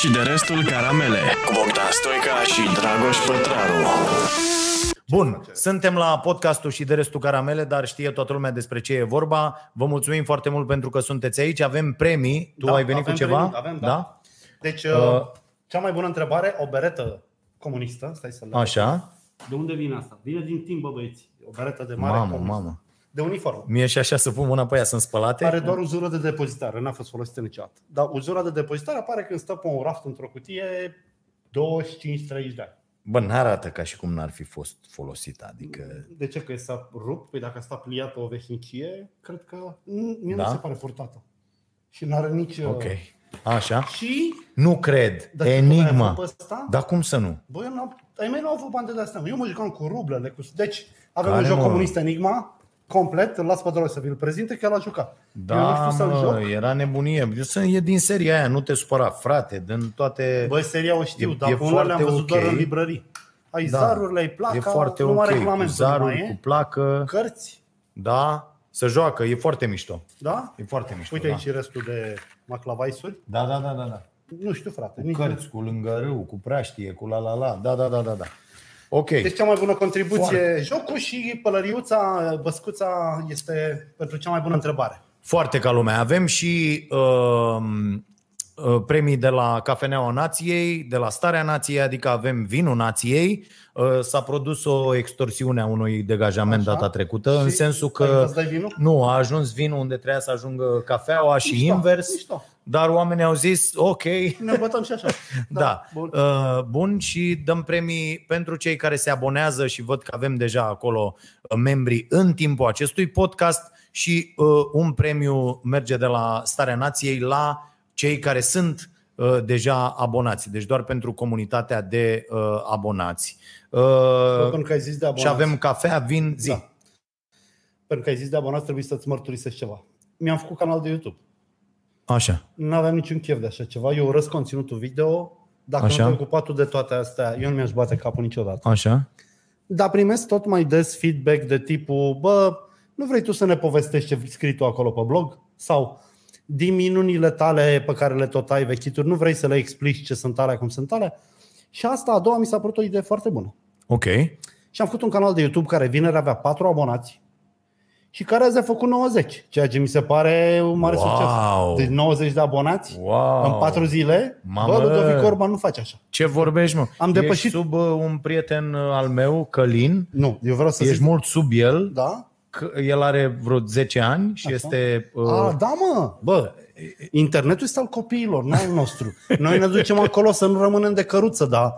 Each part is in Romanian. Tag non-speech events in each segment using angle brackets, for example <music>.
și de restul caramele cu Bogdan Stoica și Dragoș Pătraru. Bun, suntem la podcastul și de restul caramele, dar știe toată lumea despre ce e vorba. Vă mulțumim foarte mult pentru că sunteți aici. Avem premii. Tu Da, ai venit cu avem ceva? premii, avem, da. Deci, Uh. uh, cea mai bună întrebare, o beretă comunistă, stai să le Așa. De unde vine asta? Vine din timp, bă, băieți. O beretă de mare Mamă, comunistă. mamă. De uniformă. Mie și așa să pun mâna pe ea, sunt spălate? Are doar uzură de depozitare, n-a fost folosită niciodată. Dar uzura de depozitare apare când stă pe un raft într-o cutie 25-30 de ani. Bă, n-arată ca și cum n-ar fi fost folosită. Adică... De ce? Că s-a rupt? Păi dacă a stat pliată o veșnicie, cred că mm, mie Da? nu se pare furtată. Și n-are nici... uh, Ok. Așa. Și... Nu cred. Dar tu l-ai Enigma. avut pe ăsta? Dar cum să nu? Băi, eu n-am, ai mei nu au avut bani de astea. Eu mă jucam cu rublele. Cu... Deci, avem Care, un joc mă? comunist Enigma, complet, îl las pe Doroș să vi-l prezinte, că el a jucat. eu nu Da, știu să-l mă, joc. era nebunie. Eu sunt, e din seria aia, nu te supăra, frate, din toate... Băi, seria o știu, E- dar e pe unele le-am foarte văzut doar ok. în librării. Ai Da. zarurile, ai placa, e foarte numai ok, cu regulamentul nu zarul, mai cu e. placă, Cărți, da, să joacă, e foarte mișto. da? E foarte mișto, Uite da. aici restul de maclavaisuri. Da, da, da, da, da. Nu știu, frate. Cu nici cărți, cu lângă râu, cu praștie, cu la la la. Da, da, da, da, da. Ok. Deci cea mai bună contribuție jocul și pălăriuța, băscuța este pentru cea mai bună întrebare. Foarte ca lumea. Avem și uh, uh, premii de la Cafeneaua Nației, de la Starea Nației, adică avem vinul Nației. Uh, s-a produs o extorsiune a unui degajament Așa. data trecută, în Și sensul adică că îți dai vinul? nu, a ajuns vinul unde trebuia să ajungă cafeaua și Mișto, invers, mișto. dar oamenii au zis, ok, Ne bătăm și așa. <laughs> Da, Bun. Uh, bun și dăm premii pentru cei care se abonează și văd că avem deja acolo uh, membri în timpul acestui podcast și uh, un premiu merge de la Starea Nației la cei care sunt uh, deja abonați, deci doar pentru comunitatea de uh, abonați. Uh, Pentru că ai zis de abonați. și avem cafea, vin, zi. Da. Pentru că ai zis de abonați, trebuie să-ți mărturisești ceva. Mi-am făcut canal de YouTube. Așa. Nu aveam niciun chef de așa ceva. Eu urăsc conținutul video. Dacă Așa. nu te-ai ocupat tu de toate astea, eu nu mi-aș bate capul niciodată. Așa. Dar primesc tot mai des feedback de tipul, bă, nu vrei tu să ne povestești ce scrii tu acolo pe blog? Sau din minunile tale pe care le tot ai vechituri, nu vrei să le explici ce sunt alea, cum sunt alea? Și asta a doua mi s-a părut o idee foarte bună. Ok. Și am făcut un canal de YouTube care vineri avea 4 abonați și care azi a făcut 90, ceea ce mi se pare un mare Wow! succes. Deci 90 de abonați Wow. în 4 zile. Mamă! Bă, Ludovic Orban nu face așa. Ce vorbești, mă? Am Ești depășit- sub uh, un prieten uh, al meu, Călin. Nu, eu vreau să Ești zic... mult sub el. Da? Că el are vreo 10 ani și Așa. este... Uh, A, da, mă! Bă, internetul este al copiilor, nu al nostru. Noi ne ducem acolo să nu rămânem de căruță, dar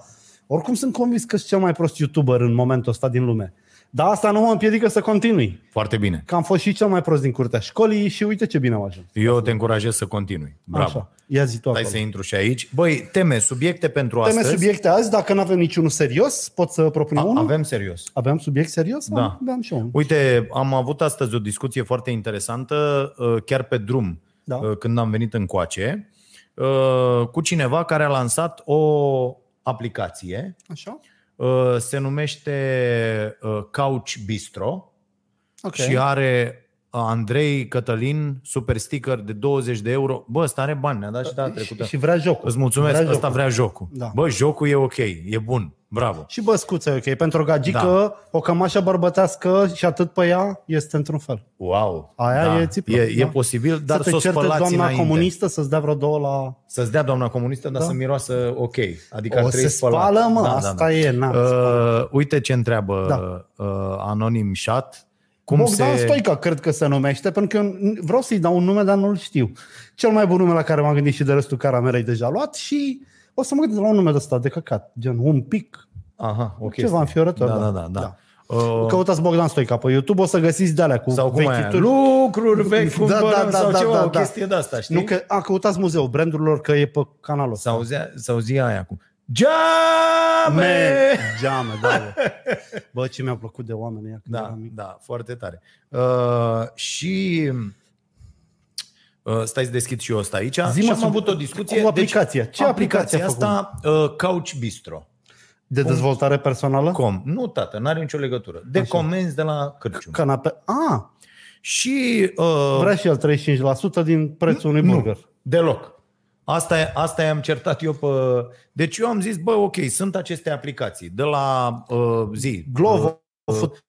oricum sunt convins că sunt cel mai prost YouTuber în momentul ăsta din lume. Dar asta nu mă împiedică să continui. Foarte bine. Că am fost și cel mai prost din curtea școlii și uite ce bine am ajuns. Eu te încurajez să continui. Bravo. Așa. Ia zi tu Hai acolo. să intru și aici. Băi, teme, subiecte pentru Teme astăzi. subiecte azi, dacă nu avem niciunul serios, pot să propun A, unul? avem serios. Avem subiect serios? Da. Aveam și unul. Uite, am avut astăzi o discuție foarte interesantă, uh, chiar pe drum, Da. uh, când am venit încoace, uh, cu cineva care a lansat o aplicație, Așa? Uh, se numește uh, Couch Bistro Ok. și are uh, Andrei Cătălin, super sticker de 20 de euro. Bă, ăsta are bani, ne-a dat și data trecută. și, și vrea jocul. Îți mulțumesc, vrea ăsta jocul. vrea jocul. Da. Bă, jocul e ok, e bun, bravo. Și băscuță e ok. Pentru o gagică, da. o cămașă bărbătească și atât pe ea este într-un fel. Wow. Aia da. e țiplă, E, e da. posibil, dar să să te o certe spălați doamna înainte. comunistă să-ți dea vreo două la... Să-ți dea doamna comunistă, dar Da. să miroasă ok. Adică ar O trebui se spălat. spală, mă, asta e, na, Uh, uite ce întreabă Da. uh, Anonim Chat. Cum Bogdan se... Stoica, cred că se numește, pentru că eu vreau să-i dau un nume, dar nu-l știu. Cel mai bun nume la care m-am gândit și de restul caramelei deja luat și o să mă gândesc la un nume de ăsta de căcat, gen un pic, Aha, ok. ceva înfiorător. Da, da, da, da. da. da. Uh, Căutați Bogdan Stoica pe YouTube, o să găsiți de alea cu sau cum aia? vechituri. Lucruri vechi, Da, cumpărăm da, da, sau da, ceva, da, o da. chestie de asta, știi? Nu că, a, căutați muzeul brandurilor că e pe canalul ăsta. Sau, zia, sau zi aia acum. Geame! Me, geame, da. Bă. bă, ce mi-a plăcut de oameni ăia când Da, eram mic. da, foarte tare. Uh, și uh, stai să deschid și eu asta aici. Zi-mă și am sub- avut o discuție. cu aplicația. Ce aplicație aplicația a asta, uh, Couch Bistro. De dezvoltare personală? Com. Nu, tată, n-are nicio legătură. De Așa. comenzi de la Cârciun. Canape. A, Și uh, vrea și el 35% din prețul unui burger. deloc. Asta, e- asta i-am certat eu pe... Deci eu am zis, bă, ok, sunt aceste aplicații. De la uh, zi. Glovo, Food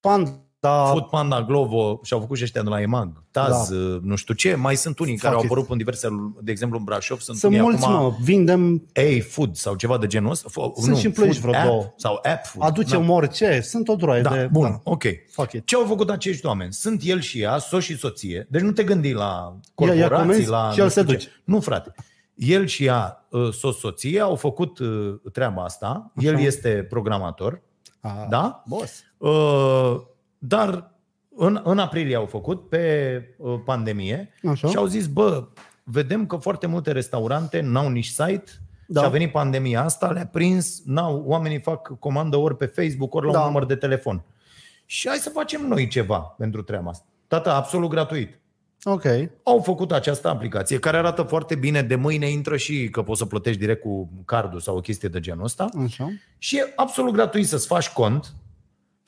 Panda, Food Panda, Glovo și-au făcut și ăștia de la EMAG, Taz, Da. uh, nu știu ce. Mai sunt unii care Fuck au it. apărut în diverse, de exemplu în Brașov, sunt, sunt unii mulți, acum mă, vindem, A Food sau ceva de genul ăsta. F- Sunt și în Ploiești Food vreo app două. Sau App Food. aducem Da. orice, sunt o droaie Da, de... bun, Da, ok. fuck it. Ce au făcut acești oameni? Sunt el și ea, soț și soție. Deci nu te gândi la Ia- ia corporații, comenzi la... și el nu se știu ce. duce. Nu, frate. El și ea, uh, soț, soție, au făcut uh, treaba asta. El Așa. este programator. A, Da? Boss. Uh, Dar în, în aprilie au făcut pe uh, pandemie Așa. și au zis, bă, vedem că foarte multe restaurante n-au nici site Da. și a venit pandemia asta, le-a prins, n-au, oamenii fac comandă ori pe Facebook, ori la Da. un număr de telefon. Și hai să facem noi ceva pentru treaba asta. Tata, absolut gratuit. Ok. Au făcut această aplicație care arată foarte bine, de mâine intră și că poți să plătești direct cu cardul sau o chestie de genul ăsta. Așa. Și e absolut gratuit să-ți faci cont,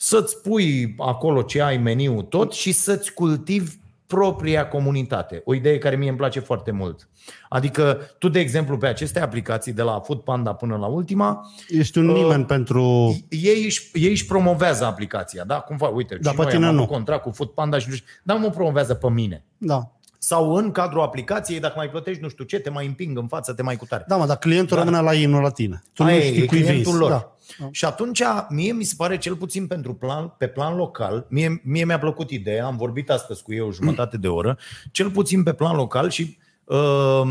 să-ți pui acolo ce ai meniu tot și să-ți cultivi propria comunitate. O idee care mie îmi place foarte mult. Adică tu, de exemplu, pe aceste aplicații, de la Food Panda până la ultima, Ești un Uh, nimeni pentru... ei își, ei își promovează aplicația. Da? Cum fac? Uite, Da, și pe noi tine am nu. avut contract cu Food Panda și nu știu, dar mă promovează pe mine. Da. Sau în cadrul aplicației, dacă mai plătești nu știu ce, te mai împing în față, te mai cutare. Da, mă, dar clientul Da. rămâne la ei, nu la tine. Tu Aia nu e, știi e cui clientul vinzi. lor. Da. Și atunci, mie mi se pare, cel puțin pentru plan, pe plan local, mie, mie mi-a plăcut ideea, am vorbit astăzi cu ei o jumătate de oră, cel puțin pe plan local și uh,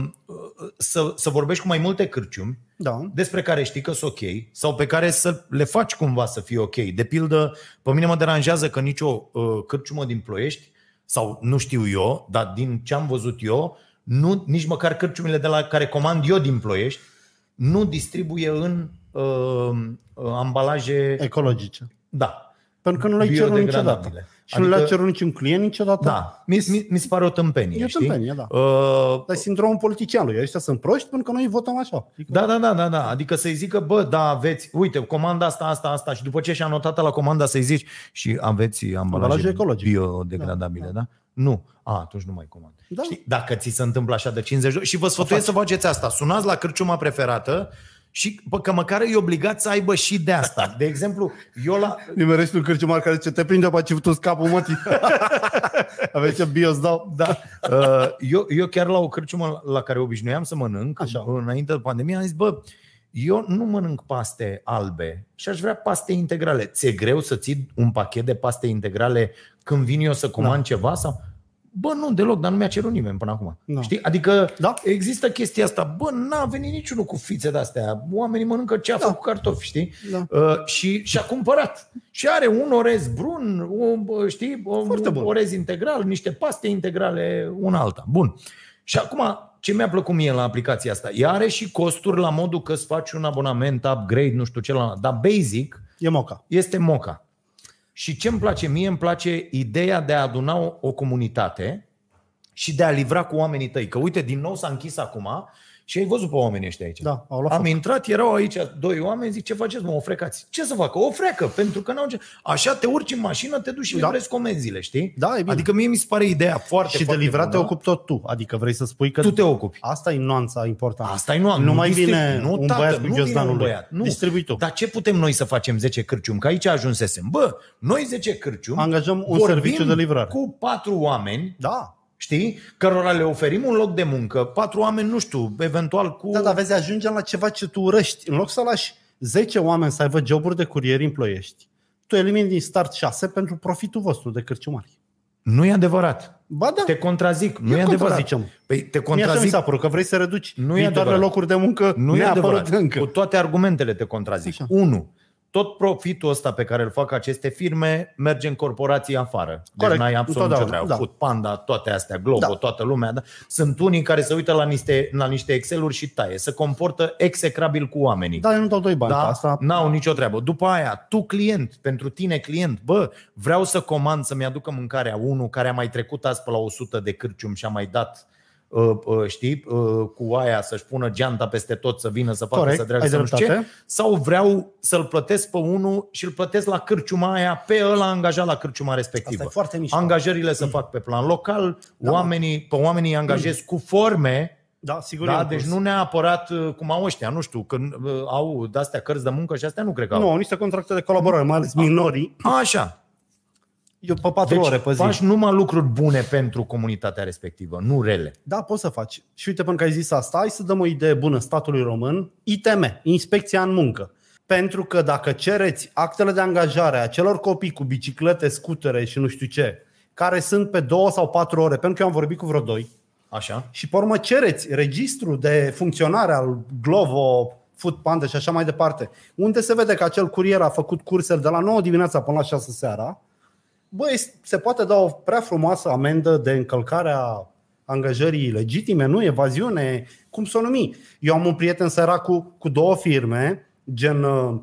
să, să vorbești cu mai multe cârciumi Da. despre care știi că sunt ok sau pe care să le faci cumva să fie ok. De pildă, pe mine mă deranjează că nicio uh, cârciumă din Ploiești, sau nu știu eu, dar din ce am văzut eu, nu, nici măcar cârciumile de la care comand eu din Ploiești, nu distribuie în uh, uh, ambalaje. Ecologice. Da. Pentru că nu le-ai cerut Biodegradabile. niciodată. Și nu le-a Adică- cerut niciun client niciodată. Da. Mi, mi, mi se pare o tâmpenie. E știi? tâmpenie, da. Uh, Dar e sindromul politicianului. Ăștia sunt proști pentru că noi votăm așa. Adică, Da, da, da, da, da. Adică să-i zică, bă, da, aveți, uite, comanda asta, asta, asta și după ce și-a notat la comanda să-i zici și aveți ambalaje, Ambalaje ecologice. biodegradabile, da, da? Nu. A, atunci nu mai comand. Da. Știi? Dacă ți se întâmplă așa de 50 de ori și vă sfătuiesc să faceți asta. Sunați la cârciuma preferată și bă, că măcar e obligat să aibă și de asta. De exemplu, eu la, Nimerești un cârciumar care zice, te prinde pe tu scapul mătii. <laughs> Aveți ce bios dau? Da. Uh, Eu, eu chiar la o cârciumă la care obișnuiam să mănânc, Așa. înainte de pandemie, am zis, bă, eu nu mănânc paste albe și aș vrea paste integrale. Ți-e greu să ții un pachet de paste integrale când vin eu să comand da. ceva? sau Bă, nu, deloc, dar nu mi-a cerut nimeni până acum. Da. Știi? Adică Da. există chestia asta. Bă, n-a venit niciunul cu fițe de-astea. Oamenii mănâncă ceafă Da. cu cartofi, știi? Da. Uh, și și-a cumpărat. Și are un orez brun, un, bă, știi, un, Foarte un bun. orez integral, niște paste integrale, una alta. Bun. Și acum, ce mi-a plăcut mie la aplicația asta? Ea are și costuri la modul că îți faci un abonament, upgrade, nu știu ce, la, dar basic E moca. este moca. Și ce îmi place mie? Îmi place ideea de a aduna o, o comunitate și de a livra cu oamenii tăi. Că uite, din nou s-a închis acum și ai văzut pe oamenii ăștia aici. Da, au luat Am foc. intrat, erau aici doi oameni, zic, ce faceți, mă, o frecați? Ce să facă? O freacă, pentru că n-au ce... Așa te urci în mașină, te duci și Da. livrezi comenzile, știi? Da, e bine. Adică mie mi se pare ideea foarte, Și de foarte livrat te bună. ocupi tot tu. Adică vrei să spui că Tu te ocupi. asta e nuanța importantă. Asta e nu, Nu mai distribui. vine nu, un tată, băiat cu nu vine ghiozdanul un lui. băiat. Nu. Distribui tu. Dar ce putem noi să facem 10 cârciumi? Că aici ajunsesem. Bă, noi 10 cârciumi Angajăm un vorbim serviciu de livrare. cu patru oameni Da. Știi? Cărora le oferim un loc de muncă, patru oameni, nu știu, eventual cu... Da, dar vezi, ajungem la ceva ce tu urăști. În loc să lași 10 oameni să aibă joburi de curieri în ploiești, tu elimini din start 6 pentru profitul vostru de cârciumari. Nu e adevărat. Ba da, Te contrazic. Nu Eu e adevărat. contrazicem. Păi te Mie așa mi contrazic. s-a părut că vrei să reduci Nu e viitoarele adevărat. locuri de muncă Nu e neapărut adevărat. încă. Cu toate argumentele te contrazic. Așa. Unu, tot profitul ăsta pe care îl fac aceste firme merge în corporații afară. Deci Corect. n-ai absolut nicio Întotdeauna, treabă. da. Food Panda, toate astea, Globo, Da. toată lumea. Da? Sunt unii care se uită la niște, la niște Excel-uri și taie. Se comportă execrabil cu oamenii. Da, eu nu dau doi bani Da? pe asta. N-au nicio treabă. După aia, tu client, pentru tine client, bă, vreau să comand să-mi aducă mâncarea unul care a mai trecut azi pe la 100 de cârcium și a mai dat uh, uh, știi, uh, cu aia să-și pună geanta peste tot, să vină să facă, Corect, să dreagă, ai să nu știu ce, dreptate. sau vreau să-l plătesc pe unul și îl plătesc la cârciuma aia, pe ăla angajat la cârciuma respectivă. Asta e foarte mișto. Angajările se fac pe plan local, Da. oamenii, pe oamenii îi angajez cu forme Da, sigur. e Da, un deci curs. nu neapărat uh, cum au ăștia, nu știu, când uh, au de-astea cărți de muncă și astea nu cred că au. Nu, au niște contracte de colaborare, mai ales minorii. Așa. Eu pe patru Deci ore pe zi. faci numai lucruri bune pentru comunitatea respectivă, nu rele. Da, poți să faci. Și uite, pentru că ai zis asta, hai să dăm o idee bună statului român. ITM, Inspecția în Muncă. Pentru că dacă cereți actele de angajare a celor copii cu biciclete, scutere și nu știu ce, care sunt pe două sau patru ore, pentru că eu am vorbit cu vreo doi, Așa. și pe urmă cereți registrul de funcționare al Glovo, Food Panda și așa mai departe, unde se vede că acel curier a făcut cursele de la 9 dimineața până la 6 seara, băi, se poate da o prea frumoasă amendă de încălcare a angajării legitime, nu evaziune, cum să o numi. Eu am un prieten sărac cu, cu două firme, gen uh,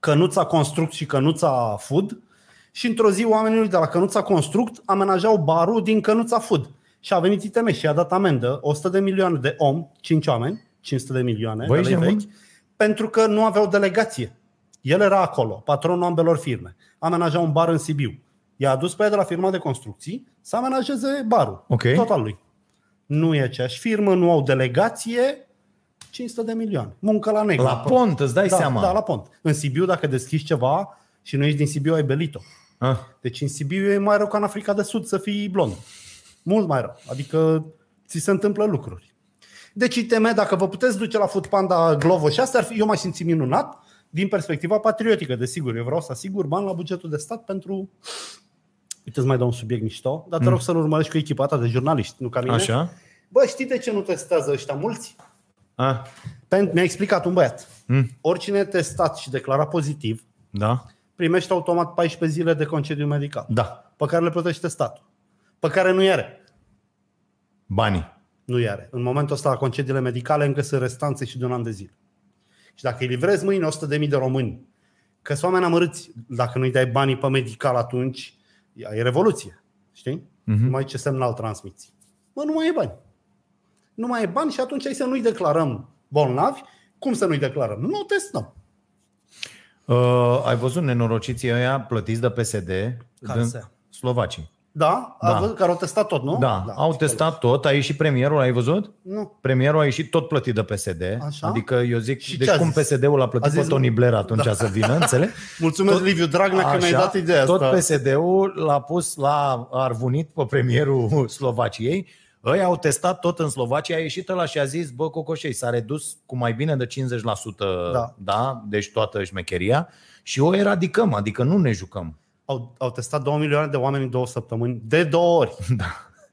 Cănuța Construct și Cănuța Food, și într-o zi oamenii de la Cănuța Construct amenajau barul din Cănuța Food. Și a venit ITM și a dat amendă 100 de milioane de om, 5 oameni, 500 de milioane Băi, de lei ești vechi, nebun? pentru că nu aveau delegație. El era acolo, patronul ambelor firme. Amenaja un bar în Sibiu. I-a adus pe ea de la firma de construcții să amenajeze barul. Ok. Tot al lui. Nu e aceeași firmă, nu au delegație, 500 de milioane. Muncă la negru. La pont, îți dai da, seama. Da, la pont. În Sibiu, dacă deschizi ceva și nu ești din Sibiu, ai belit-o. Ah. Deci în Sibiu e mai rău ca în Africa de Sud să fii blond. Mult mai rău. Adică ți se întâmplă lucruri. Deci ITM, dacă vă puteți duce la Food Panda Glovo și asta ar fi, eu mai simțit minunat din perspectiva patriotică, desigur. Eu vreau să asigur bani la bugetul de stat pentru... Uite, îți mai dau un subiect mișto, dar te rog să-l urmărești cu echipa ta de jurnaliști, nu ca mine. Așa? Bă, știi de ce nu testează ăștia mulți? Ah. Pentru, mi-a explicat un băiat. Mm. Oricine e testat și declarat pozitiv, Da? primește automat 14 zile de concediu medical, Da. pe care le plătește statul, pe care nu are. Banii. Nu are. În momentul ăsta, la concediile medicale încă sunt restanțe și de un an de zile. Și dacă îi livrezi mâine 100.000 de români, că sunt oameni amărâți, dacă nu-i dai banii pe medical atunci, e revoluție. Știi? Mhm. Nu mai ce semnal transmiți. Mă, nu mai e bani. Nu mai e bani și atunci hai să nu-i declarăm bolnavi. Cum să nu-i declarăm? Nu testăm. Uh, ai văzut nenorociții ăia plătiți de PSD? Care din se ia? Slovacii. Da? Da. da. Văzut, care au testat tot, nu? Da, au testat tot, a ieșit premierul, ai văzut? Nu. Premierul a ieșit tot plătit de PSD. Așa. Adică eu zic, Și deci ce a cum zis? PSD-ul a plătit A zis- pe Tony Blair atunci Da. să vină, înțeleg? <laughs> Mulțumesc, Tot- Liviu Dragnea, că mi-ai dat ideea tot asta. PSD-ul l-a pus, l-a arvunit pe premierul <laughs> Slovaciei. Ei au testat tot în Slovacia, a ieșit ăla și a zis, bă, Cocoșei, s-a redus cu mai bine de 50%, Da. da deci toată șmecheria, și o eradicăm, adică nu ne jucăm. Au, au testat 2 milioane de oameni în două săptămâni, de două ori. <laughs> Da.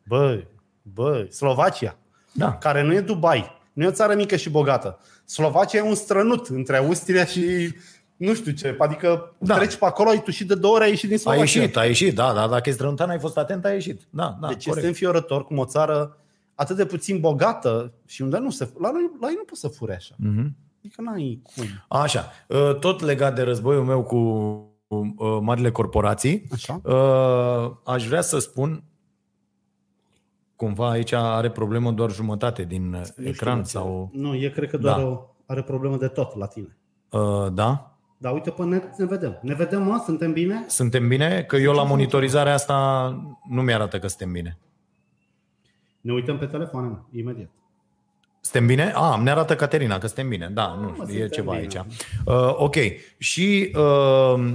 Bă, bă, Slovacia, Da. care nu e Dubai, nu e o țară mică și bogată. Slovacia e un strănut între Austria și nu știu ce, adică Da. da. treci pe acolo, ai tu și de două ori ai ieșit din A Slovacia. ieșit, a ieșit, da, da, dacă e strănutan, ai fost atent, a ieșit. Da, da, deci corect. este înfiorător cum o țară atât de puțin bogată și unde nu se... La, noi- la ei nu poți să fure așa. Mhm. Adică n-ai cum. Așa, uh, tot legat de războiul meu cu uh, marile corporații, Așa? uh, aș vrea să spun cumva aici are problemă doar jumătate din Nu știu, ecran Matei. sau... Nu, e cred că doar Da. o, are problemă de tot la tine. Uh, da? Dar uite pe net ne vedem. Ne vedem, mă? Suntem bine? Suntem bine? Că eu la monitorizarea asta nu mi-arată că suntem bine. Ne uităm pe telefoane, mă, imediat. Suntem bine? A, ne arată Caterina că suntem bine. Da, nu, mă, e suntem ceva bine. aici. Uh, ok. Și uh, uh,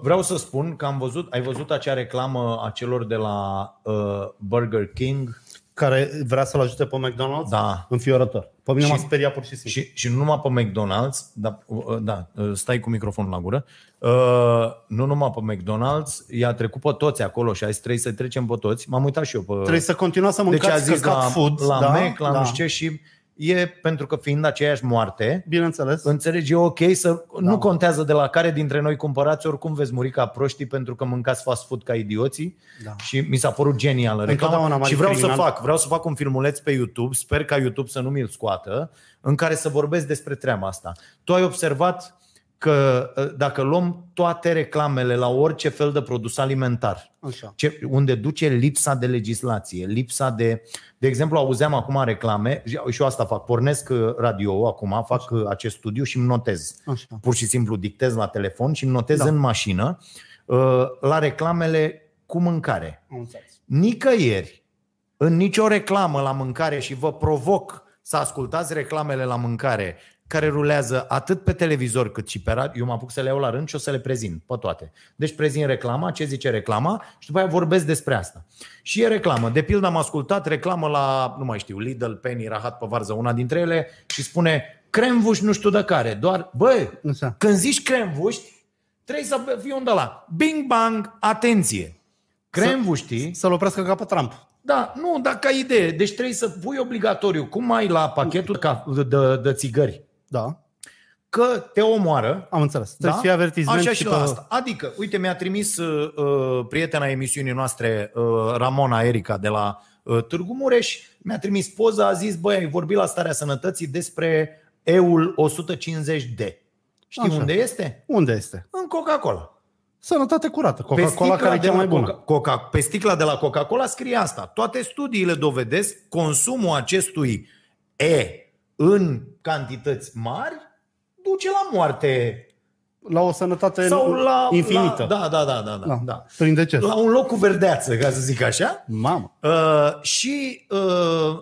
vreau să spun că am văzut, ai văzut acea reclamă a celor de la uh, Burger King? Care vrea să-l ajute pe McDonald's? Da. Înfiorător. Pe mine Și- m-a speriat pur și simplu. Și, și nu numai pe McDonald's, dar, uh, da, uh, stai cu microfonul la gură, uh, nu numai pe McDonald's, i-a trecut pe toți acolo și a zis trebuie să trecem pe toți. M-am uitat și eu pe... Trebuie să continuați să deci mâncați a zis căcat la, food. la da? Mac, la da. nu știu ce și e pentru că fiind aceeași moarte, Bineînțeles. Înțelegi, e ok să da. nu contează de la care dintre noi cumpărați, oricum veți muri ca proștii pentru că mâncați fast food ca idioții Da. și mi s-a părut genială Întotdeauna reclama mari și vreau criminali. să fac, vreau să fac un filmuleț pe YouTube, sper ca YouTube să nu mi-l scoată, în care să vorbesc despre treaba asta. Tu ai observat că uh, dacă luăm toate reclamele la orice fel de produs alimentar, Așa. ce, unde duce lipsa de legislație, lipsa de... De exemplu, auzeam acum reclame, și eu asta fac, pornesc uh, radio acum, fac uh, acest studiu și îmi notez. Așa. Pur și simplu dictez la telefon și îmi notez Da. în mașină uh, la reclamele cu mâncare. Am înțeles. Nicăieri în nicio reclamă la mâncare și vă provoc să ascultați reclamele la mâncare care rulează atât pe televizor cât și pe radio. Eu mă apuc să le iau la rând și o să le prezint pe toate. Deci prezint reclama, ce zice reclama și după aia vorbesc despre asta. Și e reclamă. De pildă am ascultat reclamă la, nu mai știu, Lidl, Penny, Rahat pe varză, una dintre ele și spune cremvuș nu știu de care. Doar, bă, Așa. când zici cremvuști, trebuie să fii unde la. Bing bang, atenție. Cremvuștii, Să-l oprească ca pe Trump. da, nu, dar ca idee. Deci trebuie să pui obligatoriu, cum ai la pachetul ca- de, de, de țigări, Da, că te omoară. am înțeles. Trebuie Da? să fie avertizment Așa și pe... la asta. Adică, uite, mi-a trimis uh, uh, prietena emisiunii noastre, uh, Ramona Erica de la uh, Târgu Mureș, mi-a trimis poza, a zis, băi, ai vorbit la starea sănătății despre EUL 150D. Știi Așa. unde este? Unde este? În Coca-Cola. Sănătate curată. Pe Coca-Cola sticla care e de cea la mai bună. Coca- Coca, pe sticla de la Coca-Cola scrie asta. Toate studiile dovedesc consumul acestui E în cantități mari duce la moarte La o sănătate sau la infinită. La, da, da, da, da, da, Da. da. Prin deces. La un loc cu verdeață, ca să zic așa. Mamă. Uh, și uh,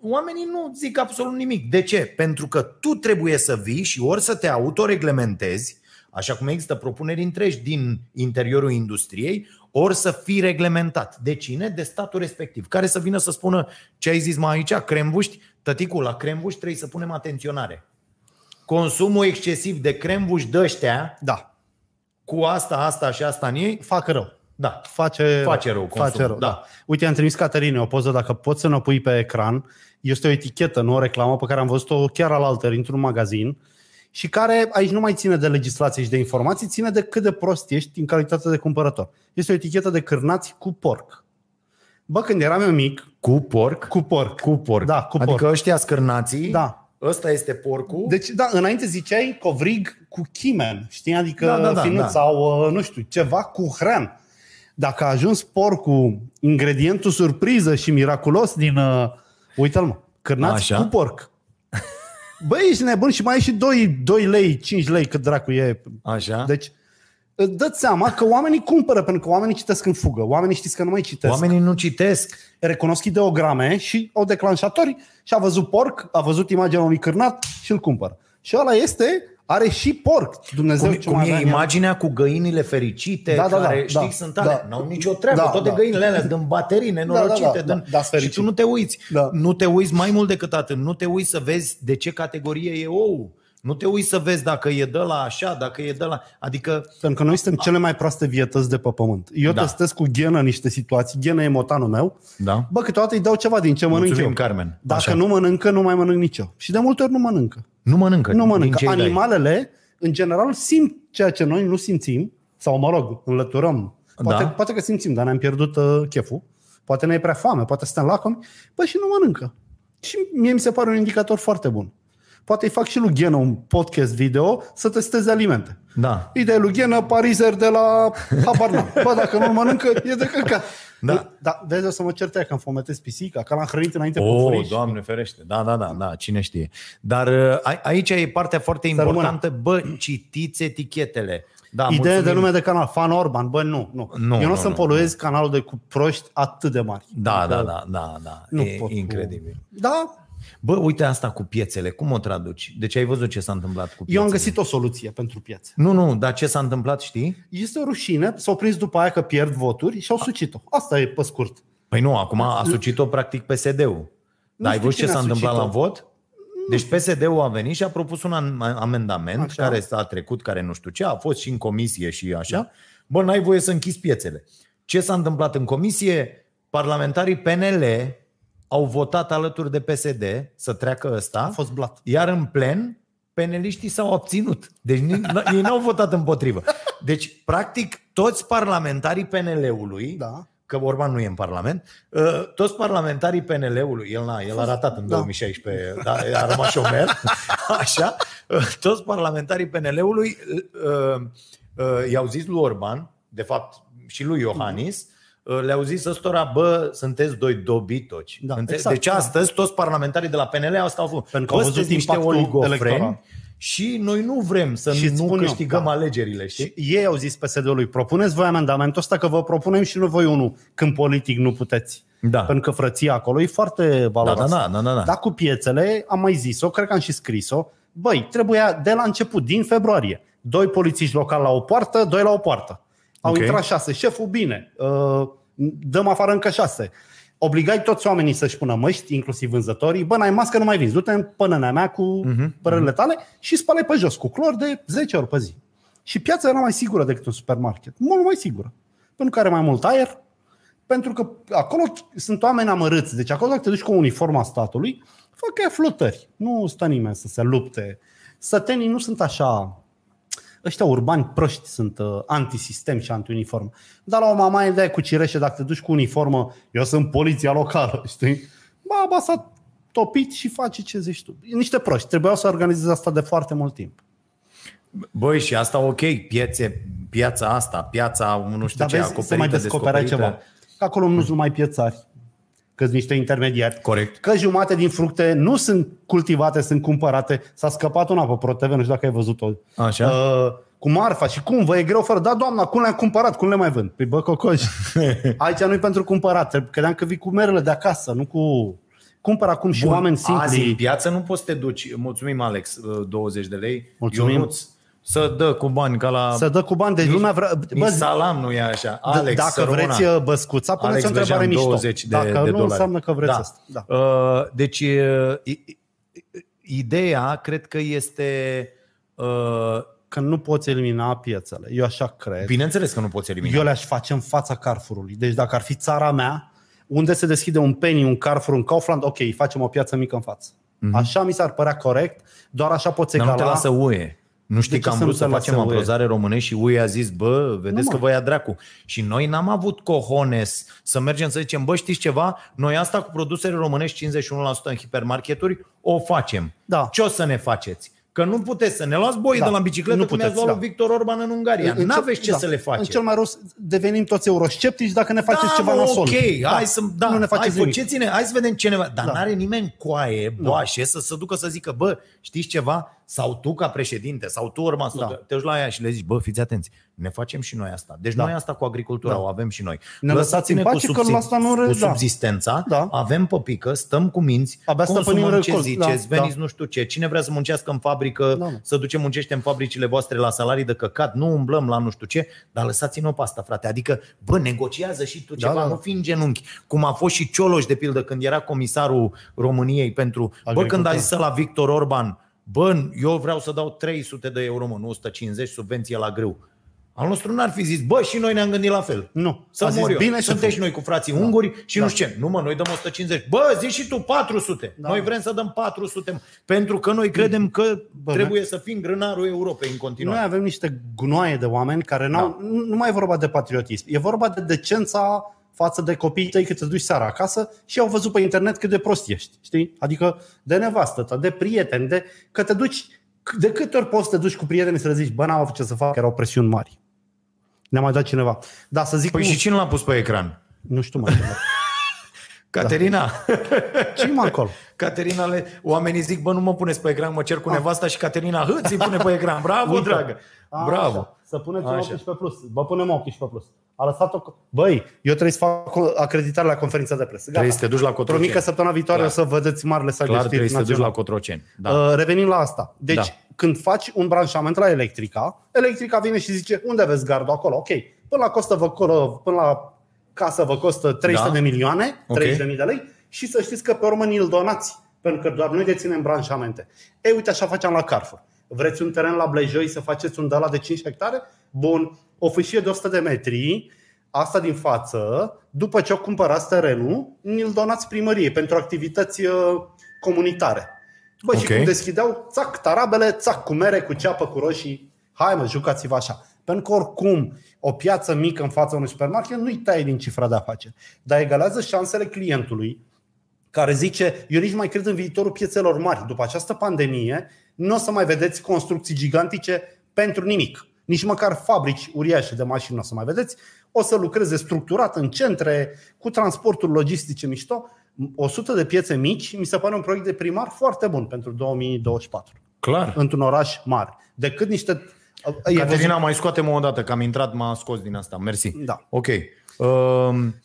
oamenii nu zic absolut nimic. De ce? Pentru că tu trebuie să vii și ori să te autoreglementezi, așa cum există propuneri întregi din interiorul industriei, ori să fii reglementat. De cine? De statul respectiv. Care să vină să spună ce ai zis mai aici, crembuști, tăticul, la crembuști trebuie să punem atenționare. Consumul excesiv de crembuși de ăștia, Da. cu asta, asta și asta în ei, Fac rău. da, Face, Face rău consumul, Face rău, da. da. Uite, am trimis Caterine o poză, dacă poți să ne pui pe ecran. Este o etichetă, nu o reclamă, pe care am văzut-o chiar al alteri într-un magazin și care aici nu mai ține de legislație și de informații, ține de cât de prost ești în calitate de cumpărător. Este o etichetă de cârnați cu porc. Bă, când eram eu mic, cu porc, cu porc. cu porc. Da, cu adică porc. ăștia scârnații, Da. ăsta este porcul. Deci, da, înainte ziceai covrig cu chimen, știi? Adică Da, da, da, finuț da. sau, uh, nu știu, ceva cu hrean. Dacă a ajuns porcul, ingredientul surpriză și miraculos din, uh, uite-l mă, cârnați Așa. cu porc. <laughs> Băi, ești nebun și mai ai și 2, 2 lei, 5 lei, cât dracu e. Așa. Deci, îți dă seama că oamenii cumpără, pentru că oamenii citesc în fugă. Oamenii știți că nu mai citesc. Oamenii nu citesc. recunosc ideograme și au declanșatori și a văzut porc, a văzut imaginea unui cârnat și îl cumpără. Și ăla este, are și porc. Dumnezeu Cum, ce cum mai e avea în el. imaginea cu găinile fericite, Da, da, da, care, știi, da, sunt alea, da. n-au nicio treabă. Da, Toate da. găinile alea dăm baterii nenorocite. Da, da, da, dăm- da, da, și fericit. tu nu te uiți. Da. Nu te uiți mai mult decât atât. Nu te uiți să vezi de ce categorie e ou. Nu te uiți să vezi dacă e de la așa, dacă e de la... Adică Pentru că noi suntem cele mai proaste vietăți de pe pământ. Eu Da. testez cu ghenă în niște situații, ghenă e motanul meu. Da. Bă, câteodată îi dau ceva din ce mănânc Mulțumim, eu. Carmen. Dacă Așa. nu mănâncă, nu mai mănânc nici eu. Și de multe ori nu mănâncă. nu mănâncă. Nu din mănâncă. ce îi dai. Animalele, în general, simt ceea ce noi nu simțim, sau mă rog, înlăturăm. Poate, Da. poate că simțim, dar ne-am pierdut uh, cheful. Poate ne e prea foame, poate suntem lacomi. Bă, și nu mănâncă. Și mie mi se pare un indicator foarte bun. Poate îi fac și lui Ghenă un podcast video să testeze alimente. Da. Îi dai lui Ghenă parizer de la habar n-am. Bă, dacă nu mănâncă, e de căcat. Da. da vezi, o să mă certe că am fometez pisica, că l-am hrănit înainte pe Oh, furiș. Doamne ferește. Da, da, da, da, cine știe. Dar uh, a- aici e partea foarte rămână. importantă. Bă, citiți etichetele. Da, Idee mulțumim. de nume de canal, Fan Orban, bă, nu, nu. Nu, Eu nu, nu, o să-mi nu, poluez canalul de cu proști atât de mari. Da, Adică da, da, da, da. Nu e pot cu- incredibil. Da, Bă, uite asta cu piețele, cum o traduci? Deci ai văzut ce s-a întâmplat cu piețele? eu am găsit o soluție pentru piețe. Nu, nu, dar ce s-a întâmplat, știi? Este o rușine, s-au prins după aia că pierd voturi și au sucit-o. Asta e pe scurt. Păi nu, acum a sucit-o practic PSD-ul. Dar ai știu văzut ce cine s-a a întâmplat la sucit-o. vot? Deci PSD-ul a venit și a propus un am- amendament Așa. care s-a trecut, care nu știu ce, a fost și în comisie și așa. Bă, n-ai voie să închizi piețele. Ce s-a întâmplat în comisie? Parlamentarii PNL au votat alături de PSD să treacă ăsta. A fost blat. Iar în plen, peneliștii s-au abținut. Deci ni- n- ei n-au votat împotrivă. Deci, practic, toți parlamentarii PNL-ului, Da. că Orban nu e în Parlament, uh, toți parlamentarii PNL-ului, el, n-a, el a ratat în Da. 2016, da, a rămas șomer, <laughs> așa, uh, toți parlamentarii PNL-ului uh, uh, i-au zis lui Orban, de fapt și lui Iohannis, uh, le-au zis ăstora, bă, sunteți doi dobitoci. Da, Înțe- exact, deci da. astăzi toți parlamentarii de la PNL asta au făcut. Pentru că au Bă, văzut sunteți niște impactul oligofreni electoral. și noi nu vrem să Și îți nu spun eu, câștigăm da. alegerile, știi? Și ei au zis PSD-ului, propuneți voi amendamentul ăsta că vă propunem și nu voi unul, când politic nu puteți. Da. Pentru că frăția acolo e foarte valoroasă. Da, da, da, da, da. Dar cu piețele, am mai zis-o, cred că am și scris-o, băi, trebuia de la început, din februarie, doi polițiști locali la o poartă, doi la o poartă. Au Ok. intrat șase. Șeful, bine, uh, dăm afară încă șase. Obligai toți oamenii să-și pună măști, inclusiv vânzătorii. Bă, n-ai mască, nu mai vinzi. Du-te în pânănea mea cu Mhm, părările tale și spală pe jos cu clor de 10 ori pe zi. Și piața era mai sigură decât un supermarket. Mult mai sigură. Pentru că are mai mult aer, pentru că acolo sunt oameni amărâți. Deci acolo dacă te duci cu uniforma statului, fac ea flotări. Nu stă nimeni să se lupte. Sătenii nu sunt așa... Ăștia urbani proști sunt uh, antisistem și antiuniform. Dar la o mamaie de cu cireșe, dacă te duci cu uniformă, eu sunt poliția locală, <laughs> știi? Baba s-a topit și face ce zici tu. E Niște proști. Trebuiau să organizeze asta de foarte mult timp. Băi, și asta ok, piețe, piața asta, piața, nu știu Dar ce, vezi, acoperită, să mai descoperea descoperită. ceva. Că acolo nu sunt numai piețari, că sunt niște intermediari. Corect. Că jumate din fructe nu sunt cultivate, sunt cumpărate. S-a scăpat una pe ProTV, nu știu dacă ai văzut-o. Așa. Uh, cu marfa și cum, vă e greu fără? Da, doamna, cum le-am cumpărat? Cum le mai vând? Păi bă, cocoș. <laughs> Aici nu-i pentru cumpărat. Trebuie- Credeam că vii cu merele de acasă, nu cu... Cumpăr acum și Bun, oameni Azi în simpli. piață nu poți să te duci, mulțumim Alex, uh, 20 de lei, Mulțumim. Ionuț, să dă cu bani ca la... Să dă cu bani. Deci Nici- lumea vrea... Nici Bă, salam nu e așa. d- Alex, dacă să rămână. vreți uh, băscuța, puneți Alex o întrebare Bejan, mișto. 20 de, dacă de nu, dolari. înseamnă că vreți da. asta. Da. Uh, Deci, uh, i- i- ideea cred că este... uh, Că nu poți elimina piețele. Eu așa cred. Bineînțeles că nu poți elimina. Eu le-aș face în fața Carrefourului. Deci dacă ar fi țara mea, unde se deschide un Penny, un Carrefour, un Kaufland, ok, facem o piață mică în față. Așa mi s-ar părea corect, doar așa poți Mhm. Dar egala. nu te lasă UE. Nu știi De că ce am să vrut nu să te facem lasă UE? aprozare românești și UE a zis, bă, vedeți Nu, că mă. vă ia dracu. Și noi n-am avut cojones să mergem să zicem, bă, știți ceva? Noi asta cu produsele românești 51% în hipermarketuri o facem. Da. Ce o să ne faceți? Că nu puteți să ne luați boi Da. de la bicicletă Nu cum i-ați puteți, luat da. lui Victor Orban în Ungaria. În cel- N-aveți ce da. să le În faceți. cel mai rost devenim toți eurosceptici dacă ne faceți da, ceva mă, nasol. ok, hai să, da, nu ne hai, faceți nimic. faceți-ne, hai să vedem ce ne... Dar Da. n-are nimeni coaie, boașe, să se ducă să zică, bă, știți ceva? Sau tu ca președinte, sau tu urma, sau Da. tu, te duci la ea și le zici, bă, fiți atenți, ne facem și noi asta. Deci Da. noi asta cu agricultura Da. o avem și noi. Ne lăsați în cu, pace că la asta nu cu re- da. subzistența, Da. avem pe pică, stăm cu minți, Abia stăpânim consumăm ce recolt, ziceți, da, veniți da. nu știu ce. Cine vrea să muncească în fabrică, Da, mă. să duce muncește în fabricile voastre la salarii de căcat, nu umblăm la nu știu ce, dar lăsați-ne pe asta, frate. Adică, bă, negociază și tu Da, ceva, da, da. nu fi în genunchi. Cum a fost și Cioloș, de pildă, când era comisarul României pentru... Bă, Agricultură. când a zis la Victor Orban, bă, eu vreau să dau 300 de euro, mă, nu 150, subvenție la grâu. Al nostru n-ar fi zis, bă, și noi ne-am gândit la fel. Nu. Să A zis, mor eu. bine, Bine, Suntem șeful. și noi cu frații da. unguri și Da. nu știu ce. Nu mă, noi dăm 150. Bă, zici și tu 400. Da. Da. Noi vrem să dăm 400. mă. Pentru că noi credem că Bă, trebuie să fim grânarul Europei în Noi continuare. avem niște gunoaie de oameni care n-au, nu, nu mai e vorba de patriotism, e vorba de decența față de copiii tăi cât îți duci seara acasă și au văzut pe internet cât de prost ești, știi? Adică de nevastă ta, de prieteni, de că te duci, de câte ori poți să te duci cu prietenii să le zici, bă, n-am avut ce să fac, erau presiuni mari. Ne-a mai dat cineva. Da, să zic, Păi nu, și cine l-a pus pe ecran? nu știu mai. <laughs> Caterina. ce mă acolo? Caterina, le, oamenii zic, bă, nu mă puneți pe ecran, mă cer cu nevasta și Caterina, hă, ți pune pe ecran. Bravo, Uite. dragă. A, Bravo. Așa. Să puneți un Așa. 18 plus. Vă punem 18 plus. A lăsat-o... Băi, eu trebuie să fac o acreditare la conferința de presă. Gata. Trebuie să te duci la Într-o Cotroceni. mică săptămână viitoare Clar. o să vedeți marele site Clar de știri trebuie să te duci național. la Cotroceni. Da. Uh, revenim la asta. Deci, Da. când faci un branșament la Electrica, Electrica vine și zice, unde vezi gardul acolo? Ok, până la, costă vă, până la casă vă costă 300 Da. de milioane, Ok. 30.000 de lei și să știți că pe urmă ni-l donați, pentru că doar noi deținem branșamente. Ei, uite, așa facem la Carrefour. Vreți un teren la Blejoi să faceți un de la de 5 hectare? Bun, o fâșie de 100 de metri, asta din față, după ce o cumpărați terenul, ni-l donați primăriei pentru activități uh, comunitare. Bă, și Ok. cum deschideau, țac, tarabele, țac, cu mere, cu ceapă, cu roșii. Hai mă, jucați-vă așa. Pentru că oricum, o piață mică în fața unui supermarket nu-i taie din cifra de afaceri, dar egalează șansele clientului care zice, eu nici nu mai cred în viitorul piețelor mari. După această pandemie, nu o să mai vedeți construcții gigantice pentru nimic. Nici măcar fabrici uriașe de mașini nu o să mai vedeți. O să lucreze structurat în centre, cu transporturi logistice mișto. 100 de piețe mici, mi se pare un proiect de primar foarte bun pentru 2024. Clar. într-un oraș mare. Decât niște... e Caterina, mai scoate-mă o dată, că am intrat, m-a scos din asta. Mersi. Da. Ok. Um,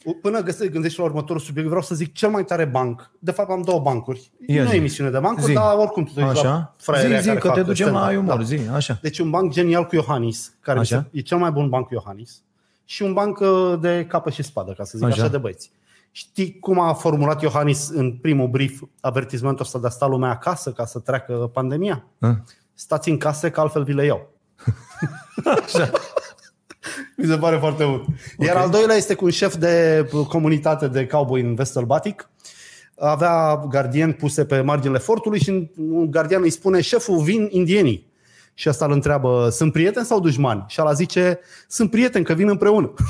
văzut- Până găsești, gândești la următorul subiect, vreau să zic cel mai tare banc. De fapt am două bancuri. Ia nu zi. e emisiune de bancuri, Zi. dar oricum tu te uiți la așa? fraierea Zi, zi, care că fac te ducem la stand-up. umor. Da. Zi, așa. Deci un banc genial cu Iohannis, care Așa. așa. e cel mai bun banc cu Iohannis, și un banc uh, de capă și spadă, ca să zic Așa. așa, așa de băieți. Știi cum a formulat Iohannis în primul brief avertismentul ăsta de a sta lumea acasă ca să treacă pandemia? Hă? Stați în case că altfel vi le iau. <laughs> <laughs> Mi se pare foarte bun. Iar al doilea este cu un șef de comunitate de cowboy în Vestelbatic. Avea gardieni puse pe marginile fortului și un gardian îi spune șeful, vin indienii. Și asta îl întreabă, sunt prieteni sau dușmani? Și ala zice, sunt prieteni că vin împreună. <laughs>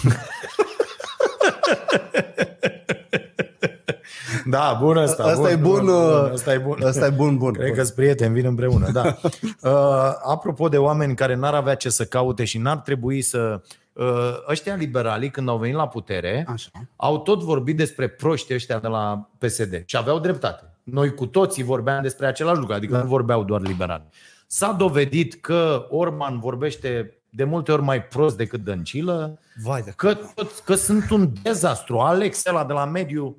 Da, bun ăsta. Asta e bun, uh, Asta e bun. Asta e bun, bun. Cred că sunt prieteni, vin împreună, da. <laughs> Uh, apropo de oameni care n-ar avea ce să caute și n-ar trebui să... Uh, ăștia liberalii, când au venit la putere, Așa. au tot vorbit despre proștii ăștia de la PSD și aveau dreptate. Noi cu toții vorbeam despre același lucru, adică da. nu vorbeau doar liberali. S-a dovedit că Orban vorbește de multe ori mai prost decât Dăncilă, Vai de că, că sunt un dezastru. Alex ăla de la mediu,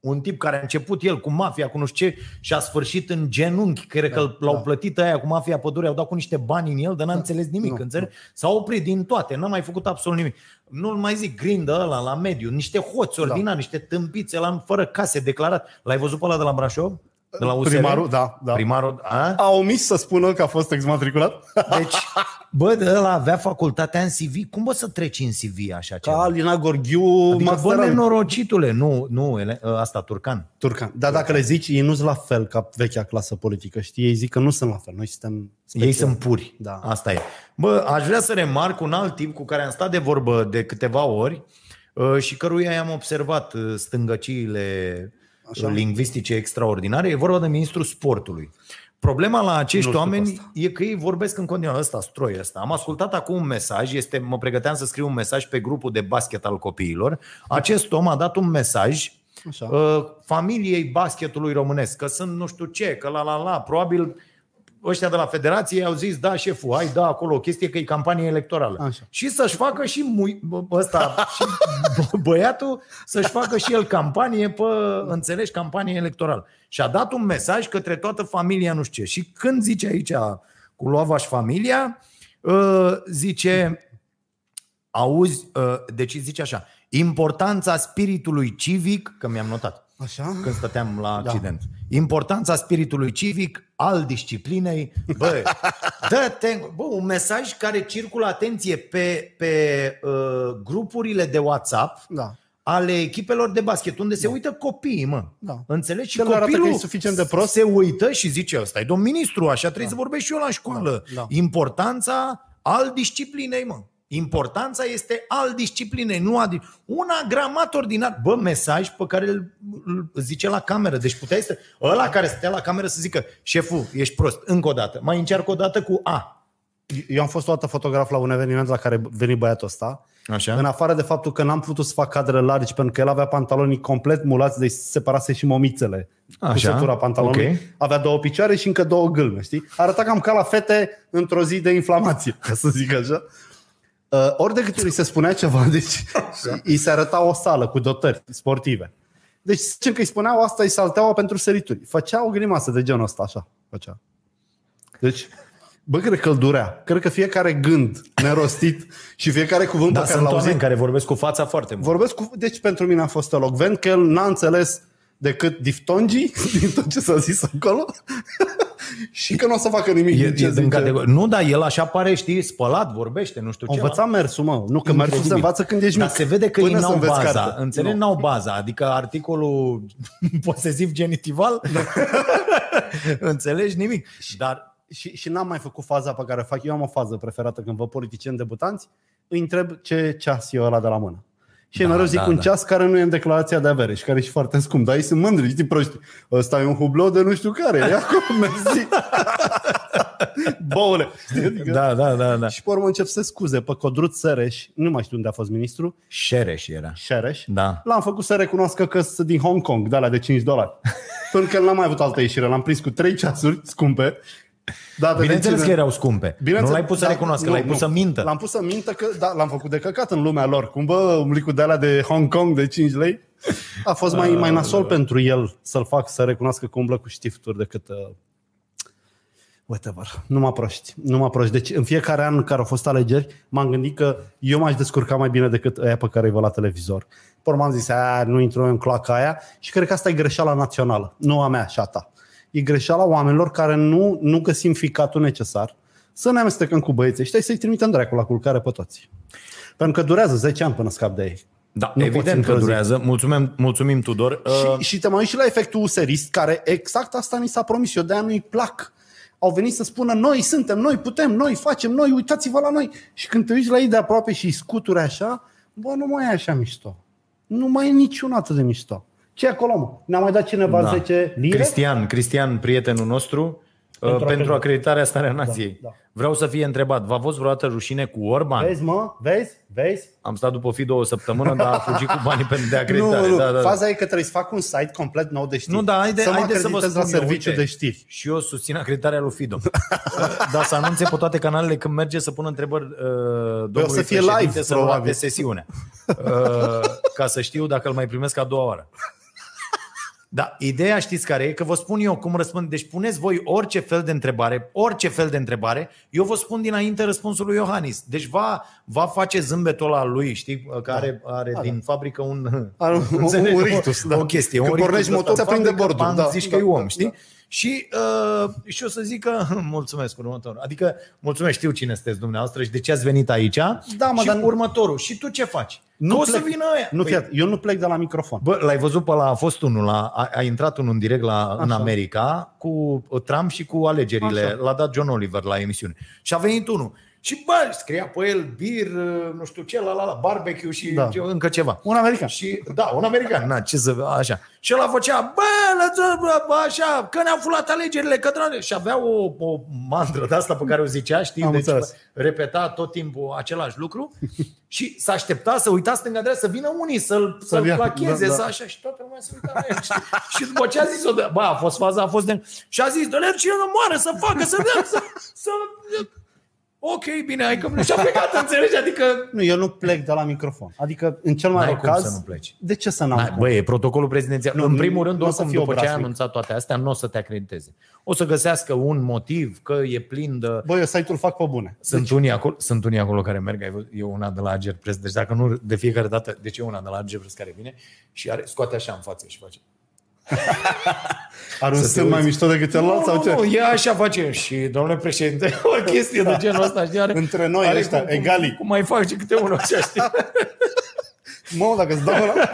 un tip care a început el cu mafia, cu nu știu ce, și a sfârșit în genunchi, cred că l-au da. plătit aia cu mafia pădurii, au dat cu niște bani în el, dar n-a înțeles nimic. Nu, înțeleg? S-a oprit din toate, n-a mai făcut absolut nimic. Nu-l mai zic, grindă ăla la mediu, niște hoți ordinari, niște tâmpițe la fără case declarat. L-ai văzut pe ăla de la Brașov? De la USR? Primarul, da, da. Primarul, a? A omis să spună că a fost exmatriculat? Deci, bă, de ăla avea facultatea în CV. Cum bă să treci în CV așa Ca ceva? Alina Gorghiu, Adică, bă, master al- nenorocitule, nu, nu, ele, asta, Turcan. Turcan. Dar dacă le zici, ei nu sunt la fel ca vechea clasă politică, știi? Ei zic că nu sunt la fel. Noi suntem special. Ei sunt puri. Da. Asta e. Bă, aș vrea să remarc un alt tip cu care am stat de vorbă de câteva ori uh, și căruia i-am observat uh, stângăciile Așa. Așa. lingvistice extraordinare. E vorba de ministrul sportului. Problema la acești Nu știu oameni asta. e că ei vorbesc în continuare ăsta, stroi ăsta. Am ascultat acum un mesaj, este, mă pregăteam să scriu un mesaj pe grupul de basket al copiilor. Acest om a dat un mesaj Așa. uh, familiei basketului românesc, că sunt nu știu ce, că la la la, probabil ăștia de la federație au zis, da, șeful, hai, da, acolo o chestie că e campanie electorală. Așa. Și să-și facă și mui, bă, ăsta, și bă- băiatul să-și facă și el campanie pe, înțelegi, campanie electorală. Și a dat un mesaj către toată familia, nu știu ce. Și când zice aici cu Loavaș familia, uh, zice, auzi, uh, deci zice așa, importanța spiritului civic, că mi-am notat, Așa? când stăteam la accident. Importanța spiritului civic, al disciplinei. Bă, <laughs> dă-te, bă, un mesaj care circulă, atenție, pe, pe uh, grupurile de WhatsApp Da. ale echipelor de basket, unde se uită copiii, mă. Da. Înțelegi? Și el arată că e suficient de prost. se uită și zice, ăsta e domn ministru, așa trebuie să vorbesc și eu la școală. Da. Importanța al disciplinei, mă. Importanța este al disciplinei, nu a... Un agramat ordinar. Bă, mesaj pe care îl, îl zice la cameră. Deci puteai să... Ăla care stătea la cameră să zică, șeful, ești prost, încă o dată. Mai încearcă o dată cu A. Eu am fost o dată fotograf la un eveniment la care veni băiatul ăsta. Așa? În afară de faptul că n-am putut să fac cadre largi pentru că el avea pantalonii complet mulați, deci separase și momițele. Așa, Cusătura pantalonului. ok. Avea două picioare și încă două gâlme, știi? Arăta cam ca la fete într-o zi de inflamație, ca să zic așa. Uh, ori de câte ori îi se spunea ceva, <laughs> deci îi se arăta o sală cu dotări sportive. Deci zicem că îi spuneau asta, îi salteaua pentru sărituri. Făcea o grimasă de genul ăsta, așa. Făcea. Deci, bă, cred că îl durea. Cred că fiecare gând nerostit <laughs> și fiecare cuvânt Da, pe care sunt l-a oameni auzit care vorbesc cu fața foarte mult. Vorbesc cu... Deci pentru mine a fost elocvent că el n-a înțeles decât diftongii <laughs> din tot ce s-a zis acolo și că nu o să facă nimic E, din ce e din zice. categorie. Nu, dar el așa pare, știi, spălat, vorbește, nu știu Au ce. învățat mersul, mă. Nu, că mersul se Incredibil. învață când ești mic. Dar se vede că Până ei să n-au înveți baza. carte. Înțelegi? Nu. N-au baza. Adică articolul <laughs> posesiv genitival. <laughs> Înțelegi nimic. Dar Și, și n-am mai făcut faza pe care o fac. Eu am o fază preferată când văd politicieni debutanți. Îi întreb ce ceas e ăla de la mână. Și Da, da, mereu zic da, un da. ceas care nu e în declarația de avere și care e și foarte scump. Dar ei sunt mândri, știi proști. Ăsta e un hublou de nu știu care. Ia acum, <laughs> mersi. <laughs> Boule. Știi? Adică- da, da, da, da. Și pe urmă încep să se scuze pe Codruț Sereș, nu mai știu unde a fost ministru, Șereș era. Șereș. Da. L-am făcut să recunoască că sunt din Hong Kong, de alea de 5 dolari. <laughs> Pentru că el n-am mai avut altă ieșire, l-am prins cu 3 ceasuri scumpe Da, de Bineînțeles cine- că erau scumpe. Nu l-ai pus să da, recunoască, nu, l-ai pus nu. să mintă. L-am pus să mintă că da, l-am făcut de căcat în lumea lor. Cum bă, umlicul de alea de Hong Kong de 5 lei? A fost mai, mai nasol pentru el să-l fac să recunoască că umblă cu știfturi decât uh, whatever. Numai proști. Numai proști. Deci în fiecare an în care au fost alegeri, m-am gândit că eu m-aș descurca mai bine decât aia pe care îi văd la televizor. Pe urmă am zis, aia, nu intru eu în claca aia și cred că asta e greșeala națională, nu a mea și a ta. E greșeala oamenilor care nu, nu găsim ficatul necesar să ne amestecăm cu băieții ăștia și să-i trimitem dracu la culcare pe toți. Pentru că durează 10 ani până scap de ei. Da, Nu evident poți că într-o zi. durează. Mulțumim, mulțumim Tudor. Uh, Și, și te mai uiți și la efectul userist, care exact asta ni s-a promis. Eu de-aia nu-i plac. Au venit să spună noi suntem, noi putem, noi facem, noi uitați-vă la noi. Și când te uiți la ei de aproape și îi scuturi așa, bă, nu mai e așa mișto. Nu mai e niciun atât de mișto. Ce e acolo, mă? Ne-a mai dat cineva da. 10 lire? Cristian, Cristian, prietenul nostru, pentru, pentru acreditarea starea nației. da. Vreau să fie întrebat, v-a fost vreodată rușine cu Orban? Vezi, mă? Vezi? Vezi? Am stat după fi două săptămâni, dar a fugit cu banii pentru de <laughs> acreditare. Nu, nu. Da, da, da. Faza e că trebuie să fac un site complet nou de știri. Nu, da, haide, să mă haide să vă acreditez spun la eu, serviciu uite, de știri. Și eu susțin acreditarea lui Fido. <laughs> Dar să anunțe pe toate canalele când merge să pună întrebări uh, domnului să fie președinte live, să nu probabil. rate sesiunea. Uh, ca să știu dacă îl mai primesc a doua oară. Da, ideea știți care e? Că vă spun eu cum răspund. Deci puneți voi orice fel de întrebare, orice fel de întrebare, eu vă spun dinainte răspunsul lui Iohannis. Deci va, va face zâmbetul ăla lui, știi, care are Da, din fabrică un, Are un- <laughs> înțelegi? un rictus, o, da. o chestie. Când un rictus pornești ăsta motor, în se prinde fabrică, bordul, bang, da, zici da, că e om, da, știi? da. Și, uh, și o să zic că <laughs> mulțumesc următorul. Adică mulțumesc, știu cine sunteți dumneavoastră și de ce ați venit aici. Da, mă, și dar- următorul. Și tu ce faci? Nu că o să plec. vină ăia. Nu, Păi, fiat, eu nu plec de la microfon. Bă, l-ai văzut pe la a fost unul, la, a, a intrat unul în direct la, în Așa. America cu Trump și cu alegerile. Așa. L-a dat John Oliver la emisiune. Și a venit unul. Și bă, scria pe el bir, nu știu ce, la, la, la barbecue și Da. ce, încă ceva. Un american. Și, da, un american, na, ce să, așa. Și ăla făcea, bă, lăsă, bă, bă, așa, că ne-au fulat alegerile, că drane. Și avea o, o mantră de asta pe care o zicea, știi? Am deci înțeles. repeta tot timpul același lucru <laughs> și s-a aștepta să uita stânga-dreapta, să vină unii să-l, să-l ia, placheze, da, da. să așa. Și toată lumea se uita la el. știi? și după ce a zis-o, de, bă, a fost faza, a fost de... Și a zis, dă-le cine nu moară, să facă, să dea, să... să Ok, bine, hai că... Și a plecat, înțelegi? Adică... Nu, eu nu plec de la microfon. Adică, în cel mai N-ai rău cum caz... să nu pleci. De ce să n-am Hai, cum? bă, e protocolul prezidențial. Nu, în nu, primul rând, nu o să oricum, fie după ce ai obraznic. anunțat toate astea, nu o să te acrediteze. O să găsească un motiv că e plin de... Bă, eu site-ul fac pe bune. Sunt, deci... unii acolo, sunt unii acolo care merg, ai văzut? e una de la Ager Press, deci dacă nu de fiecare dată, deci e una de la Ager Press care vine și are, scoate așa în față și face. <laughs> Are un Să te stând mai uiți. mișto decât celălalt sau ce? Nu, e așa face și domnule președinte, <laughs> o chestie de genul ăsta, știi? Are, Între noi are ăștia, cum, egalii. Cum, cum mai faci câte unul așa, știi? <laughs> Mă, dacă îți dau ăla...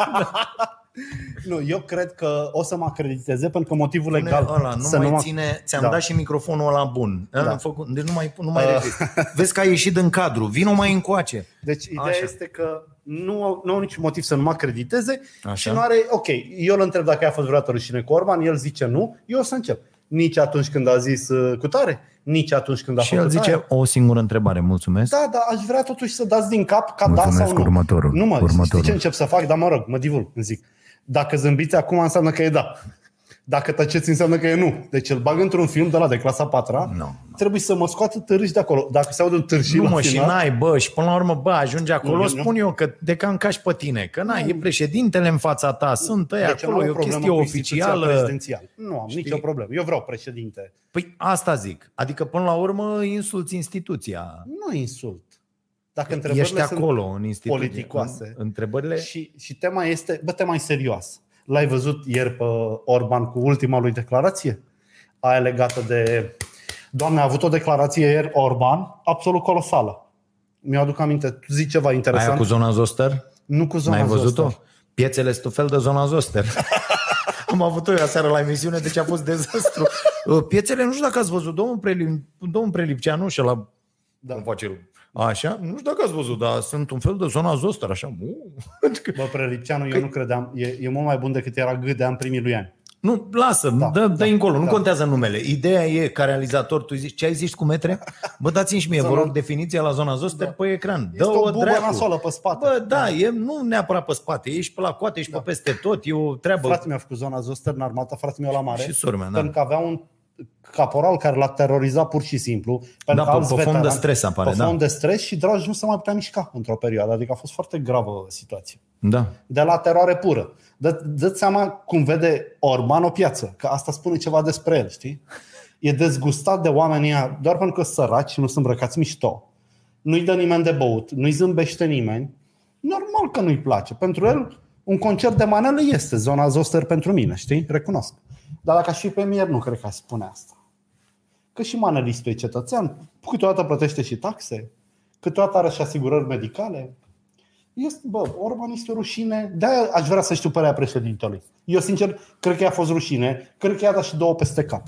Nu, eu cred că o să mă acrediteze pentru că motivul Pune legal ăla, nu să mai mă- ține, ți-am Da. dat și microfonul ăla bun. Da. Da. Făcut, deci nu mai, nu mai <laughs> rezist. Vezi că ai ieșit din cadru, vino mai încoace. Deci ideea Așa. este că nu au, nu au niciun motiv să nu mă acrediteze Așa. și nu are, ok, eu îl întreb dacă a fost vreodată rușine cu Orban, el zice nu, eu o să încep. Nici atunci când a zis uh, cu tare, nici atunci când a Și el făcut zice aia. o singură întrebare, mulțumesc. Da, da, aș vrea totuși să dați din cap ca Mulțumesc, da sau nu. următorul, Nu mă, următorul. știi ce încep să fac? Dar mă rog, mă divulg, îmi zic. Dacă zâmbiți acum înseamnă că e da. Dacă tăceți înseamnă că e nu. Deci îl bag într-un film de la de clasa 4 Nu. trebuie să mă scoată târâși de acolo. Dacă se aude un târșii Nu la mă, și final, n-ai, bă, și până la urmă, bă, ajunge acolo, Nu, nu, eu nu. spun eu că de ca încași pe tine, că n-ai, e președintele în fața ta, sunt ăia deci acolo, nu e am o problemă chestie cu instituția oficială. prezidențială. Nu am nicio problemă. Eu vreau președinte. Păi asta zic, adică până la urmă insulți instituția. Nu insult. Dacă întrebările Ești sunt acolo în instituție. politicoase. Întrebările... Și, și tema este, bă, tema e serioasă. L-ai văzut ieri pe Orban cu ultima lui declarație? Aia legată de... Doamne, a avut o declarație ieri Orban absolut colosală. Mi-o aduc aminte. Tu zici ceva Aia interesant? cu zona Zoster? Nu cu zona N-ai văzut-o? Zoster. Piețele sunt un fel de zona Zoster. <laughs> Am avut-o eu aseară la emisiune, deci a fost dezastru. Uh, <laughs> Piețele, nu știu dacă ați văzut, domnul, Prelip, domnul Prelipceanu și la Da. cum face el. Așa? Nu știu dacă ați văzut, dar sunt un fel de zona Zoster, așa. Uh. Bă, Prelipceanu, eu nu credeam. E, e mult mai bun decât era Gâdea în primii lui ani. Nu, lasă, da, dă, dă da, încolo, nu da. contează numele. Ideea e, ca realizator, tu zici, ce ai zis cu metre? Bă, dați-mi și mie, vă Zona- rog, definiția la zona Zoster pe ecran. Este Dă-o o bubă dracu. nasoală pe spate. Bă, da, e nu neapărat pe spate, ești pe la coate, ești pe peste tot, e o treabă. Frate mi-a făcut zona Zoster în armată, frate meu la mare. Și sora mea, da. Pentru că avea un caporal care l-a terorizat pur și simplu. Da, că pe- alți pe fond de veterani- stres apare, Pe da. fond de stres și Dragi nu se mai putea mișca într-o perioadă. Adică a fost foarte gravă situația. Da. De la teroare pură. Dă, dă seama cum vede Orban o piață, că asta spune ceva despre el, știi? E dezgustat de oamenii ăia doar pentru că sunt săraci și nu sunt îmbrăcați mișto. Nu-i dă nimeni de băut, nu-i zâmbește nimeni. Normal că nu-i place. Pentru el, un concert de manele este zona Zoster pentru mine, știi? Recunosc. Dar dacă aș fi premier, nu cred că aș spune asta. Că și manelistul e cetățean, câteodată plătește și taxe, câteodată are și asigurări medicale. Este, bă, Orban este o rușine. de aș vrea să știu părerea președintelui. Eu, sincer, cred că i-a fost rușine. Cred că i-a dat și două peste cap.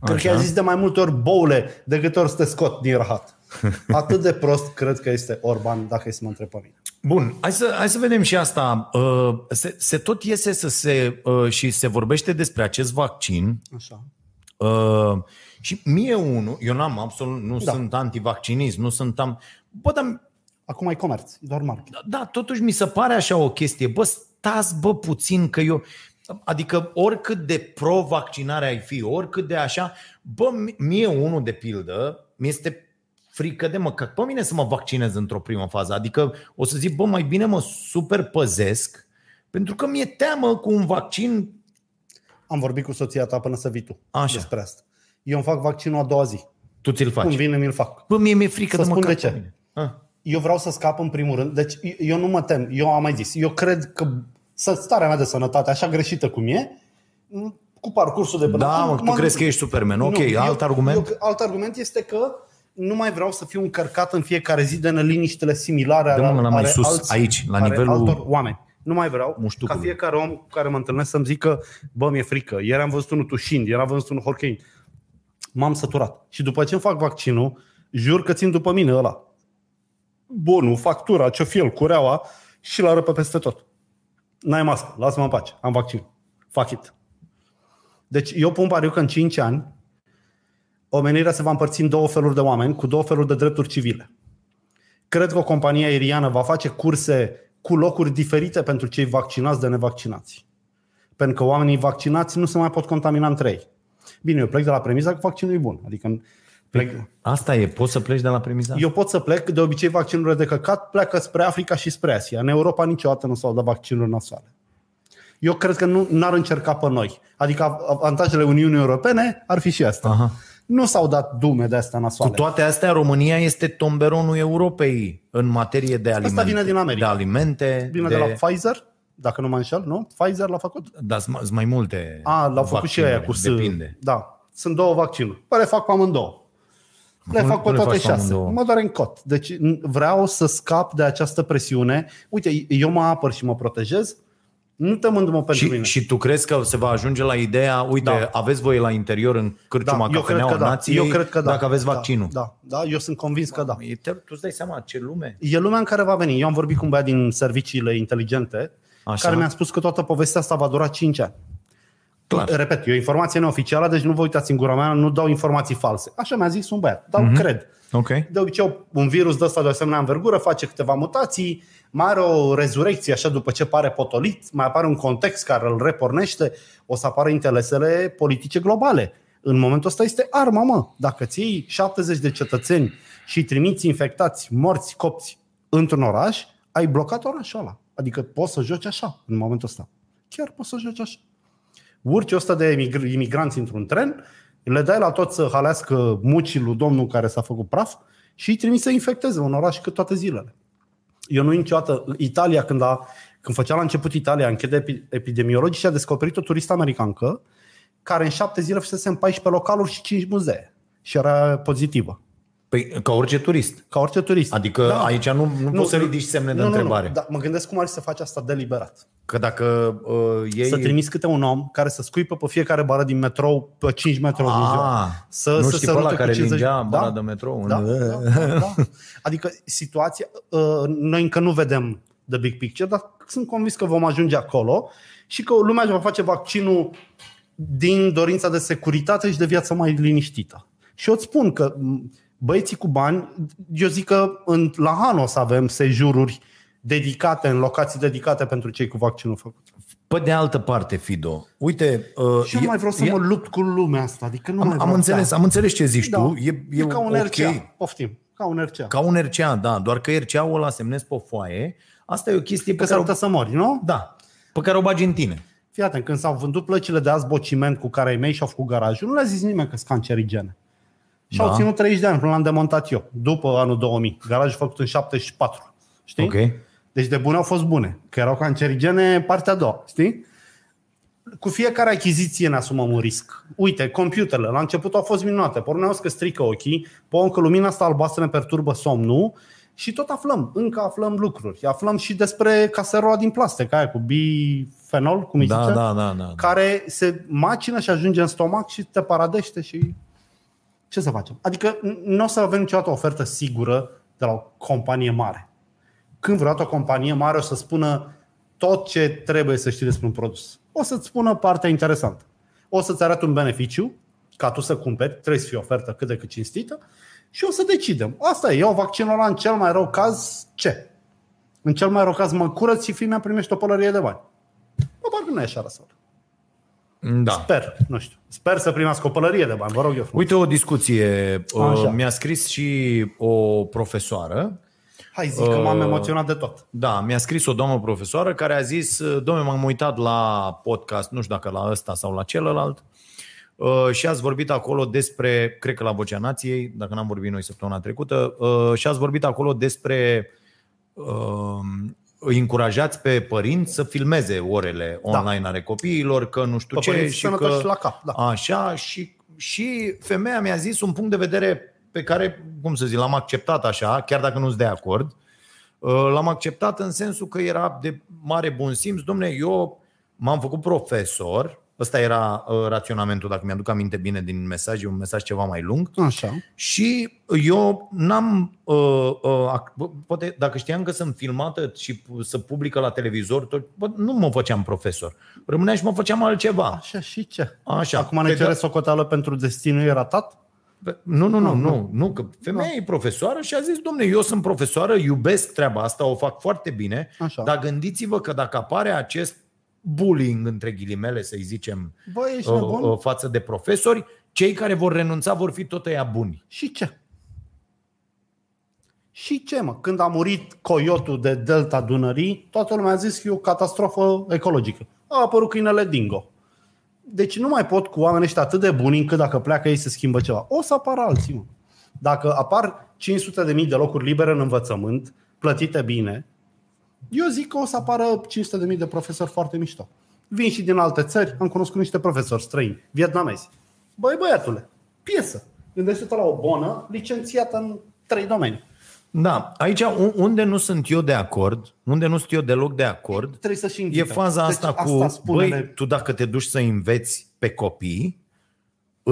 Cred că Așa. i-a zis de mai multe ori boule de câte ori să te scot din rahat. <laughs> Atât de prost cred că este Orban, dacă e să mă întreb pe mine. Bun, hai să, hai să vedem și asta. Uh, Se, se tot iese să se, uh, și se vorbește despre acest vaccin Așa. uh, și mie unul, eu n-am absolut, nu Da. sunt antivaccinist, nu sunt am... Bă, dar Acum ai comerț, e doar marketing. Da, totuși mi se pare așa o chestie. Bă, stați bă puțin că eu... Adică oricât de pro-vaccinare ai fi, oricât de așa, bă, mie unul de pildă, mi-este frică de mă, că pe mine să mă vaccinez într-o primă fază. Adică o să zic, bă, mai bine mă super păzesc, pentru că mi-e teamă cu un vaccin. Am vorbit cu soția ta până să vii tu Așa. despre asta. Eu îmi fac vaccinul a doua zi. Tu ți-l Cum faci. vine, mi-l fac. Bă, mie mi-e frică Să de mă spun de cac ce. pe mine. Ah. Eu vreau să scap în primul rând. Deci eu nu mă tem. Eu am mai zis. Eu cred că să- starea mea de sănătate, așa greșită cum e, cu parcursul de până Da, acum, mă, tu mă- crezi că ești Superman. Ok, Nu, alt argument? Eu, alt argument este că nu mai vreau să fiu încărcat în fiecare zi de neliniștile similare Dă-mă ale, la mai ale sus, alți, aici, la ale nivelul altor oameni. Nu mai vreau ca muștucului. fiecare om cu care mă întâlnesc să-mi zică bă, mi-e frică, ieri am văzut unul tușind, ieri am văzut unul horchein. M-am săturat. Și după ce îmi fac vaccinul, jur că țin după mine ăla. Bonul, factura, ce fiel, cureaua și la răpă peste tot. N-ai mască, lasă-mă în pace, am vaccin. Fuck it. Deci eu pun pariu că în 5 ani omenirea se va împărți în două feluri de oameni cu două feluri de drepturi civile. Cred că o companie aeriană va face curse cu locuri diferite pentru cei vaccinați de nevaccinați. Pentru că oamenii vaccinați nu se mai pot contamina între ei. Bine, eu plec de la premiza că vaccinul e bun. Adică plec, Asta e, poți să pleci de la premiza? eu pot să plec, de obicei vaccinurile de căcat pleacă spre Africa și spre Asia. În Europa niciodată nu s-au dat vaccinuri nasoale. Eu cred că nu n-ar încerca pe noi. Adică avantajele Uniunii Europene ar fi și asta. Aha. Nu s-au dat dume de astea Cu nasoale. toate astea, România este tomberonul Europei în materie de alimente. vine din America. De alimente. Vine de... de la Pfizer, dacă nu mă înșel, nu? Pfizer l-a făcut? Da, sunt mai multe A, l-au făcut și aia cu S. Depinde. Da. Sunt două vaccinuri. Păi le fac pe amândouă. Le Cum- fac pe cum le toate faci pe șase. amândouă? Mă doare în cot. Deci n- vreau să scap de această presiune. Uite, eu mă apăr și mă protejez. Nu te mândru pentru Și, mine. și tu crezi că se va ajunge la ideea, uite, Da. aveți voie la interior în cârciuma eu cred cafeneaua că da. nației Eu cred că da. dacă aveți Da, vaccinul. Da, da, eu sunt convins că da. E, te, tu îți dai seama ce lume? E lumea în care va veni. Eu am vorbit cu un băiat din serviciile inteligente Așa. care mi-a spus că toată povestea asta va dura 5 ani. Clar. Repet, e o informație neoficială, deci nu vă uitați în gura mea, nu dau informații false. Așa mi-a zis un băiat, dar Mhm. mm-hmm. cred. Ok. De obicei, un virus de ăsta de o asemenea învergură face câteva mutații, mai are o rezurecție așa după ce pare potolit, mai apare un context care îl repornește, o să apară interesele politice globale. În momentul ăsta este arma, mă. Dacă ți iei 70 de cetățeni și îi trimiți infectați, morți, copți într-un oraș, ai blocat orașul ăla. Adică poți să joci așa în momentul ăsta. Chiar poți să joci așa. Urci 100 de imigr- imigranți într-un tren, le dai la toți să halească mucii lui domnul care s-a făcut praf și îi trimiți să infecteze un oraș cât toate zilele. Eu nu niciodată, Italia, când, a, când făcea la început Italia închede epi- epidemiologici, a descoperit o turistă americancă care în șapte zile fusese în 14 localuri și 5 muzee și era pozitivă. Păi, ca orice turist. Ca orice turist. Adică da. aici nu, nu, nu poți să ridici semne de nu, întrebare. Nu, nu. Da, mă gândesc cum ar fi să faci asta deliberat. Că dacă uh, ei... Să trimiți câte un om care să scuipă pe fiecare bară din metrou pe 5 metri din ziua. Ah, Să, nu să știi se pe ăla rute cu care 50 lingea da? bara de metrou? Da, în- da, da, da. Adică situația, uh, noi încă nu vedem the big picture, dar sunt convins că vom ajunge acolo și că lumea își va face vaccinul din dorința de securitate și de viață mai liniștită. Și eu îți spun că m, băieții cu bani, eu zic că în, la Han o să avem sejururi dedicate, în locații dedicate pentru cei cu vaccinul făcut. Pe de altă parte, Fido, uite... Uh, Și nu mai vreau să e, mă lupt cu lumea asta. Adică nu mai am, vreau. am, înțeles, Da. am înțeles ce zici Da. tu. E, E, ca un ok. RCA. Poftim. Ca un RCA. Ca un RCA, da, doar că RCA-ul ăla semnezi pe o foaie. Asta e o chestie Că pe s-ar care, o, putea să mori, nu? da, pe care o bagi în tine. Fii atent, când s-au vândut plăcile de azbociment cu care ai mei și au făcut garajul, nu le-a zis nimeni că sunt cancerigene. Și Da. au ținut 30 de ani până l-am demontat eu, după anul 2000. Garajul făcut în 74. Știi? Ok. Deci de bune au fost bune. Că erau cancerigene partea a doua. Știi? Cu fiecare achiziție ne asumăm un risc. Uite, computerele, la început au fost minunate. Pe urmă ne-au zis că strică ochii, pe urmă că lumina asta albastră ne perturbă somnul și tot aflăm, încă aflăm lucruri. Aflăm și despre caserola din plastic, aia cu bifenol, cum îi Da, zice, da, da, da, da. care se macină și ajunge în stomac și te paradește și ce să facem? Adică n- nu o să avem niciodată o ofertă sigură de la o companie mare. Când vreodată o companie mare o să spună tot ce trebuie să știi despre un produs. O să-ți spună partea interesantă. O să-ți arate un beneficiu ca tu să cumperi, trebuie să fie o ofertă cât de cât cinstită și o să decidem. Asta e, eu vaccinul ăla în cel mai rău caz ce? În cel mai rău caz mă curăț și fii mea primește o pălărie de bani. Bă, parcă nu e așa răsăr. Da. Sper, nu știu. Sper să primească o pălărie de bani, vă rog eu frumos. Uite o discuție. Așa. Uh, Mi-a scris și o profesoară. Hai zic că m-am Uh, emoționat de tot. Da, mi-a scris o doamnă profesoară care a zis, domnule, m-am uitat la podcast, nu știu dacă la ăsta sau la celălalt, uh, și ați vorbit acolo despre, cred că la Vocea Nației, dacă n-am vorbit noi săptămâna trecută, uh, și ați vorbit acolo despre uh, îi încurajați pe părinți să filmeze orele online ale copiilor, că nu știu Pe ce părinți și sănătoși că la cap, da. așa și, și femeia mi-a zis un punct de vedere pe care, cum să zic, l-am acceptat așa, chiar dacă nu sunt de acord. Uh, L-am acceptat în sensul că era de mare bun simț. Domne, eu m-am făcut profesor, ăsta era uh, raționamentul, dacă mi-aduc aminte bine din mesaj, e un mesaj ceva mai lung, Așa. și eu n-am, uh, uh, ac- bă, poate dacă știam că sunt filmată și pu- să publică la televizor, tot, bă, nu mă făceam profesor. Rămâneam și mă făceam altceva. Așa și ce? Așa. Acum ne Pe cere da- socoteală pentru destinul ratat? Pe- Nu, nu, nu, Nu, nu, nu, că femeia e profesoară și a zis, domne, eu sunt profesoară, iubesc treaba asta, o fac foarte bine, Așa. dar gândiți-vă că dacă apare acest bullying, între ghilimele, să-i zicem, Bă, ești uh, nebun? uh, față de profesori, cei care vor renunța vor fi tot ăia buni. Și ce? Și ce, mă? Când a murit coiotul de delta Dunării, toată lumea a zis că e o catastrofă ecologică. A apărut câinele Dingo. Deci nu mai pot cu oamenii ăștia atât de buni încât dacă pleacă ei se schimbă ceva. O să apară alții, mă. Dacă apar 500 de mii de locuri libere în învățământ, plătite bine, eu zic că o să apară 500 de mii de profesori foarte mișto. Vin și din alte țări, am cunoscut niște profesori străini, vietnamezi. Băi, băiatule, piesă. Gândește-te la o bonă licențiată în trei domenii. Da, aici un- unde nu sunt eu de acord, unde nu sunt eu deloc de acord, Trebuie să și e înghită. faza Deci asta cu, asta spune-ne. băi, tu dacă te duci să înveți pe copii,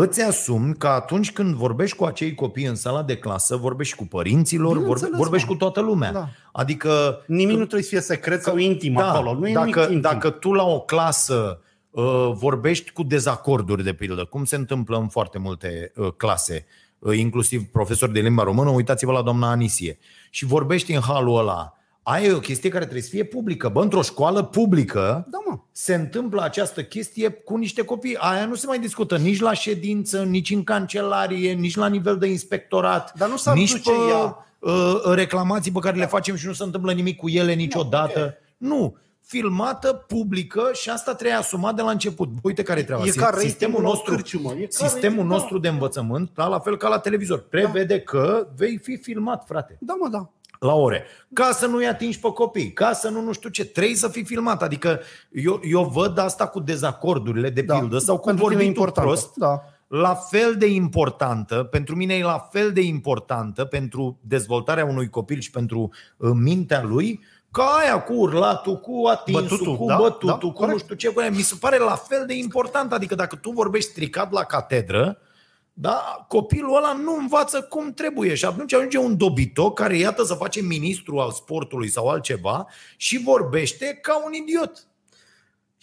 îți asumi că atunci când vorbești cu acei copii în sala de clasă, vorbești și cu părinților, vorbe, Bineînțeles, vorbești mă. cu toată lumea. Da. Adică Nimic nu trebuie să fie secret sau intim da, acolo. Nu e dacă, nimic intim. dacă tu la o clasă uh, vorbești cu dezacorduri, de pildă, cum se întâmplă în foarte multe uh, clase, uh, inclusiv profesori de limba română, uitați-vă la doamna Anisie, și vorbești în halul ăla, aia e o chestie care trebuie să fie publică. Bă, într-o școală publică Da, mă. se întâmplă această chestie cu niște copii. Aia nu se mai discută nici la ședință, nici în cancelarie, nici la nivel de inspectorat, Dar nu s-ar nici duce pe ea. uh, reclamații pe care le facem și nu se întâmplă nimic cu ele niciodată. Nu. Filmată, publică și asta trebuie asumat de la început. Uite care e treaba. E ca sistemul ratingul la o nostru, cârciumă. E ca sistemul rating, da. nostru de învățământ, da, la fel ca la televizor, prevede că vei fi filmat, frate Da, mă, da. La ore. Ca să nu-i atingi pe copii, ca să nu nu știu ce, trebuie să fii filmat. Adică eu, eu văd asta cu dezacordurile de da. pildă sau cu Pentru tine e vorbitul important. prost, Da. la fel de importantă, pentru mine e la fel de importantă pentru dezvoltarea unui copil și pentru uh, mintea lui, ca aia cu urlatul, cu atinsul, Bătutul, cu da, bătutul, da, cu nu corect. știu ce. cu aia. Mi se pare la fel de important. Adică dacă tu vorbești stricat la catedră, da, copilul ăla nu învață cum trebuie și atunci ajunge un dobitoc care iată să face ministru al sportului sau altceva și vorbește ca un idiot.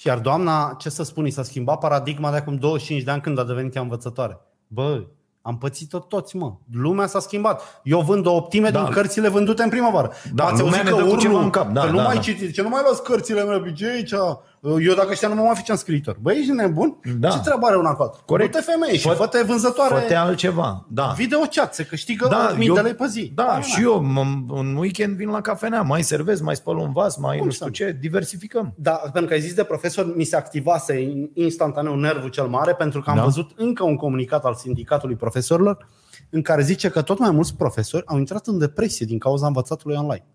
Iar doamna, ce să spun, i s-a schimbat paradigma de acum 25 de ani când a devenit ea învățătoare. Bă, am pățit-o toți, mă. Lumea s-a schimbat. Eu vând o optime Da. din cărțile vândute în primăvară. Da, Ați lumea auzit ne că dă cu ceva urlu, în cap. Da, că nu da, mai da. citiți, ce nu mai luați cărțile mele pe ce aici, Eu dacă știam nu mă mai făceam scriitor. Băi, ești nebun? Da. Ce treabă are una cu alta? Corect. Du-te femeie și Fă- fă-te vânzătoare Fă-te altceva. Da. video chat, se câștigă da, mii eu- de lei pe zi. Da, și eu m- în weekend vin la cafenea, mai servez, mai spăl un vas, mai Cum nu să știu nu? ce, diversificăm. Da, pentru că ai zis de profesor, mi se activase in- instantaneu nervul cel mare pentru că am Da. văzut încă un comunicat al sindicatului profesorilor în care zice că tot mai mulți profesori au intrat în depresie din cauza învățatului online.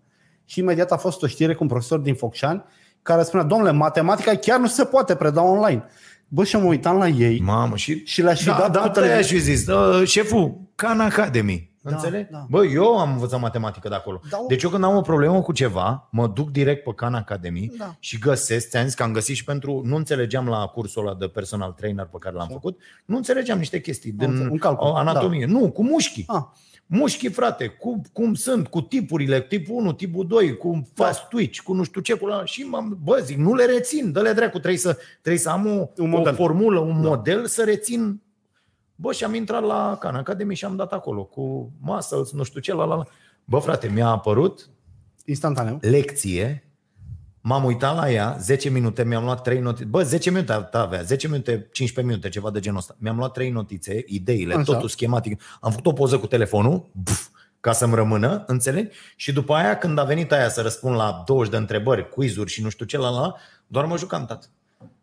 Și imediat a fost o știre cu un profesor din Focșani care spunea, domnule, matematica chiar nu se poate preda online. Bă, și mă uitam la ei Mamă, și, și le-aș fi da, dat da, cu da, televiz- aș fi zis, uh, șeful, Khan Academy. Da, Înțelegi? da. Bă, eu am învățat matematică de acolo. Da. Deci eu când am o problemă cu ceva, mă duc direct pe Khan Academy Da. și găsesc, ți-am zis că am găsit și pentru, nu înțelegeam la cursul ăla de personal trainer pe care l-am făcut, nu înțelegeam niște chestii din înțeleg, un calcul, o anatomie. Nu, cu mușchii. Ah. Mușchii, frate, cu, cum sunt, cu tipurile, tipul 1, tipul 2, cu fast twitch, cu nu știu ce, cu la... și m-am, bă, zic, nu le rețin, dă-le dracu, trebuie să, trebuie să am o, Un o model. formulă, un da. model să rețin. Bă, și am intrat la Khan Academy și am dat acolo cu masă, nu știu ce, la la la. Bă, frate, mi-a apărut instantaneu. lecție, m-am uitat la ea, 10 minute, mi-am luat 3 notițe. Bă, 10 minute avea, 10 minute, 15 minute, ceva de genul ăsta. Mi-am luat 3 notițe, ideile, Așa. Așa. totul schematic. Am făcut o poză cu telefonul, pf, ca să-mi rămână, înțelegi? Și după aia, când a venit aia să răspund la 20 de întrebări, quizuri și nu știu ce, la la, doar mă jucam, tată.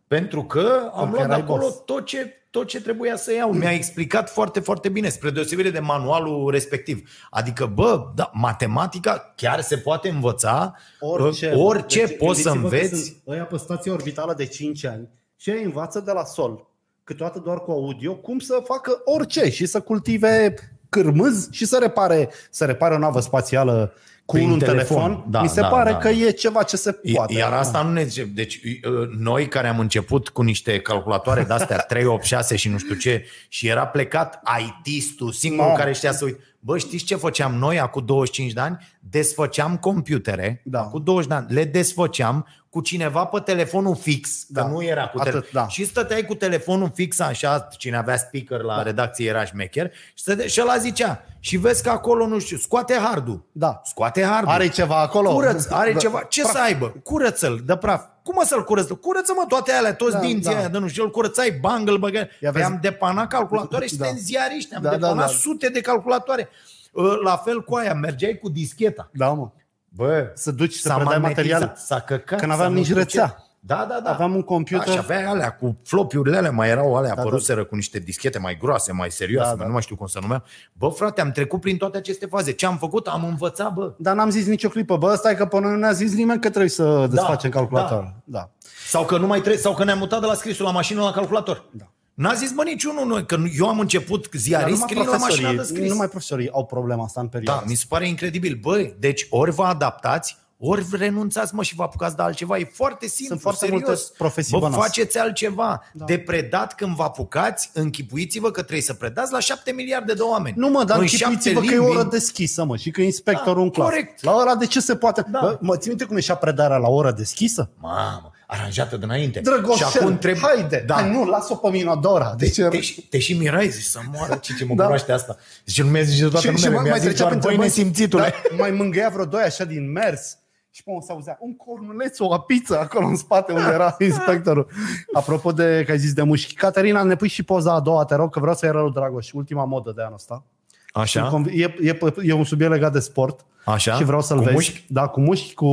Pentru că am Pentru că luat de erai acolo boss. tot ce, tot ce trebuia să iau. Mi-a explicat foarte, foarte bine, spre deosebire de manualul respectiv. Adică, bă, da, matematica chiar se poate învăța, orice, orice Deci, poți să gândiți-vă că înveți. Sunt ăia pe stație orbitală de 5 ani și ei învață de la sol, câteodată doar cu audio, cum să facă orice și să cultive cârmâz și să repare, să repare o navă spațială cu Prin un telefon. telefon. Da, Mi se da, pare da. că e ceva ce se I- poate. Iar asta nu ne zice. Deci, uh, noi care am început cu niște calculatoare de-astea <laughs> 386 și nu știu ce, și era plecat IT-istul, singurul No. care știa să uite. Bă, știți ce făceam noi acum 25 de ani? Desfăceam computere, Da. acum 20 de ani, le desfăceam cu cineva pe telefonul fix, Da. că nu era cu Atât, telefon. da. Și stăteai cu telefonul fix așa, cine avea speaker la da. redacție era șmecher, și, stătea, și ăla zicea, și vezi că acolo, nu știu, scoate hardul. Da. Scoate hardul. Are ceva acolo? Curăț, are Da. ceva. Ce Praf. să aibă? Curăță-l de praf. Cum mă să-l curăț? Curăță-mă toate alea, toți Da, da, dinții da. aia, de nu știu, îl curățai, bang, îl băgai. Ia Păi vezi. am depanat calculatoare și Da. suntem ziariști, am Da, da, depanat da. sute de calculatoare. Uh, La fel cu aia, mergeai cu discheta. Da, mă. Bă, Să duci să s-a predai magnetizat, materiale. S-a căcat. Că n-aveam s-a nu nici știu rețea. Ce. Da, da, da. Aveam un computer- Da, și avea alea cu flopiurile alea, mai erau alea, Da, da, apăruseră cu niște dischete mai groase, mai serioase, Da, da, da. nu mai știu cum să numeau. Bă, frate, am trecut prin toate aceste faze. Ce am făcut? Am învățat, bă. Dar n-am zis nicio clipă. Bă, stai că până nu ne-a zis nimeni că trebuie să desfacem da. calculatorul. Da. Sau că nu mai trebuie, sau că ne-am mutat de la scrisul la mașină la calculator. Da. N-a zis mă niciunul, noi, că eu am început Dar ziarist numai scriind la mașina de profesorii, scris. numai profesorii au problema asta în perioada Da, mi se pare incredibil. Băi, deci ori vă adaptați, ori renunțați mă și vă apucați de altceva. E foarte simplu, Sunt foarte serios. multe profesii Vă bănoase. faceți altceva. Da. De predat când vă apucați, închipuiți-vă că trebuie să predați la șapte miliarde de oameni. Nu mă, dar În închipuiți-vă șapte că e o limbi- oră deschisă, mă, și că e inspectorul Da, în clasă. corect. La ora de ce se poate? Da. Bă, mă, ții minte cum ieșea predarea la oră deschisă? Mamă, aranjată dinainte. Drăgoșel, și acum trebuie... haide, da. hai, nu, las-o pe Minodora. Deci, Te, și- te și mirai, zici să moară, ce, ce mă Da. da. cunoaște asta. Zice, nu mi-a zis toată numele, mi-a zis doar, băi nesimțitule. Da, mai mângâia vreo doi așa din mers. Și pe se auzea un cornuleț, o apiță acolo în spate unde era <laughs> inspectorul. Apropo de că ai zis de mușchi. Caterina, ne pui și poza a doua, te rog, că vreau să-i arăt lui Dragoș. Ultima modă de anul ăsta. Așa, Sunt conv- E, e, e un subiect legat de sport. așa. și vreau să-l Cu vezi. mușchi? Da, cu mușchi, cu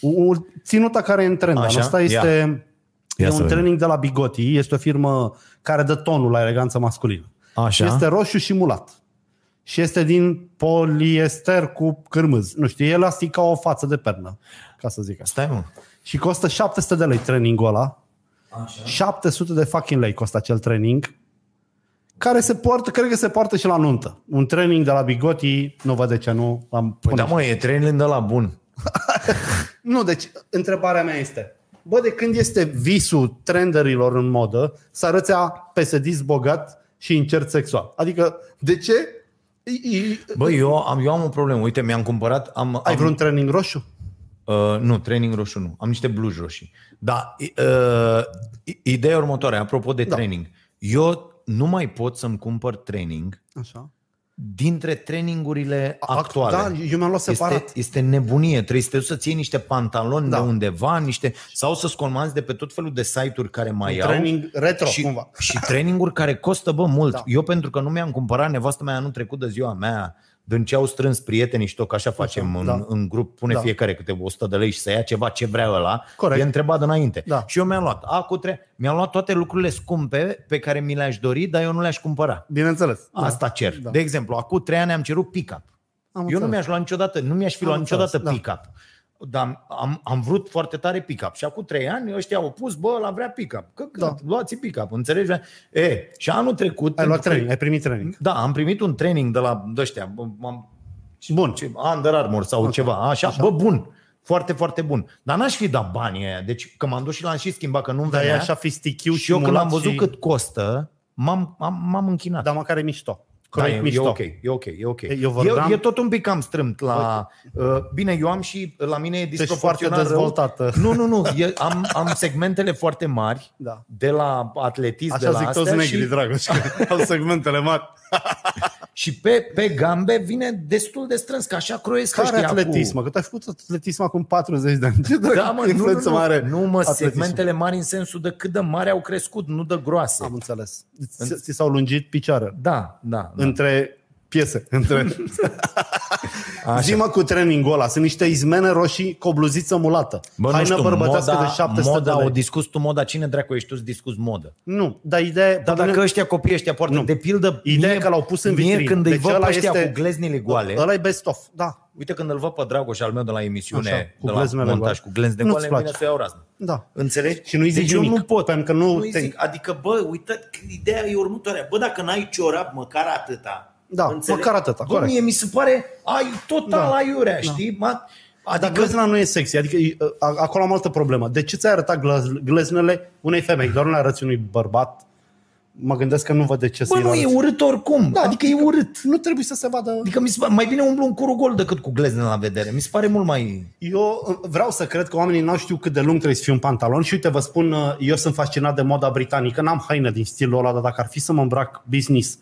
u- u- ținuta care e în trend. Așa, Anul ăsta este Ia e să un vedem. training de la Bigoti. Este o firmă care dă tonul la eleganță masculină. Așa. Este roșu și mulat. Și este din poliester cu cârmâz. Nu știu, e elastic ca o față de pernă, ca să zic asta. Stai mă. Și costă 700 de lei trainingul ăla. Așa. 700 de fucking lei costă acel training care se poartă, cred că se poartă și la nuntă. Un training de la Bigoti, nu văd de ce nu. Am Păi da mă, e training de la bun. <laughs> Nu, deci întrebarea mea este, bă, de când este visul trenderilor în modă să arăți a PSD bogat și incert sexual? Adică, de ce? I- i- Bă, eu am, eu am o problemă. Uite, mi-am cumpărat... Am, Ai am, vreun training roșu? Uh, nu, training roșu nu. Am niște blugi roșii. Da, uh, ideea e următoare, apropo de Da. training. Eu nu mai pot să-mi cumpăr training Așa. Dintre trainingurile Act- actuale. Da, eu mi-am luat separat. Este, este nebunie. Trebuie să te duci să-ți iei niște pantaloni Da. de undeva, niște sau să-ți comanzi de pe tot felul de site-uri care mai Un au. training retro, și, cumva. și traininguri care costă, bă, mult. Da. Eu pentru că nu mi-am cumpărat, nevastă mea anul trecut de ziua mea, din ce au strâns prietenii și tot, că așa facem în, da. în grup, pune Da. fiecare câte 100 de lei și să ia ceva ce vrea ăla, Corect. e întrebat înainte. Da. Și eu mi-am luat acu tre- mi-am luat toate lucrurile scumpe pe care mi le-aș dori, dar eu nu le-aș cumpăra. Bineînțeles. Asta cer. Da. De exemplu, acum trei ani am cerut pick-up. Am Eu nu înțeles. mi-aș lua niciodată, nu mi-aș fi Am luat înțeles, niciodată da. Pick-up. Dar am, am vrut foarte tare pick-up. Și acum trei ani ăștia au pus, bă, la vrea pick-up. Că, că Da. luați pick-up, înțelegi? E, și anul trecut... Ai luat pentru că- training, ai primit training. Da, am primit un training de la ăștia. Am, Bun. ce, Under Armour sau Așa, ceva. Așa, așa. bă, bun. Foarte, foarte bun. Dar n-aș fi dat banii aia. Deci, că m-am dus și l-am și schimbat, că nu-mi Dar e venea. așa fistichiu și eu când simulat am văzut și... cât costă, m-am, am, m-am închinat. Dar măcar e mișto. Da, Corect, e, e mișto. ok, e ok, e ok. Eu vorbeam- e, e tot un pic cam strâmt la... Uh, bine, eu am și, la mine e disproporționat foarte rău. dezvoltată. Nu, nu, nu, e, am, am segmentele foarte mari Da. de la atletism, de Așa la zic toți astea negri, și, Dragoș, că au segmentele mari. <laughs> și pe, pe gambe vine destul de strâns, că așa croiesc Care ăștia atletism? Cu... Mă, că tu ai făcut atletism acum 40 de ani. <laughs> Ce dracu, Da, mă, nu, nu, influență nu, mare nu, mă, atletismul? segmentele mari în sensul de cât de mari au crescut, nu de groase. Am înțeles. Ți, ți s-au lungit picioarele. Da, da. da. Între piese. Între... <laughs> Așa. Zi-mă cu trainingul ăla. Sunt niște izmene roșii cu o bluziță mulată. Bă, nu Haină știu, bărbătească moda, de 700 moda de lei. o discuți tu moda, cine dracu ești tu să discuți modă? Nu, dar ideea... Dar dacă ăștia copii ăștia poartă, Nu. de pildă, Ideea mie, că l-au pus în mie vitrină. când îi Deci văd pe ăla ăștia este- cu gleznile goale, Ăla e best of, da. uite când îl văd pe Dragoș al meu de la emisiune, Așa, cu de la gleznele montaj goale. cu glenzi de Nu-ți goale, place. vine să iau raznă. Da. Înțelegi? Și nu-i zici deci eu nimic, nu pot. pentru că nu nu-i te- zic, adică, bă, uite, ideea e următoarea. Bă, dacă n-ai ciorap, măcar atâta. Da, măcar atâta, Bă, corect. mie mi se pare, ai total Da. aiurea, știi? Ma, Dar adică, glezna nu e sexy, adică e- a- acolo am altă problemă. De ce ți-ai arătat glez- gleznele unei femei? Doar nu le arăți unui bărbat? Mă gândesc că nu văd de ce bă, să-i nu, arăți. e urât oricum. Da, adică e urât. Nu trebuie să se vadă... Adică mi se pare, mai bine umblu în curul gol decât cu glezne la vedere. Mi se pare mult mai... Eu uh, vreau să cred că oamenii nu știu cât de lung trebuie să fie un pantalon și uite, vă spun, uh, eu sunt fascinat de moda britanică, n-am haine din stilul ăla, dar dacă ar fi să mă îmbrac business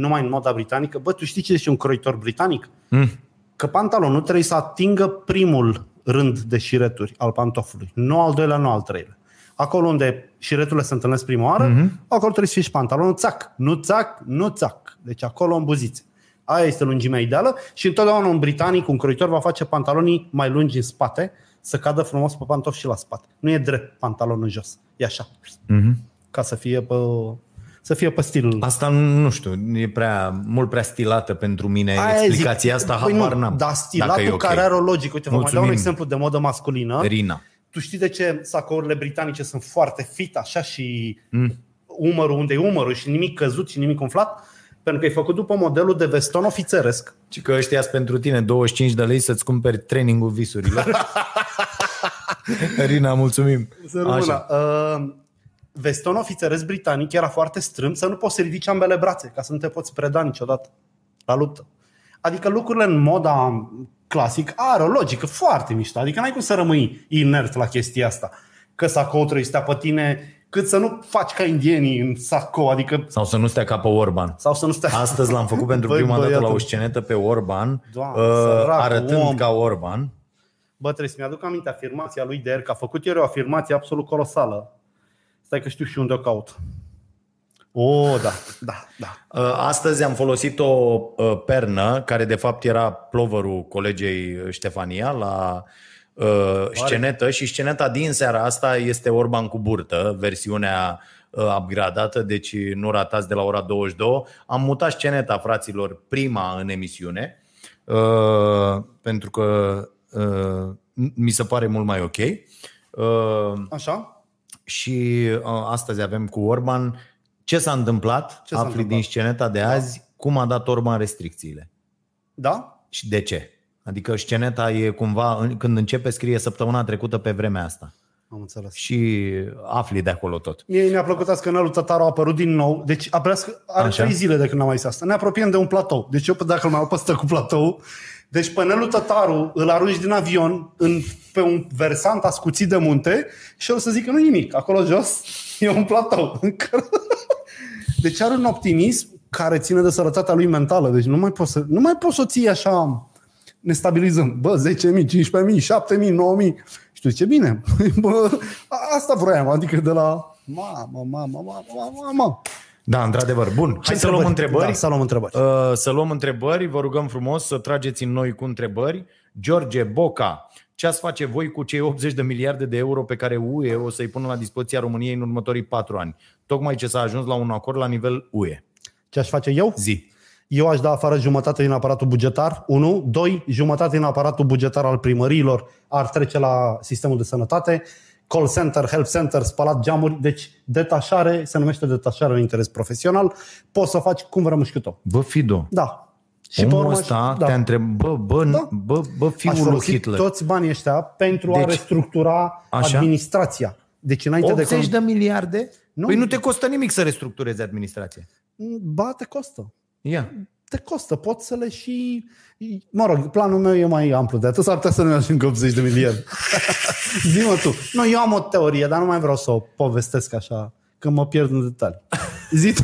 numai în moda britanică, bă, tu știi ce este un croitor britanic? Mm. Că pantalonul trebuie să atingă primul rând de șireturi al pantofului, nu al doilea, nu al treilea. Acolo unde șireturile se întâlnesc prima oară, mm-hmm. acolo trebuie să fie și pantalonul țac, nu țac, nu țac. Deci acolo în buzițe. Aia este lungimea ideală și întotdeauna un britanic, un croitor va face pantalonii mai lungi în spate, să cadă frumos pe pantofi și la spate. Nu e drept pantalonul în jos. E așa. Mm-hmm. Ca să fie pe, să fie pe stil. Asta nu știu, e prea, mult prea stilată pentru mine Aia explicația zic. asta, Păi habar nu, n-am. Dar dacă stilatul e ok. care are o logică. Uite, vă mai dau un Mulțumim. exemplu de modă masculină. Rina. Tu știi de ce sacourile britanice sunt foarte fit așa și mm. umărul unde e umărul și nimic căzut și nimic umflat? Pentru că e făcut după modelul de veston ofițeresc. Și că ăștia sunt pentru tine 25 de lei să-ți cumperi trainingul visurilor. <laughs> Rina, mulțumim. Să rămână. Uh, veston ofițeresc britanic era foarte strâmt să nu poți să ridici ambele brațe ca să nu te poți preda niciodată la luptă. Adică lucrurile în moda clasic are o logică foarte mișto. Adică n-ai cum să rămâi inert la chestia asta. Că sacou trebuie să stea pe tine cât să nu faci ca indienii în sacou. Adică Sau să nu stea ca pe Orban. sau să nu stea... Astăzi l-am făcut <laughs> pentru Băi, prima dată la băiatul. o scenetă pe Orban, Doamne, uh, săracul arătând om. ca Orban. Bă, trebuie să-mi aduc aminte afirmația lui de ieri, că a făcut ieri o afirmație absolut colosală. Stai că știu și unde o caut. O, da, da, da. Uh, Astăzi am folosit o uh, pernă, care de fapt era plovărul colegei Ștefania la uh, scenetă și sceneta din seara asta este Orban cu burtă, versiunea uh, upgradată, deci nu ratați de la ora 22. Am mutat sceneta, fraților, prima în emisiune, uh, pentru că uh, mi se pare mult mai ok. Uh, Așa? Și uh, astăzi avem cu Orban. Ce s-a întâmplat? Ce s-a Afli întâmplat? din sceneta de azi cum a dat Orban restricțiile Da? și de ce. Adică sceneta e cumva, în- când începe, scrie săptămâna trecută pe vremea asta. Am înțeles. Și afli de acolo tot. Mie mi-a plăcut azi că Nelu Tătaru a apărut din nou. Deci abia sc- are Așa. trei zile de când am mai zis asta. Ne apropiem de un platou. Deci eu dacă îl mai apăstă cu platou, deci pe Nelu Tătaru îl arunci din avion în, pe un versant ascuțit de munte și o să zic că nu nimic. Acolo jos e un platou. <laughs> Deci are un optimism care ține de sănătatea lui mentală. Deci nu mai poți să, nu mai poți să o ții așa nestabilizăm. Bă, 10.000, 15.000, 7.000, 9.000. Și tu zice, bine, <laughs> bă, asta vroiam, adică de la mamă, mamă, mamă, mamă, mamă. Da, într-adevăr. Bun, hai să luăm întrebări. Da, să luăm întrebări. Uh, să luăm întrebări, vă rugăm frumos să trageți în noi cu întrebări. George Boca, ce ați face voi cu cei 80 de miliarde de euro pe care UE o să-i pună la dispoziția României în următorii patru ani? Tocmai ce s-a ajuns la un acord la nivel UE. Ce aș face eu? Zi. Eu aș da afară jumătate din aparatul bugetar, 1. 2. Jumătate din aparatul bugetar al primăriilor ar trece la sistemul de sănătate. Call center, help center, spălat geamuri, deci detașare, se numește detașare în interes profesional. Poți să faci cum vrei cât Bă, Fido, Da. și Omul urmă, ăsta da. te-a întrebat, bă, bă, Da. da. bă, bă, Aș fiul lui folosi Hitler. toți banii ăștia pentru a Deci- restructura Așa. administrația. Deci înainte 80 de... de miliarde? Nu. Nu. Păi nu te costă nimic să restructurezi administrația. Ba, te costă. Ia. Te costă, poți să le și... Mă rog, planul meu e mai amplu de atât, s-ar putea să nu ajung 80 de miliarde. <laughs> Zi-mă tu. Nu, eu am o teorie, dar nu mai vreau să o povestesc așa, că mă pierd în detalii. Zi tu,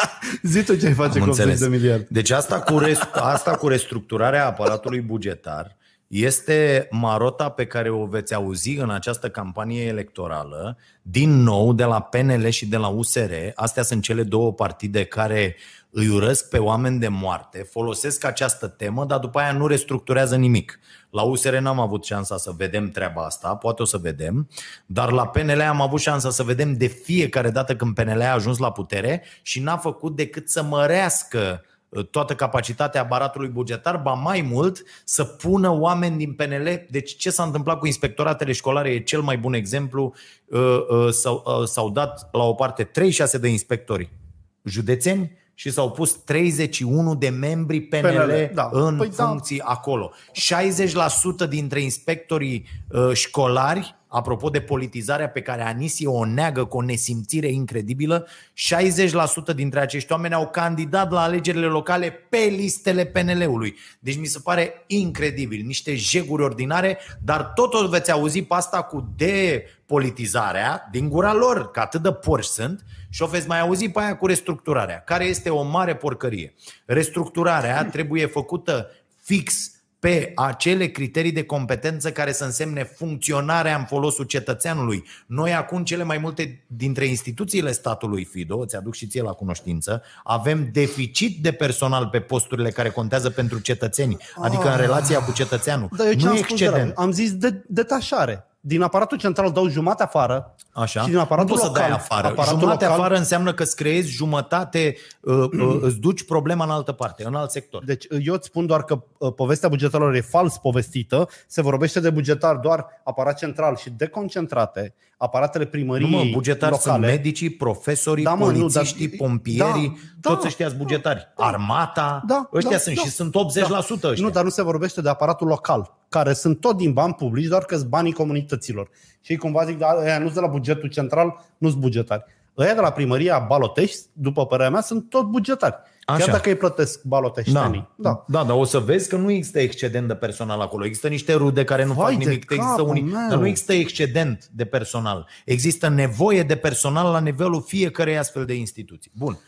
<laughs> zi tu ce ai face Am cu 80 înțeles. de miliarde. Deci asta cu, rest, asta cu restructurarea aparatului bugetar este marota pe care o veți auzi în această campanie electorală, din nou de la PNL și de la USR. Astea sunt cele două partide care îi urăsc pe oameni de moarte, folosesc această temă, dar după aia nu restructurează nimic. La USR n-am avut șansa să vedem treaba asta, poate o să vedem, dar la PNL am avut șansa să vedem de fiecare dată când PNL a ajuns la putere și n-a făcut decât să mărească uh, toată capacitatea aparatului bugetar, ba mai mult să pună oameni din PNL. Deci ce s-a întâmplat cu inspectoratele școlare e cel mai bun exemplu. Uh, uh, S-au, uh, s-au dat la o parte 36 de inspectori județeni și s-au pus 31 de membri PNL, PNL, da. în Păi da. funcții acolo. 60% dintre inspectorii uh, școlari, apropo de politizarea pe care Anisie o neagă cu o nesimțire incredibilă, 60% dintre acești oameni au candidat la alegerile locale pe listele PNL-ului. Deci mi se pare incredibil, niște jeguri ordinare, dar tot o veți auzi pe asta cu depolitizarea din gura lor, că atât de porși sunt, și o veți mai auzi pe aia cu restructurarea, care este o mare porcărie. Restructurarea <laughs> trebuie făcută fix pe acele criterii de competență care să însemne funcționarea în folosul cetățeanului. Noi acum cele mai multe dintre instituțiile statului FIDO, îți aduc și ție la cunoștință, avem deficit de personal pe posturile care contează pentru cetățeni, adică în relația cu cetățeanul. Dar eu ce nu am spus de excedent. rău? Am zis de, detașare. Din aparatul central dau jumate afară Așa. și din aparatul nu poți local. să dai afară. Aparatul Jumate local, afară înseamnă că îți creezi jumătate, uh, uh, <clears throat> îți duci problema în altă parte, în alt sector. Deci eu îți spun doar că uh, povestea bugetarilor e fals povestită, se vorbește de bugetar doar aparat central și deconcentrate, aparatele Nu primăriei mă, bugetari sunt locale. medicii, profesorii, Da, da, mă, nu, polițiștii, dar- pompierii, da, toți da, ăștia sunt bugetari. Armata, Da, ăștia da, sunt da. și sunt 80% ăștia. Nu, dar nu se vorbește de aparatul local, care sunt tot din bani publici, doar că sunt banii comunităților. Și ei cumva zic, da, ăia nu de la bugetul central, nu sunt bugetari. Ăia de la primăria Balotești, după părerea mea, sunt tot bugetari. Chiar Așa. dacă îi plătesc baloteștenii. Da. da, dar o să vezi că nu există excedent de personal acolo. Există niște rude care nu Vai fac de nimic, există capul unii, meu. dar nu există excedent de personal. Există nevoie de personal la nivelul fiecărei astfel de instituții. Bun.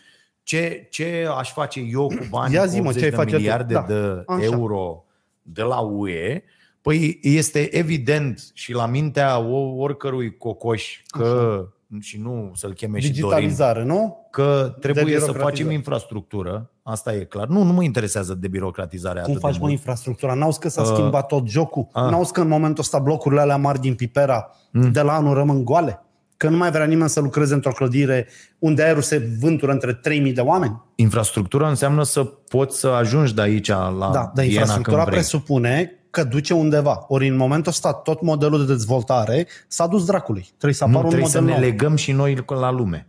Ce, ce aș face eu cu bani Ia cu zi, mă, 80 ce ai de face tu? miliarde Da. de Așa. euro de la UE? Păi este evident și la mintea o- oricărui cocoș că și nu să-l cheme și Dorin, Digitalizare, nu? că trebuie să birocratizare. facem infrastructură, asta e clar. Nu, nu mă interesează de birocratizare Cum atât faci de mă mult. infrastructura? N-auzi că s-a Uh, schimbat tot jocul? ah. N-auzi că în momentul ăsta blocurile alea mari din Pipera Mm. de la anul rămân goale? Că nu mai vrea nimeni să lucreze într-o clădire unde aerul se vântură între 3000 de oameni? Infrastructura înseamnă să poți să ajungi de aici la Da, dar Viena infrastructura când vrei. presupune că duce undeva. Ori în momentul ăsta tot modelul de dezvoltare s-a dus dracului. Trebuie să Nu, apară un trebuie să model ne nou. legăm și noi la lume.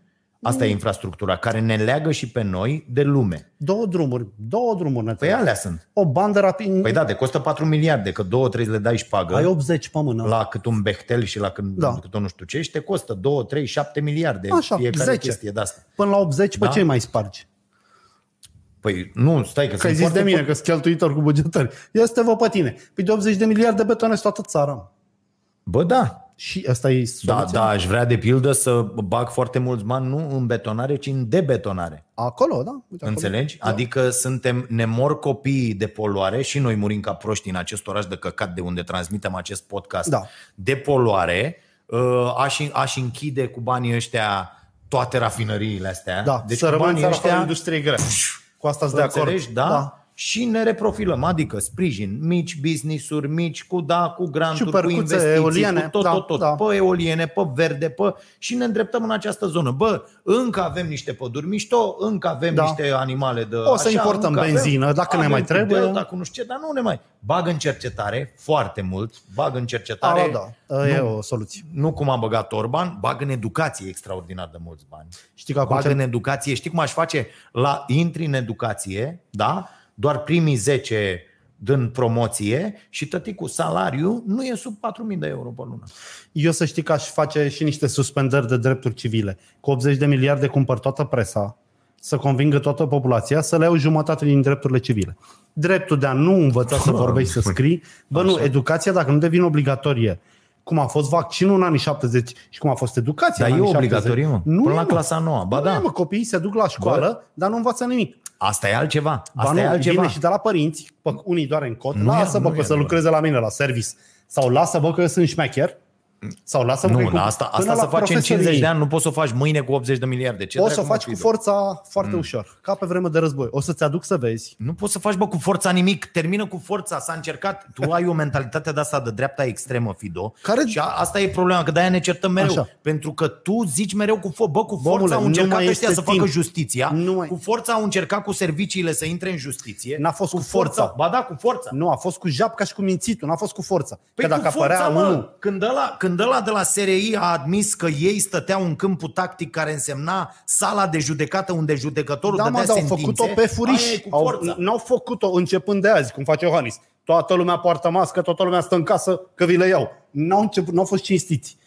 Asta e infrastructura, care ne leagă și pe noi de lume. Două drumuri, două drumuri ne Păi trebuie. alea sunt. O bandă rapidă. Păi da, te costă 4 miliarde, că două trebuie să le dai șpagă Ai 80 pe mână. la cât un Bechtel și la cât, Da. da. cât un nu știu ce și te costă 2, 3, 7 miliarde Așa, fiecare 10. chestie de asta. Până la 80, pe Da. ce mai spargi? Păi nu, stai că, Că ai sunt zis de foarte mine că sunt cheltuitor cu bugetari. Ia să te vă pe tine. Păi de 80 de miliarde betonezi toată țara. Bă, da, Și asta e Da, soluția? da, aș vrea de pildă să bag foarte mulți bani nu în betonare, ci în debetonare. Acolo, da? Uite, acolo. Înțelegi? Da. Adică suntem, ne mor copiii de poluare și noi murim ca proști în acest oraș de căcat de unde transmitem acest podcast Da. de poluare. Uh, Aș, aș închide cu banii ăștia toate rafinăriile astea. Da, deci să cu rămân banii țara fără ăștia, industrie grea. Cu asta sunt de acord. Înțelegi? Da? da. Și ne reprofilăm, adică sprijin, mici business-uri, mici, cu da, cu granturi, cu Ciupercuțe, investiții, eoliene, cu tot, da, tot, tot, da. pe eoliene, pe verde, pe... și ne îndreptăm în această zonă. Bă, încă avem niște păduri mișto, încă avem Da. niște animale de O să așa, importăm încă benzină, dacă ne mai cu trebuie. Delta, cu nu știu ce, dar nu ne mai... Bag în cercetare, foarte mult, bag în cercetare, Da, da, e o soluție. nu cum a băgat Orban, bag în educație extraordinar de mulți bani. Știi că acum Bag ce- în educație. Știi cum aș face? La intri în educație, da? Doar primii 10 dând promoție și tăticul salariu nu e sub 4.000 de euro pe lună. Eu să știi că aș face și niște suspendări de drepturi civile. Cu 80 de miliarde cumpăr toată presa, să convingă toată populația să le iau jumătate din drepturile civile. Dreptul de a nu învăța să vorbești, să scrii. Bă, nu, educația dacă nu devine obligatorie, cum a fost vaccinul în anii 70 și cum a fost educația Dar în e anii 70. obligatorie, mă. Nu Până e, la mă. clasa 9. Ba Nu e, da. mă, copiii se duc la școală, dar nu învață nimic. Asta e altceva. Ba Asta nu, e altceva. vine și de la părinți, pe unii doar în cot, Nu e- lasă nu bă e că să adevărat. lucreze la mine la service. Sau lasă bă că eu sunt șmecher. Sau lasă bă că e Nu, cu- dar asta, până asta la să faci în 50 profesorii. de ani, nu poți să o faci mâine cu 80 de miliarde. Ce O să o dracu, mă, faci cu Fido? forța foarte ușor, ca pe vreme de război. O să-ți aduc să vezi. Nu poți să faci, bă, cu forța nimic. Termină cu forța. S-a încercat. Tu ai o mentalitate de asta de dreapta extremă, Fido. Care- Și a, asta e problema, că de-aia ne certăm mereu. Așa. Pentru că tu zici mereu cu forța. Bă, cu forța Omule, au nu încercat mai ăștia este să facă timp. justiția. Nu mai- Cu forța au încercat cu serviciile să intre în justiție. N-a fost cu forța. Ba da, cu forța. Nu, a fost cu japca și cu mințitul, n-a fost cu forța. Păi că dacă cu forța, apărea mă, unul... când, ăla, când ăla de la SRI a admis că ei stăteau în câmpul tactic care însemna sala de judecată unde judecătorul Da, mă, dădea dar au sentințe, făcut-o pe furiș. aia e cu Au, forța. n-au făcut-o începând de azi, cum face Iohannis. Toată lumea poartă mască, toată lumea stă în casă, că vi le iau. N-au, început, n-au fost cinstiți.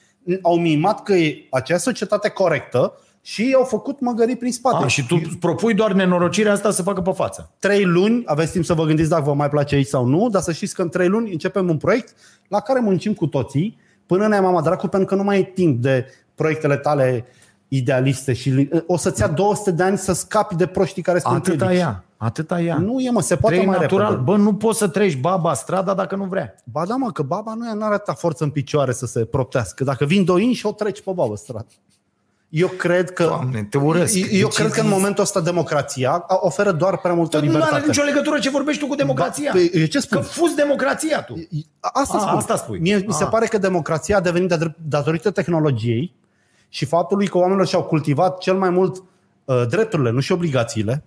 Au mimat că e acea societate corectă și au făcut măgării prin spate. A, și tu propui doar nenorocirea asta să facă pe față. trei luni, aveți timp să vă gândiți dacă vă mai place aici sau nu, dar să știți că în trei luni începem un proiect la care muncim cu toții până ne mama dracu, pentru că nu mai e timp de proiectele tale idealiste și o să-ți ia 200 de ani să scapi de proștii care sunt Atâta împiedici. ea, atâta ea. Nu e, mă, se poate Trei mai natural. repede. Bă, nu poți să treci baba strada dacă nu vrea. Ba da, mă, că baba nu are atâta forță în picioare să se proptească. Dacă vin doi inși, o treci pe babă stradă. Eu cred că, Doamne, te urăsc. eu Deci cred că în e- momentul ăsta democrația oferă doar prea multă Nu libertate. are nicio legătură ce vorbești tu cu democrația. Ba, păi, ce spun? Că fuzi democrația tu. Asta A, spun. asta spui. Mie mi se A. pare că democrația a devenit de- datorită tehnologiei și faptului că oamenilor și-au cultivat cel mai mult uh, drepturile, nu și obligațiile,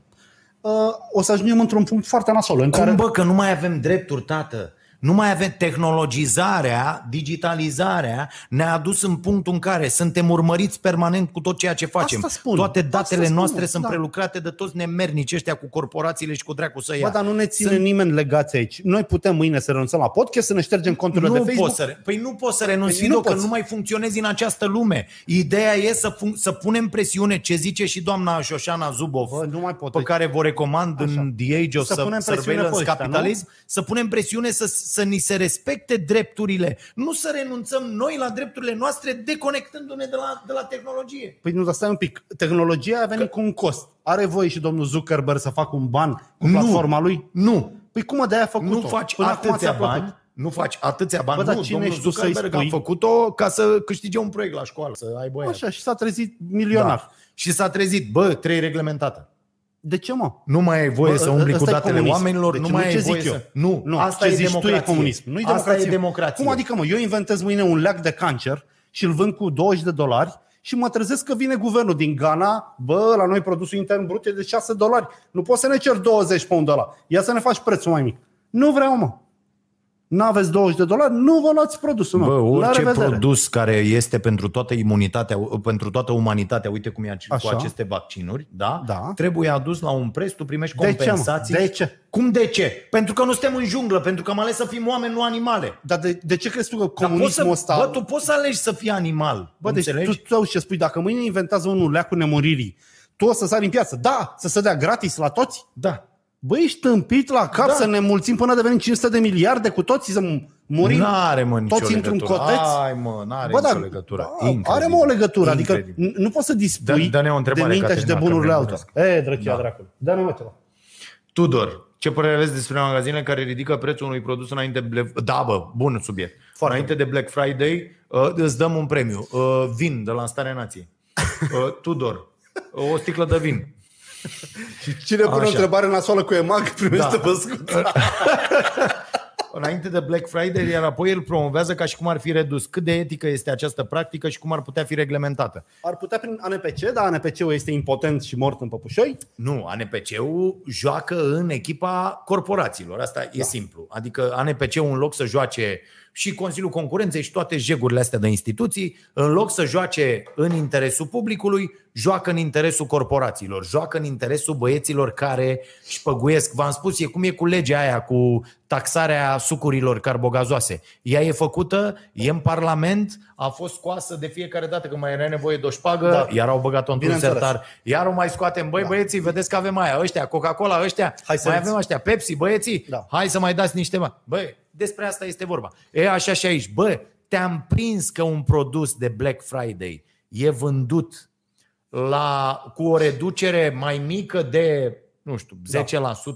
uh, o să ajungem într-un punct foarte nasol în care... Cum bă, că nu mai avem drepturi, tată? Nu mai avem tehnologizarea, digitalizarea ne-a adus în punctul în care suntem urmăriți permanent cu tot ceea ce facem. Asta spun. Toate Asta datele spun, noastre sunt da. prelucrate de toți nemernici ăștia cu corporațiile și cu dracu să ia. Bă, dar nu ne ține Sunt- nimeni legați aici. Noi putem mâine să renunțăm la podcast, să ne ștergem conturile nu de Facebook. poți să, re- păi nu poți să renunți, Păi Fido, nu că poți. nu mai funcționezi în această lume. Ideea e să, fun- să punem presiune, ce zice și doamna Șoșana Zubov, Bă, nu mai pot. pe care vă recomand Așa. în The Age of Să punem presiune Surveillance pe ăștia, Capitalism, să punem presiune să, să ni se respecte drepturile, nu să renunțăm noi la drepturile noastre deconectându-ne de la, de la tehnologie. Păi nu, dar stai un pic. Tehnologia a venit cu un cost. Are voie și domnul Zuckerberg să facă un ban cu Nu. platforma lui? Nu, Păi cum de aia a făcut-o? nu faci Până acum atâția ți-a plăcut. bani, nu faci atâția bani. Bă, dar nu, cine domnul ești tu să-i Zuckerberg a spui? făcut-o ca să câștige un proiect la școală, să aibă ea. Așa, și s-a trezit milionar. Da. Și s-a trezit, bă, trei reglementată. De ce, mă? Nu mai ai voie Bă, să umbli cu ăsta e datele comunism. oamenilor, Deci nu mai ce ai zic voie eu. să... Nu, nu asta ce e zici democrație. tu e comunism. Nu e Asta democrație. e democrație. Cum adică, mă, eu inventez mâine un leac de cancer și îl vând cu 20 de dolari și mă trezesc că vine guvernul din Ghana, bă, la noi produsul intern brut e de 6 dolari. Nu poți să ne cer 20 pe un dolar. Ia să ne faci prețul mai mic. Nu vreau, mă. Nu aveți 20 de dolari, nu vă luați produsul meu. Bă, La orice revedere. produs care este pentru toată imunitatea, pentru toată umanitatea, uite cum e cu Așa. aceste vaccinuri, da? Da. Trebuie adus la un preț, tu primești De ce, mă? compensații. De ce? Cum de ce? Pentru că nu suntem în junglă, pentru că am ales să fim oameni, nu animale. Dar de, de ce crezi tu că Dar poți comunismul să, ăsta... Bă, tu poți să alegi să fii animal. Bă, deci înțelegi? tu, tu auzi ce spui, dacă mâine inventează unul leacul nemuririi, tu o să sari în piață. Da, să se dea gratis la toți. Da. Bă, ești tâmpit la cap Da. să ne mulțim până devenim 500 de miliarde cu toții, să murim N-are, mă, nicio toți într-un legătură. coteț. Ai, mă, n-are Bă, nicio dar, legătură. da, Incredibil. are mă o legătură, adică Incredibil. n- nu poți să dispui Dă- dă-ne o întrebare, de mintea și de Caterina, că bunurile ne altora. urmăresc. E, drăchia Da. dracului. Dă-ne mă ceva. Tudor, ce părere aveți despre magazinele care ridică prețul unui produs înainte de Black... Da, bă, bun subiect. Foarte înainte de Black Friday uh, îți dăm un premiu. Uh, vin de la Starea Nației. Uh, Tudor, o sticlă de vin. Și <laughs> cine pune o Așa. întrebare nasoală cu EMAG primește Da. văscut. <laughs> Înainte de Black Friday, iar apoi îl promovează ca și cum ar fi redus. Cât de etică este această practică și cum ar putea fi reglementată? Ar putea prin ANPC, dar ANPC-ul este impotent și mort în păpușoi. Nu, ANPC-ul joacă în echipa corporațiilor. Asta Da. e simplu. Adică ANPC-ul în loc să joace și Consiliul Concurenței și toate jegurile astea de instituții, în loc să joace în interesul publicului, joacă în interesul corporațiilor, joacă în interesul băieților care își păguiesc. V-am spus, e cum e cu legea aia, cu taxarea sucurilor carbogazoase. Ea e făcută, e în Parlament, a fost scoasă de fiecare dată când mai era nevoie de o șpagă, Da. iar au băgat-o într-un Bineînțeles. sertar, iar o mai scoatem. Băi, băieții, vedeți că avem aia, ăștia, Coca-Cola, ăștia, Hai să mai vedeți. avem ăștia, Pepsi, băieții, Da. hai să mai dați niște bani. Băi, despre asta este vorba. E așa și aici. Bă, te-am prins că un produs de Black Friday e vândut la, cu o reducere mai mică de, nu știu,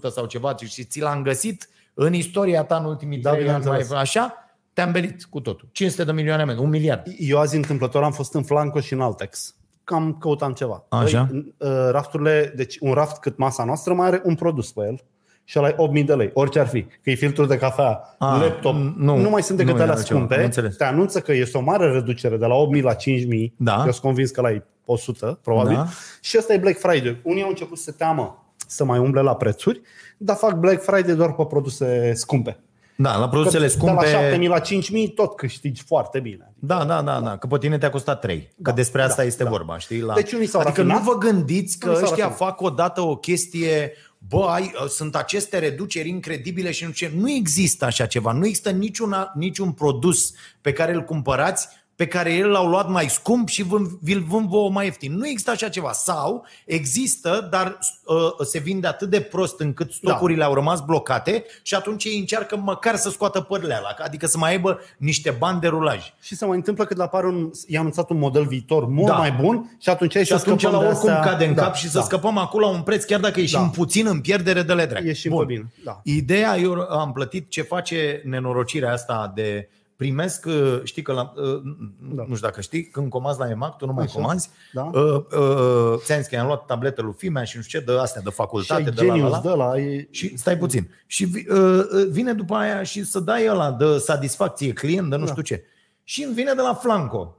10% sau ceva și ți l-am găsit în istoria ta în ultimii Da, trei ani, mai, bineînțeles. așa, te-am belit cu totul. 500 de milioane amendă, un miliard. Eu azi întâmplător am fost în Flanco și în Altex. Cam căutam ceva. Așa. Băi, uh, rafturile, deci un raft cât masa noastră mai are un produs pe el și ăla e 8000 de lei, orice ar fi. Că e filtrul de cafea, Ah, laptop, nu, nu, nu mai sunt decât nu e alea altceva, am scumpe. înțeles. Te anunță că este o mare reducere de la 8000 la 5000. Da. Eu sunt convins că la e 100, probabil. Da. Și ăsta e Black Friday. Unii au început să se teamă să mai umble la prețuri, dar fac Black Friday doar pe produse scumpe. Da, la produsele Că scumpe... De la 7000 la 5000 tot câștigi foarte bine. Da, da, da, da, că pe tine te-a costat 3. Că Da, despre asta da, este da. vorba, știi? La... Deci unii s-au adică rafinat, nu vă gândiți că unii s-au ăștia rafinat. fac odată o chestie, bă, ai, sunt aceste reduceri incredibile și nu ce. Nu există așa ceva. Nu există niciuna, niciun produs pe care îl cumpărați pe care el l-au luat mai scump și vând- vi-l vând vouă mai ieftin. Nu există așa ceva. Sau există, dar uh, se vinde atât de prost încât stocurile au rămas blocate și atunci ei încearcă măcar să scoată părele alea, adică să mai aibă niște bani de rulaj. Și se mai întâmplă când apare un, i-a anunțat un model viitor mult Da. mai bun și atunci ai Și să atunci scăpăm la de oricum astea. cade în da, cap și să da. scăpăm acolo la un preț, chiar dacă ieșim Da. puțin în pierdere de le drag. Ieșim pe bine, da. Ideea, eu am plătit ce face nenorocirea asta de primesc, uh, știi că la, uh, Da. nu știu dacă știi, când comanzi la EMAG, tu nu mai Așa. comanzi, Da. uh, uh, ți-am zis că i-am luat tabletă lui Fimea și nu știu ce, de astea de Și facultate, ai de la, la, genius la. de la e... Și stai puțin. Și vi- uh, uh, vine după aia și să dai ăla de satisfacție client, de nu Da. știu ce. Și îmi vine de la Flanco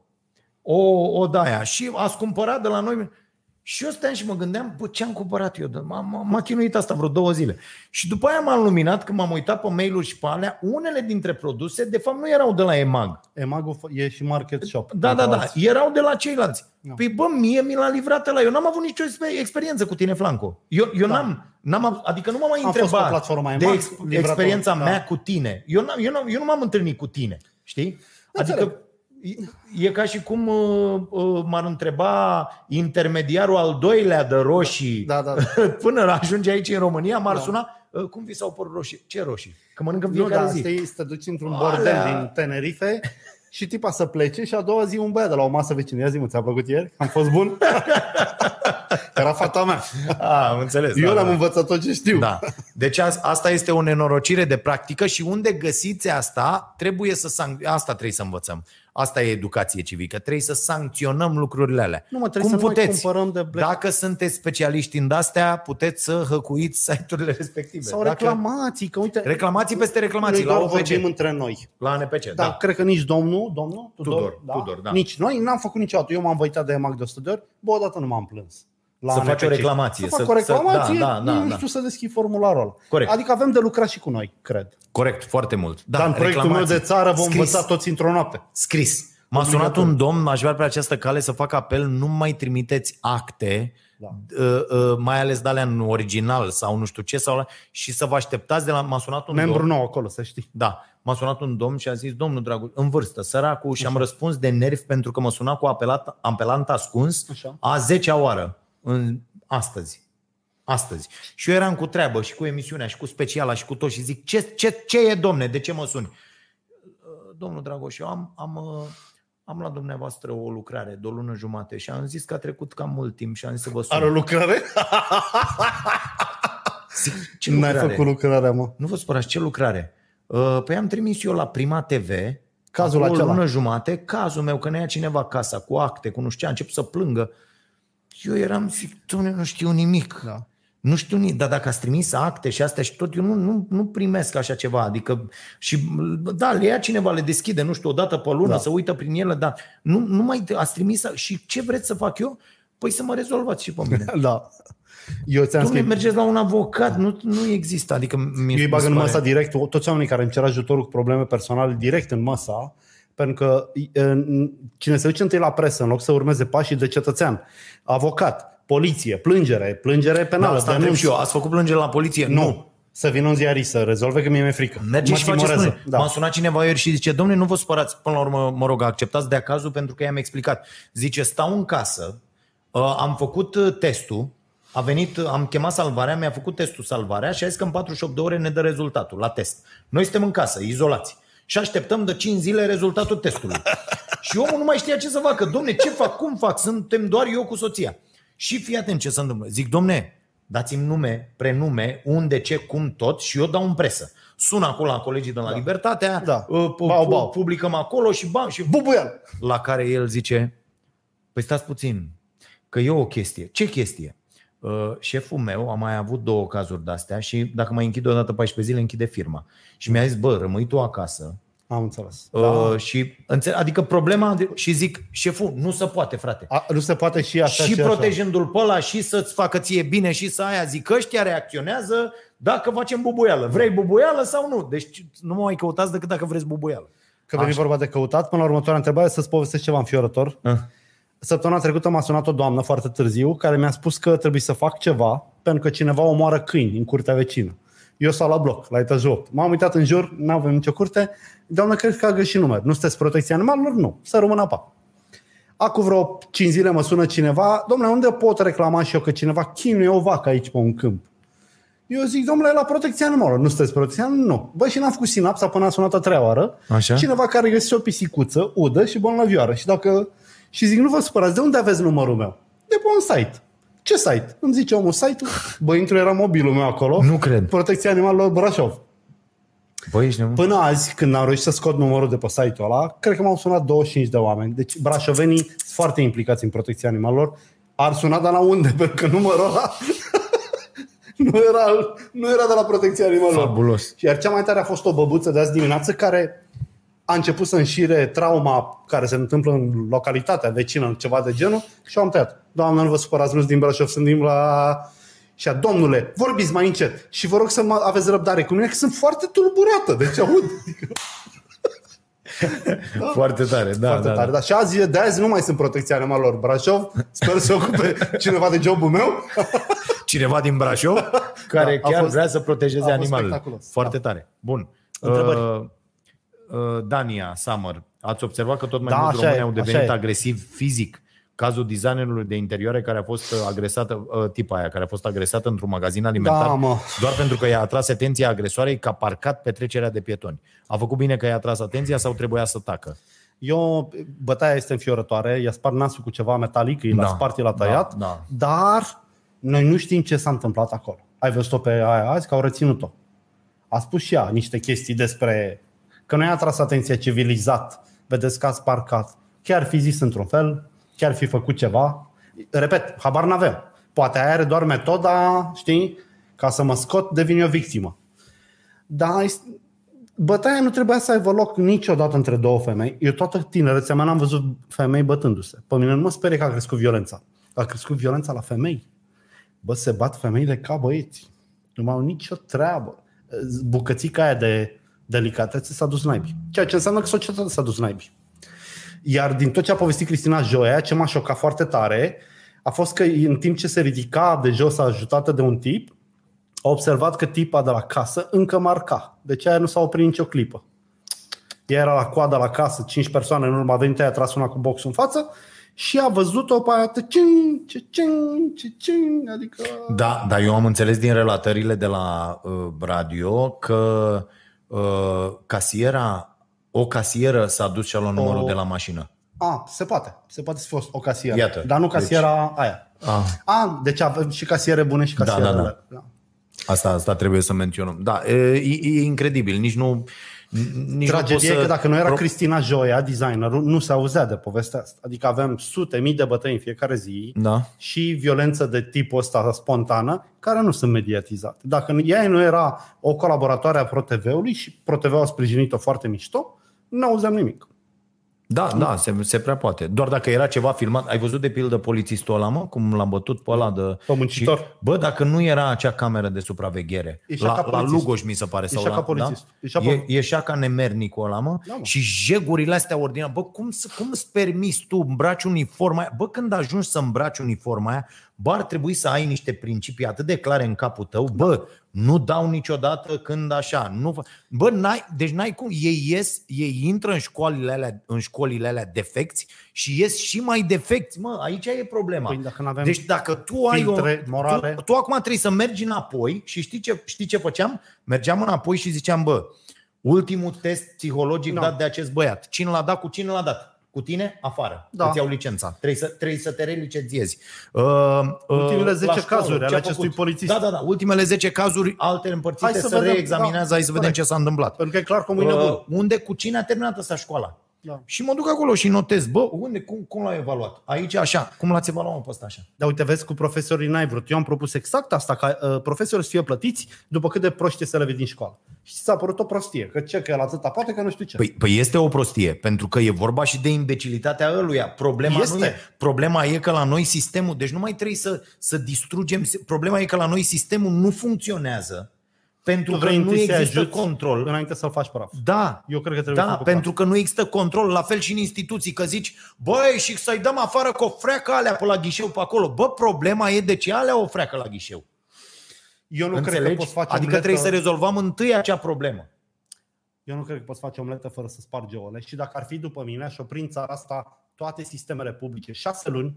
o, o daia și ați cumpărat de la noi. Și eu stăteam și mă gândeam, bă, ce am cumpărat eu? M-a, m-a- m-a chinuit asta vreo două zile. Și după aia m-am luminat când m-am uitat pe mail-uri și pe alea, unele dintre produse, de fapt, nu erau de la EMAG. Emagul e și market shop. Da, da, da. Alții. Erau de la ceilalți. Da. Păi bă, mie mi l-a livrat la Eu n-am avut nicio exper- experiență cu tine, Flanco. Eu, eu Da. n-am, n-am, av- adică nu m-am mai Am fost pe întrebat platforma de EMAG, ex- livrator, experiența da. mea cu tine. Eu, n-am, eu, n-am, eu nu m-am întâlnit cu tine, știi? Adică Înțeleg. E, e ca și cum uh, uh, m-ar întreba intermediarul al doilea de roșii Da, da, da. <laughs> până ajunge aici în România, m-ar Da. suna "Uh, cum vi s-au părut roșii? Ce roșii? Că mănâncă în Nu, fiecare da, zi. stai să te duci într-un Alea. bordel din Tenerife și tipa să plece și a doua zi un băiat de la o masă vecină. Ia zi mă, ți-a plăcut ieri? Am fost bun? <laughs> <laughs> Era fata mea. Ah, am înțeles. Eu da, l-am da. învățat tot ce știu. Da. Deci as- asta este o nenorocire de practică și unde găsiți asta, trebuie să sanc- asta trebuie să învățăm. Asta e educație civică. Trebuie să sancționăm lucrurile alea. Nu, mă, trebuie Cum să nu mai puteți? cumpărăm de Black- Dacă sunteți specialiști în astea, puteți să hăcuiți site-urile respective. Sau Dacă... reclamații, că uite, Reclamații peste reclamații noi la doar OPC. vorbim între noi. La NPC, Dar da. cred că nici domnul, domnul Tudor, Tudor, Tudor, da. nici noi n-am făcut niciodată. Eu m-am văitat de EMAG de 100 de ori, bă, odată nu m-am plâns. La Să faci ANPC. o reclamație, Să fac să- o reclamație, să- da, da, nu da. știu să deschid formularul ăla. Corect. Adică avem de lucrat și cu noi, cred. Corect, foarte mult. Da, Dar în proiectul meu reclamații. de țară vom Scris. învăța toți într-o noapte. Scris. M-a sunat un domn, aș vrea pe această cale să fac apel, nu mai trimiteți acte, Da. uh, uh, mai ales de alea în original sau nu știu ce, sau la, și să vă așteptați de la... M-a sunat un Membru domn, nou acolo, să știi. da, m-a sunat un domn și a zis, domnul dragul, în vârstă, săracul, și am răspuns de nervi pentru că mă suna cu apelat, apelant ascuns Așa. a 10 oară, în, astăzi. Astăzi. Și eu eram cu treabă și cu emisiunea și cu speciala și cu tot și zic, ce, ce, ce e domne, de ce mă suni? domnul Dragoș, eu am, am, uh, am la dumneavoastră o lucrare de o lună jumate și am zis că a trecut cam mult timp și am zis să vă sun. Are o lucrare? <laughs> Zic, ce N-ai lucrare? făcut lucrarea, mă. Nu vă spărați, ce lucrare? Uh, Păi am trimis eu la Prima TV Cazul acum acela. o lună jumate, cazul meu, că ne ia cineva casa cu acte, cu nu știu ce, a început să plângă. Eu eram, zic, doamne, nu știu nimic. Da. Nu știu nimic, dar dacă ați trimis acte și astea și tot, eu nu, nu, nu primesc așa ceva. Adică, și da, le ia cineva, le deschide, nu știu, o dată pe lună, Da. da. să uită prin ele, dar nu, nu mai ați trimis și ce vreți să fac eu? Păi să mă rezolvați și pe mine. <laughs> Da. Eu ți-am Dom'le, scris, mergeți la un avocat, nu, nu există. Adică mie eu îi bag mi în se masa pare- direct, toți oamenii care îmi cer ajutorul cu probleme personale direct în masa, pentru că în- cine se duce întâi la presă, în loc să urmeze pașii de cetățean, avocat, poliție, plângere, plângere Da, penală, asta întreb denunț. și eu. Ați făcut plângere la poliție? Nu. Să vină un ziarist să rezolve, că mie mi-e frică. Merge Mă și face timorează. spune. Da. M-a sunat cineva ieri și zice, domne, nu vă supărați, până la urmă, mă rog, acceptați de acazul pentru că i-am explicat. Zice, stau în casă, uh, am făcut uh, testul, a venit, uh, am chemat salvarea, mi-a făcut testul salvarea și a zis că în 48 de ore ne dă rezultatul la test. Noi suntem în casă, izolați. Și așteptăm de 5 zile rezultatul testului. <laughs> și omul nu mai știa ce să facă. Domne, ce fac? Cum fac? Suntem doar eu cu soția. Și fii atent ce se întâmplă. Zic, domne, dați-mi nume, prenume, unde, ce, cum, tot și eu dau în presă. Sun acolo la colegii de la da. Libertatea, Da. uh, pu- Bau, pu- bau. publicăm acolo și bam, și Bubuial! la care el zice, păi stați puțin, că e o chestie. Ce chestie? Uh, șeful meu a mai avut două cazuri de-astea și dacă mai închide o dată 14 zile, închide firma. Și mi-a zis, bă, rămâi tu acasă. Am înțeles. Da. Da. Uh, și înțe- adică problema, de- și zic, șeful, nu se poate, frate. A, nu se poate și așa și și așa. protejându-l pe ăla și să-ți facă ție bine și să aia zic, ăștia reacționează dacă facem bubuială. Vrei bubuială sau nu? Deci nu mă mai căutați decât dacă vreți bubuială. Că veni Așa. vorba de căutat, până la următoarea întrebare să-ți povestesc ceva înfiorător. Ah. Săptămâna trecută m-a sunat o doamnă foarte târziu care mi-a spus că trebuie să fac ceva pentru că cineva omoară câini în curtea vecină. Eu stau la bloc, la etajul 8. M-am uitat în jur, nu avem nicio curte. Doamnă, cred că a greșit număr. Nu sunteți protecția animalelor? Nu. Să rămână apa. Acum vreo 5 zile mă sună cineva, domnule, unde pot reclama și eu că cineva chinuie o vacă aici pe un câmp? Eu zic, domnule, la protecția animalelor. Nu sunteți protecția animalelor? Nu. Bă, și n-am făcut sinapsa până a sunat a treia oară. Așa? Cineva care găsește o pisicuță, udă și bolnăvioară. Și dacă și zic, nu vă supărați, de unde aveți numărul meu? De pe un site. Ce site? Îmi zice omul site-ul. Bă, intru, era mobilul meu acolo. Nu cred. Protecția animalelor Brașov. Băi, ești nebun? Până azi, când am reușit să scot numărul de pe site-ul ăla, cred că m-au sunat 25 de oameni. Deci brașovenii sunt foarte implicați în protecția animalelor. Ar suna, dar la unde? Pentru că numărul ăla <laughs> nu era, nu era de la protecția animalelor. Fabulos. Iar cea mai tare a fost o băbuță de azi dimineață care a început să înșire trauma care se întâmplă în localitatea vecină, ceva de genul, și eu am tăiat. Doamne, nu vă supărați, nu sunt din Brașov, sunt din la... Și a, domnule, vorbiți mai încet și vă rog să mă aveți răbdare cu mine, că sunt foarte tulburată, deci aud. <laughs> Foarte tare, da, foarte da, tare. da. Dar și azi, de azi nu mai sunt protecția animalelor Brașov. Sper să ocupe cineva de jobul meu. <laughs> Cineva din Brașov care Da, a chiar fost- vrea să a protejeze fost animalele. spectaculos. Foarte tare. Bun. Întrebări? Uh, uh, Dania, Summer, ați observat că tot mai Da, mulți așa români e, au așa devenit e. agresiv fizic. Cazul designerului de interioare care a fost uh, agresată, uh, tipa aia, care a fost agresată într-un magazin alimentar Da, mă. doar pentru că i-a atras atenția agresoarei că a parcat pe trecerea de pietoni. A făcut bine că i-a atras atenția sau trebuia să tacă? Eu, bătaia este înfiorătoare, i-a spart nasul cu ceva metalic, i l-a Da, spart, i l-a tăiat, da, da. dar noi nu știm ce s-a întâmplat acolo. Ai văzut-o pe aia azi, că au reținut-o. A spus și ea niște chestii despre că nu i-a atras atenția civilizat, vedeți că ați parcat. Chiar fi zis într-un fel, chiar fi făcut ceva. Repet, habar n-avem. Poate aia are doar metoda, știi, ca să mă scot, devin eu victimă. Dar este- bătaia nu trebuia să aibă loc niciodată între două femei. Eu toată tinerețea mea n-am văzut femei bătându-se. Pe mine nu mă sperie că a crescut violența. A crescut violența la femei. Bă, se bat femeile ca băieți. Nu mai au nicio treabă. Bucățica aia de delicatețe s-a dus naibii. Ceea ce înseamnă că societatea s-a dus naibii. Iar din tot ce a povestit Cristina Joia, ce m-a șocat foarte tare, a fost că în timp ce se ridica de jos ajutată de un tip, a observat că tipa de la casă încă marca. Deci aia nu s-a oprit nicio clipă. Ea era la coadă la casă, 5 persoane în urmă, a venit aia, a tras una cu boxul în față și a văzut-o pe aia, cing, cing, cing, adică... Da, dar eu am înțeles din relatările de la uh, radio că uh, casiera O casieră s-a dus și a luat numărul O- de la mașină. A, se poate. Se poate să fost o casieră. Iată. Dar nu casiera aia. A, A, deci avem și casiere bune și Da, da, casiere da. rele. da. asta, asta trebuie să menționăm. Da, e, e, e incredibil. Nici nu... Nici Tragedia nu e pot să... că dacă nu era Pro- Cristina Joia, designerul, nu se auzea de povestea asta. Adică avem sute, mii de bătăi în fiecare zi Da. și violență de tipul ăsta spontană, care nu sunt mediatizate. Dacă ea nu era o colaboratoare a ProTV-ului și ProTV a sprijinit-o foarte mișto, nu auzeam nimic. Da, da, se, se prea poate. Doar dacă era ceva filmat, ai văzut de pildă polițistul ăla, mă, cum l-am bătut pe ăla de... Pe muncitor. Și, bă, dacă nu era acea cameră de supraveghere, Ieșea la, ca la polițist. Lugoș mi se pare. Sau Ieșea la, ca polițist. Da? Ieșea E, pe- ieșea ca nemernicul ăla, mă, Da, mă. și jegurile astea ordinare. Bă, cum, să- cum îți permiți tu îmbraci uniforma aia? Bă, când ajungi să îmbraci uniforma aia, bă, ar trebui să ai niște principii atât de clare în capul tău. Bă, nu dau niciodată când așa. Nu, fă- bă, n-ai, deci n-ai cum. Ei ies, ei intră în școlile alea, în școlile alea defecți și ies și mai defecți. Mă, aici e problema. Păi dacă n-avem deci dacă tu ai o, filtre morale. tu, tu acum trebuie să mergi înapoi și știi ce, știi ce făceam? Mergeam înapoi și ziceam, bă, ultimul test psihologic Nu. dat de acest băiat. Cine l-a dat, cu cine l-a dat? Cu tine? Afară. Da. Îți iau licența. Trebuie să, trebuie să te relicențiezi. Uh, Ultimele 10 la școală, cazuri ale ce a acestui făcut? polițist. Da, da, da. Ultimele 10 cazuri, altele împărțite, Hai să să, vedem, reexaminează, da, hai să vedem corect. ce s-a întâmplat. Pentru că e clar că mâine Uh, bun. unde, cu cine a terminat ăsta școala? Da. Și mă duc acolo și notez, bă, unde, cum, cum l-ai evaluat? Aici așa, cum l-ați evaluat mă, pe ăsta așa? Dar uite, vezi, cu profesorii n-ai vrut. Eu am propus exact asta, ca uh, profesorii să fie plătiți după cât de proști să le vezi din școală. Și ți s-a părut o prostie, că ce, că el atâta poate, că nu știu ce. Păi, păi este o prostie, pentru că e vorba și de imbecilitatea ăluia. Problema, Este. nu e, problema e că la noi sistemul, deci nu mai trebuie să, să distrugem, problema e că la noi sistemul nu funcționează pentru tu că vrei nu întâi să există ajuți control. înainte să-l faci praf. Da, Eu cred că trebuie da, făcut pentru că nu există control, la fel și în instituții, că zici, băi, și să-i dăm afară cu o freacă alea pe la ghișeu pe acolo. Bă, problema e de ce alea o freacă la ghișeu. Eu nu cred că Înțelegi? poți face Adică omletă, trebuie să rezolvăm întâi acea problemă. Eu nu cred că poți face omletă fără să spargi ouăle. Și dacă ar fi după mine, aș opri în țara asta toate sistemele publice. Șase luni,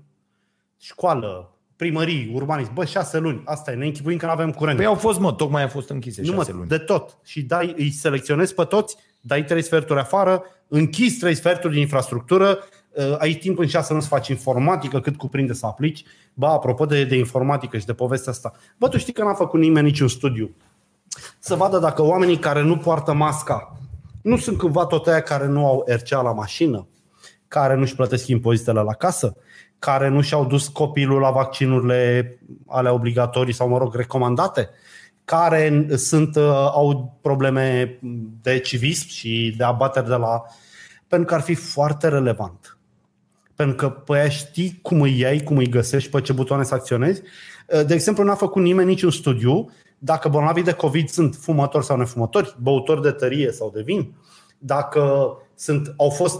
școală, primării, urbanism. Bă, șase luni. Asta e, ne închipuim că nu avem curent. Păi au fost, mă, tocmai a fost închise nu șase mă, luni. de tot. Și dai, îi selecționezi pe toți, dai trei sferturi afară, închizi trei sferturi din infrastructură, uh, ai timp în șase luni să faci informatică, cât cuprinde să aplici. Ba, apropo de, de informatică și de povestea asta, bă, tu știi că n-a făcut nimeni niciun studiu să vadă dacă oamenii care nu poartă masca nu sunt cumva tot aia care nu au RCA la mașină, care nu-și plătesc impozitele la casă, care nu și-au dus copilul la vaccinurile alea obligatorii sau, mă rog, recomandate, care sunt, uh, au probleme de civism și de abateri de la... Pentru că ar fi foarte relevant. Pentru că pe aia știi cum îi iei, cum îi găsești, pe ce butoane să acționezi. Uh, De exemplu, n-a făcut nimeni niciun studiu dacă bolnavii de COVID sunt fumători sau nefumători, băutori de tărie sau de vin, dacă sunt, au fost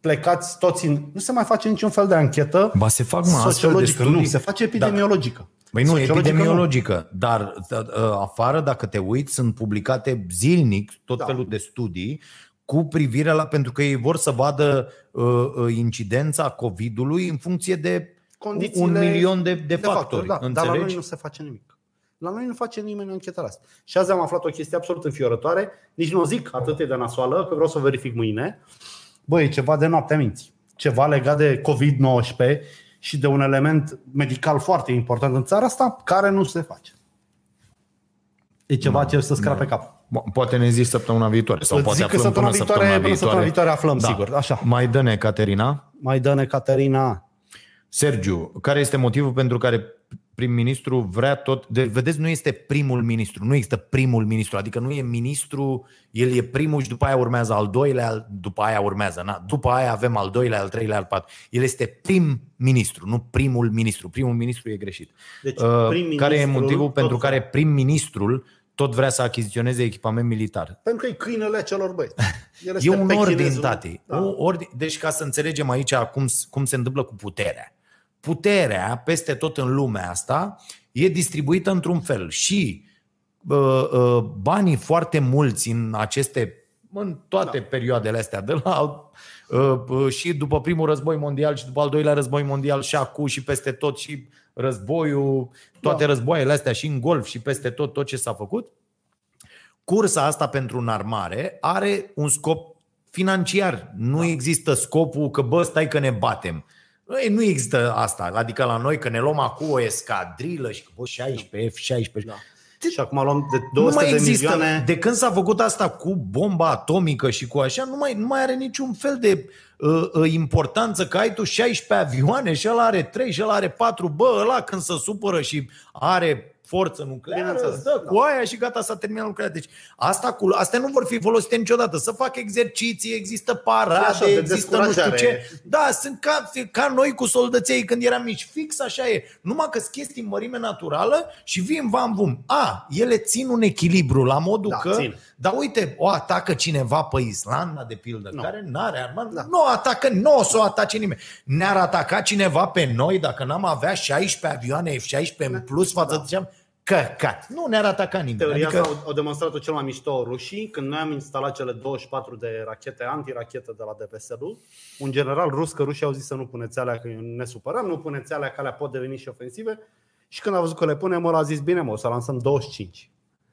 plecați toți în... Nu se mai face niciun fel de anchetă Ba se fac mă, astfel de sociologică, studii. nu, se face epidemiologică. Băi nu, Sociologică epidemiologică, dar ă, afară, dacă te uiți, sunt publicate zilnic tot Da. felul de studii cu privire la, pentru că ei vor să vadă uh, uh, incidența COVID-ului în funcție de Condițiile un milion de, de, factori. da, dar la înțelegi? noi nu se face nimic. La noi nu face nimeni anchetarea asta. Și azi am aflat o chestie absolut înfiorătoare. Nici nu o zic atât de nasoală, că vreau să o verific mâine. Băi, e ceva de noaptea minții. Ceva legat de COVID-19 și de un element medical foarte important în țara asta, care nu se face. E ceva ce să scrape cap. Mo- Poate ne zici săptămâna viitoare sau Îți poate zic că aflăm săptămâna până viitoare, săptămâna până săptămâna viitoare. viitoare aflăm, Da. sigur. Așa. Mai dă-ne, Caterina. Mai dă-ne, Caterina. Sergiu, care este motivul pentru care prim-ministru vrea tot... De, vedeți, nu este primul ministru, nu există primul ministru, adică nu e ministru, el e primul și după aia urmează al doilea, al- după aia urmează, na, după aia avem al doilea, al treilea, al patru. El este prim-ministru, nu primul ministru. Primul ministru e greșit. Deci, Uh, prim-ministrul care e motivul tot pentru vrea. care prim-ministrul tot vrea să achiziționeze echipament militar? Pentru că e câinele celor băieți. <laughs> El E este un ordin, pechinezul. tati. Da. O ordin. Deci ca să înțelegem aici cum, cum se întâmplă cu puterea. Puterea peste tot în lumea asta e distribuită într-un fel și uh, uh, banii foarte mulți în aceste în toate da. perioadele astea de la uh, uh, și după primul război mondial și după al doilea război mondial și acum și peste tot și războiul, toate Da. războaiele astea și în golf și peste tot tot ce s-a făcut cursa asta pentru înarmare are un scop financiar. Nu există scopul că, bă, stai că ne batem. Ei, nu există asta. Adică la noi că ne luăm acum o escadrilă și că, bă, 16, F-16. Da. Și acum luăm de Nu 200 mai de există. milioane. De când s-a făcut asta cu bomba atomică și cu așa, nu mai, nu mai are niciun fel de uh, uh, importanță că ai tu 16 avioane și ăla are 3 și ăla are 4. Bă, ăla când se supără și are forță nucleară, Bineînțeles, îți dă cu aia și gata, s-a terminat lucrarea. Deci asta cu, astea nu vor fi folosite niciodată. Să fac exerciții, există parade, Așa, de există nu știu descurajare. ce. Da, sunt ca, ca noi cu soldăței când eram mici. Fix așa e. Numai că sunt chestii în mărime naturală și vin vam vum. A, ele țin un echilibru la modul Da, că... țin. Dar uite, o atacă cineva pe Islanda, de pildă, Nu. care n-are armă. Da. Nu o atacă, nu o să o atace nimeni. Ne-ar ataca cineva pe noi dacă n-am avea 16 avioane F-16 în plus față de ce am... Căcat. Nu ne-ar ataca nimeni. Teoria adică, asta au, au demonstrat-o cel mai mișto rușii când noi am instalat cele 24 de rachete antirachete de la DPSL. Un general rus, că rușii au zis să nu puneți alea că ne supărăm, nu puneți alea că alea pot deveni și ofensive. Și când a văzut că le punem, ăla a zis, bine mă, o să lansăm 25.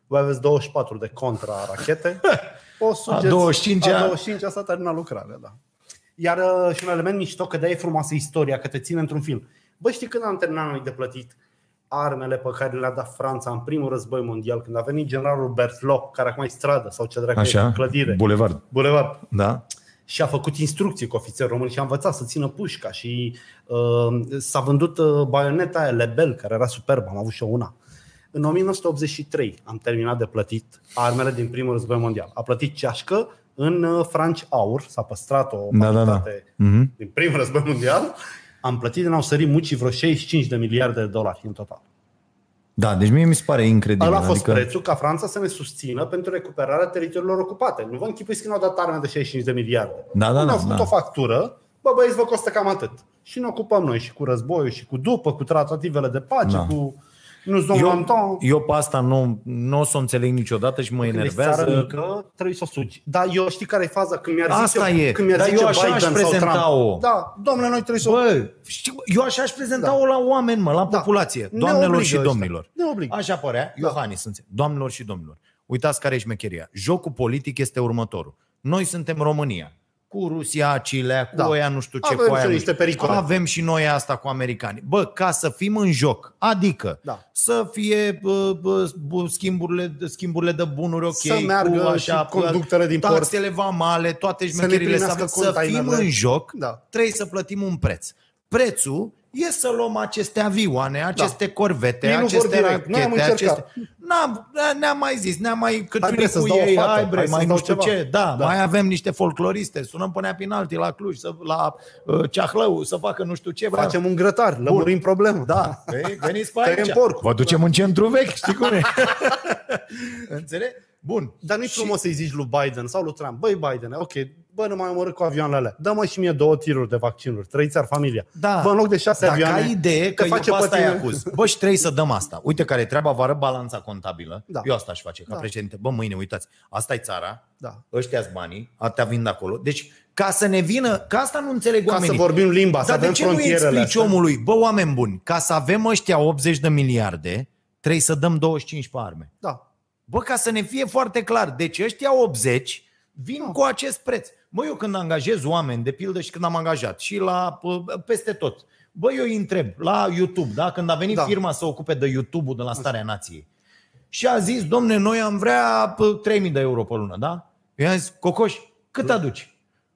Voi aveți 24 de contra-rachete. <laughs> O sugeți, A 25-a. a 25 asta termină lucrarea, da. Iar uh, și un element mișto, că de e frumoasă istoria, că te ține într-un film. Bă, știi când am terminat noi de plătit armele pe care le-a dat Franța în primul război mondial, când a venit generalul Berthelot, care acum e stradă sau ce dracu e, Așa, clădire, bulevard. bulevard, Da? și a făcut instrucții cu ofițeri români și a învățat să țină pușca și uh, s-a vândut uh, baioneta aia Lebel, care era superbă, am avut și eu una. În 1983 am terminat de plătit armele din primul război mondial. A plătit ceașcă în uh, franci aur, s-a păstrat o Da, da, da. calitate Mhm. din primul război mondial. Am plătit din au sărit mucii vreo 65 de miliarde de dolari în total. Da, deci mie mi se pare incredibil. Ăla a fost adică... prețul ca Franța să ne susțină pentru recuperarea teritoriilor ocupate. Nu vă închipuiți când au dat arme de 65 de miliarde. Da, da, Când da, au făcut da. o factură, bă băieți, vă costă cam atât. Și ne ocupăm noi și cu războiul și cu după, cu tratativele de pace, Da. cu nu-ți domnul Eu, Anton. eu pe asta nu, nu o să o înțeleg niciodată și mă Când ești țară enervează. mică, trebuie să o sugi. Dar eu știi care e faza? Când mi-ar Asta zice, e. Când mi-ar Dar zice eu așa aș Biden sau prezenta-o. Trump. Da, domnule, noi trebuie să o... Bă, știu, eu așa aș prezenta-o la oameni, mă, la Da. populație. Ne Doamnelor obligă și ăștia. domnilor. Ne obligă. Așa părea, Da. Iohannis, înțe- doamnelor și domnilor. Uitați care e șmecheria. Jocul politic este următorul. Noi suntem România. Cu Rusia, Chile, cu Da. da. oia nu știu ce, Avem cu aia și nu niște știu. pericole. Avem și noi asta cu americani. Bă, ca să fim în joc, adică Da. să fie bă, bă, bă, schimburile, schimburile de bunuri ok, Să meargă cu așa, și conductele din port. taxele vamale, toate ne șmecherile, să, primească avem- să fim containerele. în joc, Da. trebuie să plătim un preț. Prețul e să luăm aceste avioane, aceste corvete, Da. Ei nu vor aceste direct. Noi am rachete, încercat. aceste... N-am, ne-am mai zis, ne-am mai câturi trebuie să-ți cu dau o ei, fată, hai hai bre, să-ți mai dau nu știu ceva. ce. Da, Da. mai avem niște folcloriste, sunăm până Pinalti la Cluj, să, la uh, Ceahlău, să facă nu știu ce. Facem un grătar, lămurim problema. Da, Ei, veniți pe Tăiem aici. porcul. Vă ducem în centru vechi, știi cum e? <laughs> Înțeleg? Bun. Dar nu-i Și- frumos să-i zici lui Biden sau lui Trump, băi Biden, ok, bă, nu mai omorât cu avioanele alea. Dă-mă și mie două tiruri de vaccinuri, trăiți ar familia. Da. Bă, în loc de șase Dacă avioane, ai idee că te eu face pe asta îi tine- acuz. Bă, și trebuie să dăm asta. Uite care e treaba, vă arăt balanța contabilă. Da. Eu asta aș face ca Da. președinte. Bă, mâine, uitați, asta e țara, Da. ăștia banii, atâtea vin de acolo. Deci, ca să ne vină, ca asta nu înțeleg Ca oamenii. să vorbim limba, să Dar de avem ce nu frontierele explici astea? omului, bă, oameni buni, ca să avem ăștia 80 de miliarde, trebuie să dăm 25 pe arme. Da. Bă, ca să ne fie foarte clar, deci ăștia 80 vin cu acest preț. Bă, eu când angajez oameni, de pildă și când am angajat și la pă, peste tot, bă, eu îi întreb la YouTube, da? când a venit Da. da. firma să ocupe de YouTube-ul de la Starea Nației. Și a zis, domne, noi am vrea pă, 3000 de euro pe lună, da? Eu am zis, Cocoș, cât aduci?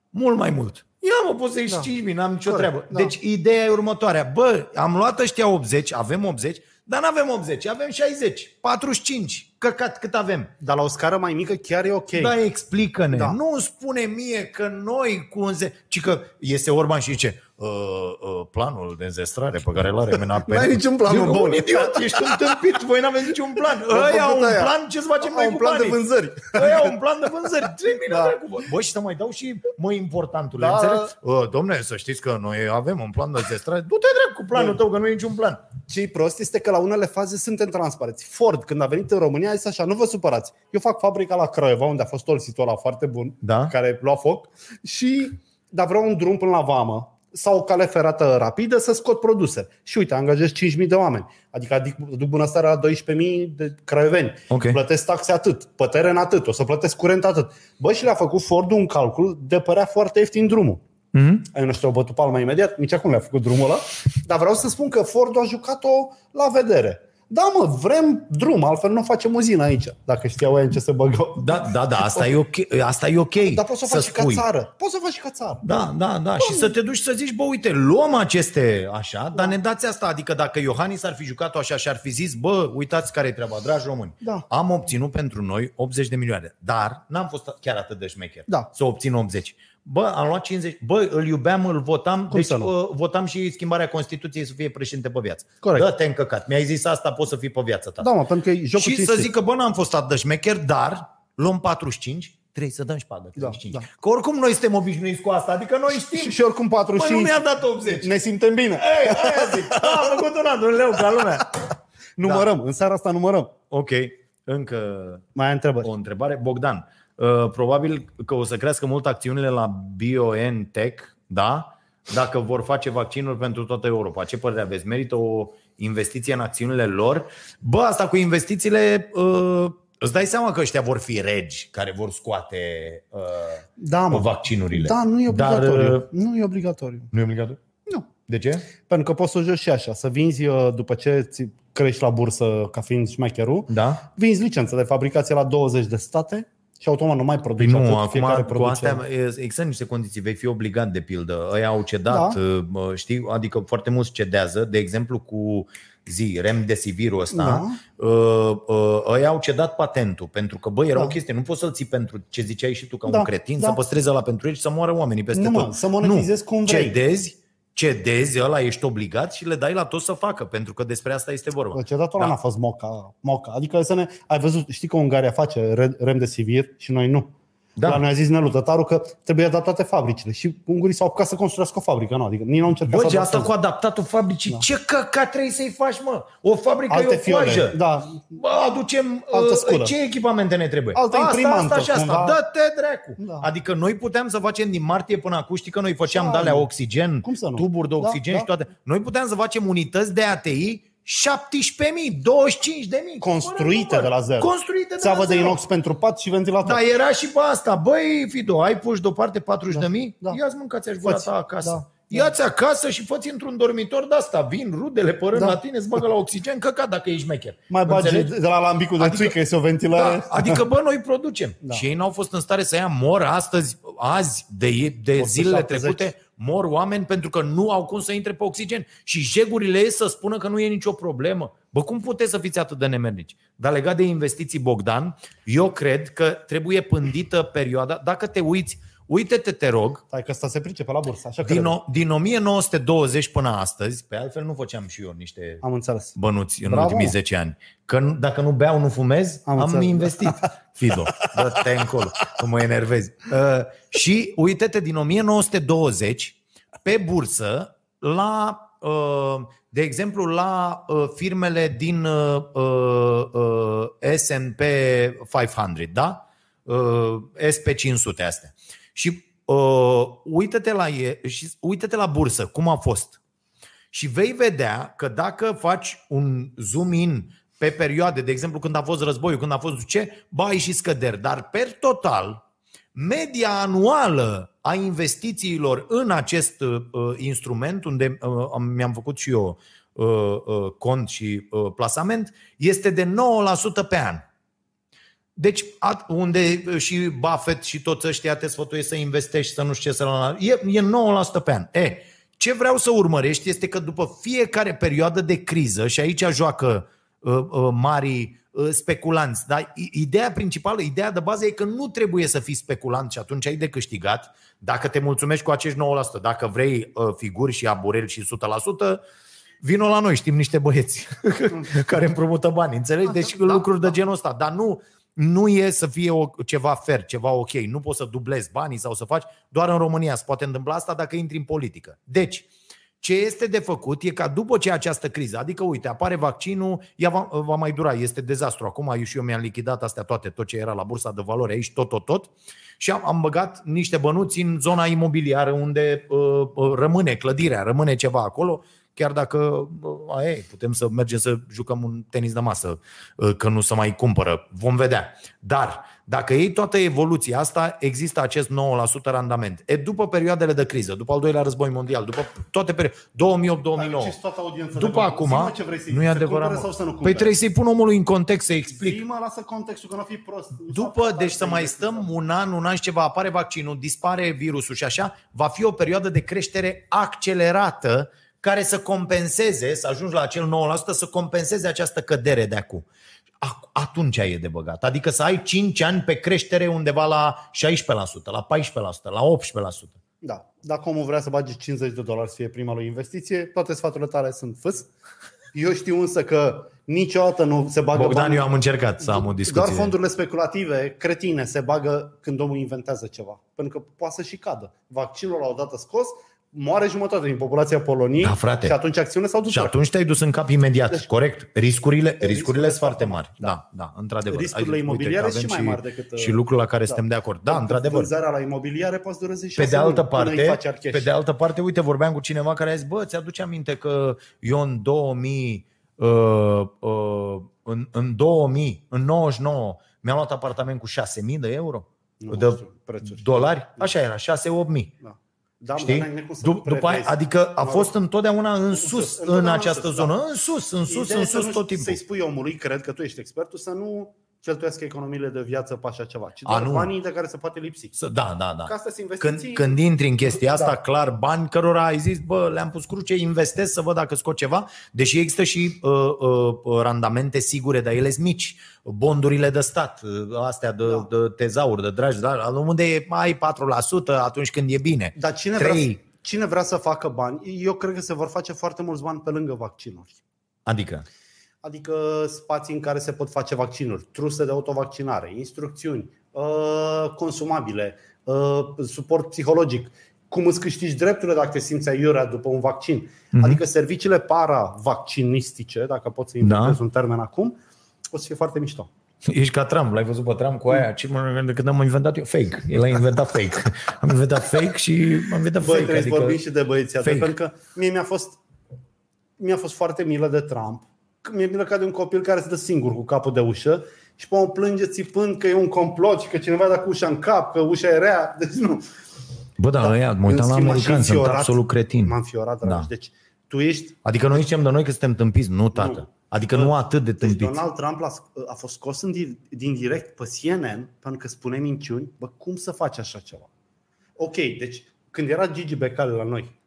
Mult mai mult. Ia mă, poți să ieși Da. 5.000, n-am nicio Corect, treabă. da. Deci ideea e următoarea. Bă, am luat ăștia 80, avem 80, dar nu avem 80, avem 60, 45. Căcat cât avem. Dar la o scară mai mică chiar e ok. Da, explică-ne. Da. Da. Nu îmi spune mie că noi cu un ze... Ci că este Orban și zice uh, uh, planul de înzestrare pe care îl are MNAP. N-ai niciun plan, Zic, mă, un bun. idiot, ești un tâmpit, voi n-aveți niciun plan. Ăia au un făcut aia. plan, ce să facem noi Au cu un plan de banii? vânzări. Ăia au un plan de vânzări. <laughs> Ce bine Da. da. Bă, și să mai dau și, mă, importantule, Da. da. înțeleg? Uh, domne, să știți că noi avem un plan de înzestrare. Du-te drept cu planul tău, că nu e niciun plan. Ce prost este că la unele faze suntem transparenți. Ford, când a venit în România, a zis așa, nu vă supărați. Eu fac fabrica la Craiova, unde a fost olsitul ăla foarte bun, Da. care lua foc, și dar vreau un drum până la vamă. sau o cale ferată rapidă să scot produse. Și uite, angajez 5.000 de oameni. Adică aduc- duc bunăstarea la 12.000 de craioveni. Ok. Plătesc taxe atât, pe teren atât, o să plătesc curent atât. Bă, și le-a făcut Ford un calcul de părea foarte ieftin drumul. Mhm. Ai noștri au bătut palma imediat, nici acum le-a făcut drumul ăla, dar vreau să spun că Ford a jucat-o la vedere. Da, mă, vrem drum, altfel nu facem uzină aici, dacă știau ei în ce se băgau. Da, da, da, asta e ok. Asta e ok Dar poți să o să faci și ca spui. țară. Poți să o faci și ca țară. Da, da, da. Și să te duci să zici, bă, uite, luăm aceste așa, dar ne dați asta. Adică dacă Iohannis ar fi jucat-o așa și ar fi zis, bă, uitați care e treaba, dragi români. Da. Am obținut pentru noi 80 de milioane, dar n-am fost chiar atât de șmecher Da. să obțin 80. Bă, am luat 50. Bă, îl iubeam, îl votam. deci să nu? uh, votam și schimbarea Constituției să fie președinte pe viață. Corect. Da, te încăcat. Mi-ai zis asta, poți să fii pe viață ta. Da, mă, pentru că e jocul și să cinstit. zic că, bă, n-am fost atât de șmecher, dar luăm 45, trebuie să dăm șpadă 35. Da, da. Că oricum noi suntem obișnuiți cu asta, adică noi știm. Și, și oricum Păi 45 nu mi-a dat 80. ne simtem bine. Ei, aia zic. <laughs> A făcut un an, un leu ca lumea. Numărăm, în seara asta numărăm. Ok, încă Mai ai întrebări? o întrebare. Bogdan, uh, probabil că o să crească mult acțiunile la BioNTech, da? Dacă vor face vaccinuri pentru toată Europa. Ce părere aveți? Merită o investiție în acțiunile lor? Bă, asta cu investițiile, uh, îți dai seama că ăștia vor fi regi care vor scoate uh, Da, mă. vaccinurile. Da, nu e Dar, obligatoriu. uh, Nu e obligatoriu. nu e obligatoriu? Nu. De ce? Pentru că poți să o joci și așa, să vinzi uh, după ce ți crești la bursă ca fiind șmecherul, Da? vinzi licență de fabricație la 20 de state și automat nu mai Păi produci nu, atât, fiecare acum cu produce. astea există niște condiții, vei fi obligat de pildă. Ăia au cedat, Da. da. știi, adică foarte mulți cedează, de exemplu cu zi, remdesivirul ăsta, Da. da. ăia au cedat patentul, pentru că, bă, era Da. o chestie, nu poți să-l ții pentru ce ziceai și tu ca Da, un cretin, da. să păstrezi la pentru ei și să moară oamenii peste Nu, mă, tot. să monetizezi cum vrei. Cedezi, cedezi, ăla ești obligat și le dai la tot să facă, pentru că despre asta este vorba. Bă, Cedatul ăla Da. n-a fost moca, moca. Adică să ne... Ai văzut, știi că Ungaria face re- remdesivir și noi nu. Da. La noi a zis Nelu Tătaru că trebuie adaptate fabricile și ungurii s-au apucat să construiască o fabrică. Nu, adică nici nu au încercat Bă, să ce asta adapteze. cu adaptatul fabricii, da. ce căcat trebuie să-i faci, mă? O fabrică Alte e o coajă. fiore. Da, Bă, aducem Altă uh, sculă. ce echipamente ne trebuie? Altă asta, imprimantă, asta și asta. cumva. Dă-te dracu. Da. Adică noi puteam să facem din martie până acum, știi că noi făceam Da, de-alea nu. oxigen, Cum să nu? tuburi de Da, oxigen da. și toate. Noi puteam să facem unități de ATI 17.000, 25.000. construite Fără de la zero. Construite de la Țeavă de zero. inox pentru pat și ventilator. Da, era și pe asta. Băi, Fido, ai pus deoparte 40 de mii? da. Ia-ți mâncați-aș gura Fă-ți. ta acasă. Da, Ia-ți acasă și fă într-un dormitor de asta. Vin rudele părând Da. la tine, îți bagă la oxigen, căcat dacă ești șmecher. Mai bagi Înțelegi? de la lambicul de Adică- țuică, este o ventilare. Da, adică, bă, noi producem. Da. Și ei n-au fost în stare să ia mor astăzi, azi, de, de 170. zilele trecute, mor oameni pentru că nu au cum să intre pe oxigen. Și jegurile ei să spună că nu e nicio problemă. Bă, cum puteți să fiți atât de nemernici? Dar legat de investiții, Bogdan, eu cred că trebuie pândită perioada. Dacă te uiți, uite-te, te rog, Hai că ăsta se pricepe la bursă, așa că din, o, din 1920 până astăzi, pe altfel nu făceam și eu niște am înțeles. bănuți în Bravo. ultimii 10 ani. Că nu- dacă nu beau, nu fumez, Am am, am înțeles. investit. <laughs> Fido, dă-te încolo, că mă enervezi. Uh, și uite-te, din 1920, pe bursă, la, uh, de exemplu, la uh, firmele din uh, uh, uh, S&P 500, da? Uh, SP500 astea. Și uh, uite-te la, e, și uite-te la bursă, cum a fost. Și vei vedea că dacă faci un zoom in pe perioade, de exemplu când a fost războiul, când a fost ce, ba ai și scăderi, dar per total, media anuală a investițiilor în acest uh, instrument, unde uh, am- mi-am făcut și eu uh, uh, cont și uh, plasament, este de 9% pe an. Deci, at- unde uh, și Buffett și toți ăștia te sfătuie să investești, să nu știu ce să la e, e 9% pe an. E, ce vreau să urmărești este că după fiecare perioadă de criză, și aici joacă uh, uh, mari uh, speculanți, dar i- ideea principală, ideea de bază e că nu trebuie să fii speculant și atunci ai de câștigat dacă te mulțumești cu acești 9%. Dacă vrei uh, figuri și abureli și 100%, Vino la noi, știm niște băieți <laughs> care împrumută bani, înțelegi? Deci Da, lucruri da. de genul ăsta. Dar nu, nu e să fie o, ceva fair, ceva ok. Nu poți să dublezi banii sau să faci. Doar în România se poate întâmpla asta dacă intri în politică. Deci, Ce este de făcut e ca după ce această criză, adică uite, apare vaccinul, ea va, va mai dura, este dezastru. Acum eu și eu mi-am lichidat astea toate, tot ce era la bursa de valori aici, tot, tot, tot. Și am, am băgat niște bănuți în zona imobiliară unde uh, uh, rămâne clădirea, rămâne ceva acolo chiar dacă aia e, putem să mergem să jucăm un tenis de masă, uh, că nu se mai cumpără. Vom vedea. Dar dacă iei toată evoluția asta, există acest 9% randament. E după perioadele de criză, după al doilea război mondial, după toate perioadele, 2008-2009. După acum, ce vrei să nu e adevărat. Sau să nu păi trebuie să-i pun omului în context să explic. Zi-mă, lasă contextul, că nu fi prost. După, deci să mai stăm un an, un an și ceva, apare vaccinul, dispare virusul și așa, va fi o perioadă de creștere accelerată care să compenseze, să ajungi la acel 9%, să compenseze această cădere de acum. Atunci e de băgat. Adică să ai 5 ani pe creștere undeva la 16%, la 14%, la 18%. Da. Dacă omul vrea să bage 50 de dolari să fie prima lui investiție, toate sfaturile tale sunt fâs. Eu știu însă că niciodată nu se bagă Bogdan, bani. eu am încercat să am o discuție. Doar fondurile speculative, cretine, se bagă când omul inventează ceva. Pentru că poate să și cadă. Vaccinul la odată scos, moare jumătate din populația Poloniei da, frate. și atunci acțiunile s-au dus. Și atunci te-ai dus în cap imediat, deci, corect. Riscurile, riscurile sunt foarte mari. Da, da, da într-adevăr. Riscurile imobiliare sunt și mai mari decât... Și lucruri la care da. suntem de acord. Da, într-adevăr. Vânzarea la imobiliare poate dureze și pe de altă parte, Pe de altă parte, uite, vorbeam cu cineva care a zis, bă, ți-aduce aminte că eu în 2000, uh, uh, în, în 2000, în 99, mi-am luat apartament cu 6.000 de euro? Nu, de prețuri. dolari? Așa era, 6-8.000. Da. Da, Știi? După aia, adică a fost întotdeauna în sus, în, în această da. zonă. În sus, în sus, în sus tot timpul. Să-i spui omului, cred că tu ești expertul, să nu cheltuiască economiile de viață pe așa ceva, ci doar A, nu. banii de care se poate lipsi. Da, da, da. Ca când, când intri în chestia asta, da. clar, bani cărora ai zis, bă, le-am pus cruce, investesc să văd dacă scot ceva, deși există și uh, uh, randamente sigure, dar ele sunt mici. Bondurile de stat, uh, astea de, da. de tezaur, de dragi, dar unde e mai 4% atunci când e bine. Dar cine 3... vrea, cine vrea să facă bani, eu cred că se vor face foarte mulți bani pe lângă vaccinuri. Adică? Adică spații în care se pot face vaccinuri, truse de autovaccinare, instrucțiuni, uh, consumabile, uh, suport psihologic, cum îți câștigi drepturile dacă te simți aiurea după un vaccin. Mm-hmm. Adică serviciile para-vaccinistice, dacă pot să inventez da. un termen acum, o să fie foarte mișto. Ești ca Trump, l-ai văzut pe Trump cu aia. Ce mă, când am inventat eu fake. El a inventat fake. Am inventat fake și am inventat Băi, fake. trebuie adică... să vorbim și de băieții pentru că mie mi-a fost, mi-a fost foarte milă de Trump mi-e milă ca de un copil care se dă singur cu capul de ușă și pe plânge țipând că e un complot și că cineva dă cu ușa în cap, că ușa e rea. <laughs> Deci nu. Bă, da, da ăia, mă uitam la americani, sunt absolut cretin. M-am fiorat, Da. Deci tu ești... Adică noi zicem de noi că suntem tâmpiți, nu, tată. Nu. Adică nu atât de deci tâmpiți. Deci Donald Trump a, a fost scos în, din direct pe CNN pentru că spune minciuni. Bă, cum să faci așa ceva? Ok, deci când era Gigi Becali la noi,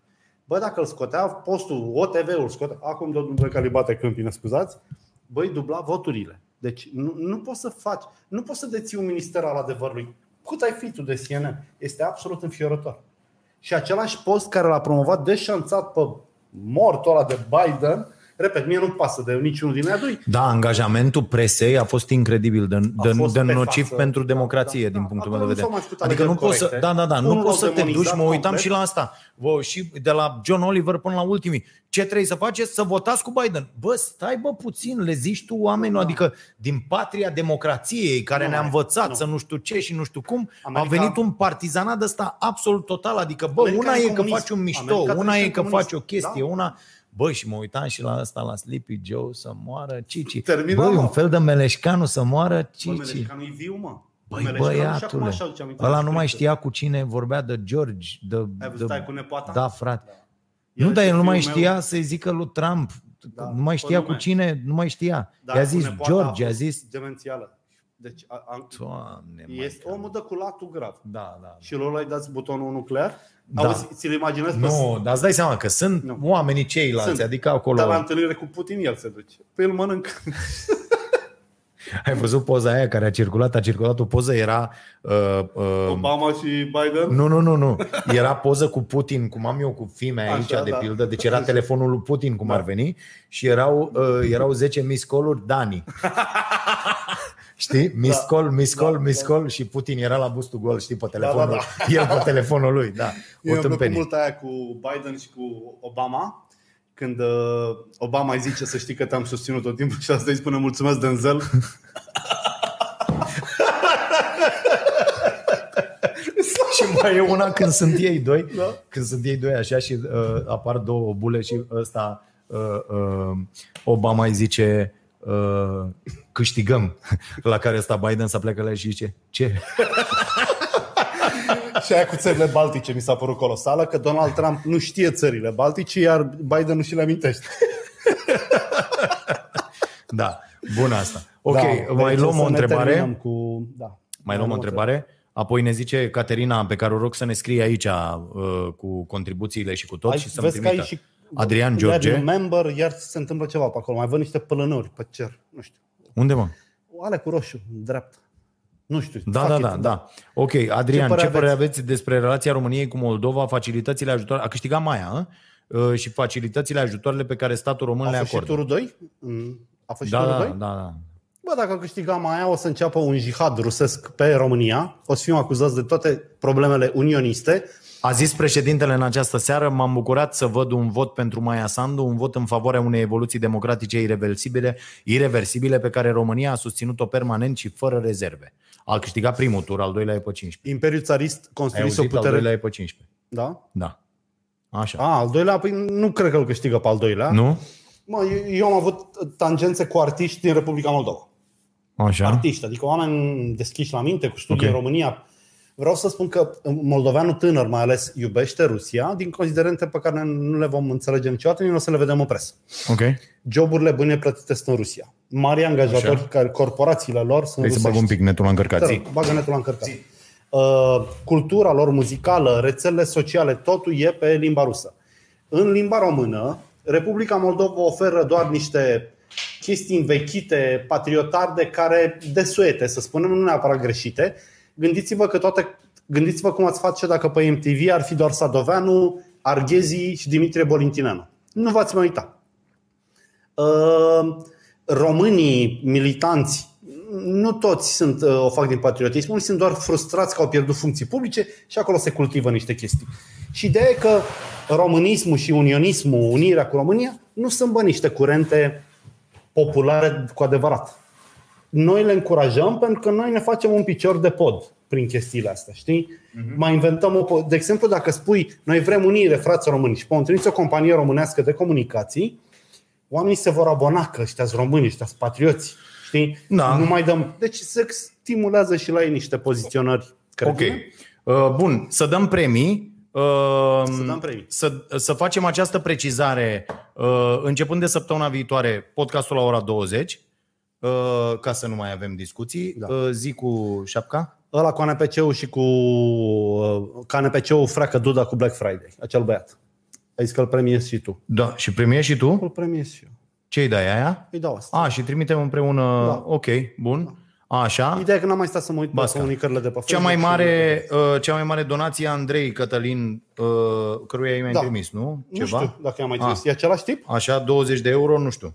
Bă, dacă îl scotea postul, OTV-ul scotea, acum domnul de calibate câmpine, scuzați, băi, dubla voturile. Deci nu, nu poți să faci, nu poți să deții un minister al adevărului. Cât ai fi tu de CNN? Este absolut înfiorător. Și același post care l-a promovat deșanțat pe mortul ăla de Biden, Repet, mie nu pasă de niciunul din ea doi. Da, angajamentul presei a fost incredibil de, de, de nociv față, pentru da, democrație, da, da, din punctul meu de vedere. Adică nu poți să, da, da, da, nu poți să te duci, mă uitam complet. și la asta, Bă, și de la John Oliver până la ultimii. Ce trebuie să faceți? Să votați cu Biden. Bă, stai bă puțin, le zici tu oamenilor, da. adică din patria democrației care nu, ne-a învățat nu. să nu știu ce și nu știu cum, America... a venit un partizanat de ăsta absolut total, adică bă, America una e, e că faci un mișto, America una e că faci o chestie, da? una Băi, și mă uitam și la asta, la Sleepy Joe să moară Cici. Termină, Băi, un fel de Meleșcanu să moară Cici. Bă, Meleșcanu e viu, mă. Băi, băiatule, ăla nu mai știa cu cine vorbea de George. De, Ai văzut, de, cu nepoata? Da, frate. Da. Nu, dar el nu mai știa meu... să-i zică lui Trump. Da, nu mai știa cu cine, nu mai știa. Da, I-a zis George, a, a zis... Demențială. Deci a, a, Doamne, este omul de culatul grav. Da, da. Și lui ai dat butonul nuclear? Da. Auzi, ți-l imaginezi? Nu, dar îți dai seama că sunt nu. oamenii ceilalți, sunt. adică acolo... Dar la întâlnire cu Putin el se duce. Păi el mănâncă. <laughs> Ai văzut poza aia care a circulat? A circulat o poză, era... Uh, uh, Obama și Biden? Nu, nu, nu, nu. Era poză cu Putin, cum am eu cu fimea aici, Așa, de da. pildă. Deci era telefonul lui Putin, cum da. ar veni. Și erau, uh, erau 10 miss call Dani. <laughs> Știi? Miss Da. call, miss call, Da, miss da. call și Putin era la bustul gol, știi, pe telefonul. da, <laughs> El pe telefonul lui, da. Eu O mi-a plăcut tâmpenie. mult aia cu Biden și cu Obama, când uh, Obama îi zice să știi că te-am susținut tot timpul și asta îi spune mulțumesc Denzel. <laughs> Și mai e una când sunt ei doi, Da. când sunt ei doi așa și uh, apar două bule și ăsta uh, uh, Obama îi zice uh, câștigăm, <laughs> la care ăsta Biden să plecă la el și zice ce? <laughs> și aia cu țările baltice mi s-a părut colosală, că Donald Trump nu știe țările baltice, iar Biden nu și le amintește. <laughs> Da, bun asta. Ok, Da, mai deci luăm să o ne întrebare. terminăm Cu... Da. Mai luăm o întrebare. Apoi ne zice Caterina, pe care o rog să ne scrie aici uh, cu contribuțiile și cu tot Ai, și să-mi vezi că ai trimită. și Adrian iar George. un member, iar se întâmplă ceva pe acolo. Mai văd niște pălănări pe cer. Nu știu. Unde mă? Ale cu roșu, drept. Nu știu. Da, fuck da, it, da, da. Ok, Adrian, ce părere părere, aveți? aveți despre relația României cu Moldova, facilitățile ajutoare? A câștigat Maia, a? Uh, și facilitățile ajutoarele pe care statul român A le fost și acordă. turul 2? Mm, A fost și Da, turul da, 2? da, da. Bă, dacă câștigăm aia, o să înceapă un jihad rusesc pe România. O să fim acuzați de toate problemele unioniste. A zis președintele în această seară, m-am bucurat să văd un vot pentru Maia Sandu, un vot în favoarea unei evoluții democratice irreversibile, irreversibile pe care România a susținut-o permanent și fără rezerve. A câștigat primul tur, al doilea e pe 15. Imperiul țarist Ai construise o auzit, al putere... doilea e pe 15. Da? Da. Așa. A, al doilea, păi nu cred că îl câștigă pe al doilea. Nu? Mă, eu, eu am avut tangențe cu artiști din Republica Moldova. Așa. Artiști, adică oameni deschiși la minte, cu studii Ok. în România. Vreau să spun că moldoveanul tânăr mai ales iubește Rusia din considerente pe care nu le vom înțelege niciodată, nici nu o să le vedem în presă. Ok. Joburile bune plătite sunt în Rusia. Mari angajatori, Așa. care corporațiile lor sunt Trebuie să bag rusești. un pic netul la încărcat. Te Zi. rog, bagă netul la încărcat. Uh, cultura lor muzicală, rețelele sociale, totul e pe limba rusă. În limba română, Republica Moldova oferă doar niște chestii învechite, patriotarde, care desuete, să spunem, nu neapărat greșite. Gândiți-vă că toate, gândiți-vă cum ați face dacă pe MTV ar fi doar Sadoveanu, Arghezi și Dimitrie Bolintineanu. Nu v-ați mai uita. Uh, românii militanți, nu toți sunt, uh, o fac din patriotism, unii sunt doar frustrați că au pierdut funcții publice și acolo se cultivă niște chestii. Și ideea e că românismul și unionismul, unirea cu România, nu sunt bă niște curente populare cu adevărat. Noi le încurajăm pentru că noi ne facem un picior de pod prin chestiile astea, știi? Uh-huh. Mai inventăm o... po- De exemplu, dacă spui, noi vrem unire, frați români, și poți o companie românească de comunicații, oamenii se vor abona că ăștia sunt români, ăștia sunt patrioți, știi? Da. Nu mai dăm... Deci se stimulează și la ei niște poziționări. Ok. credibile. Uh, bun, să dăm premii. Uh, Să dăm premii. Să, să facem această precizare uh, începând de săptămâna viitoare, podcastul la ora 20, uh, ca să nu mai avem discuții. Da. Uh, zi cu șapca. Ăla cu ANPC-ul și cu uh, KNPC-ul freacă Duda cu Black Friday, acel băiat. Ai zis că îl premiezi și tu. Da, și premiezi și tu? Îl premiezi și eu. Ce-i dai aia? Îi dau asta. A, și trimitem împreună. Da. Ok, bun. Așa. Ideea e că n-am mai stat să mă uit pe Basca. comunicările de pe Cea Facebook mai și- mare, uh, cea mai mare donație a Andrei Cătălin, uh, căruia i-ai Da. trimis, nu? Nu știu dacă i-am mai Ah. trimis. E același tip? Așa, 20 de euro, nu știu.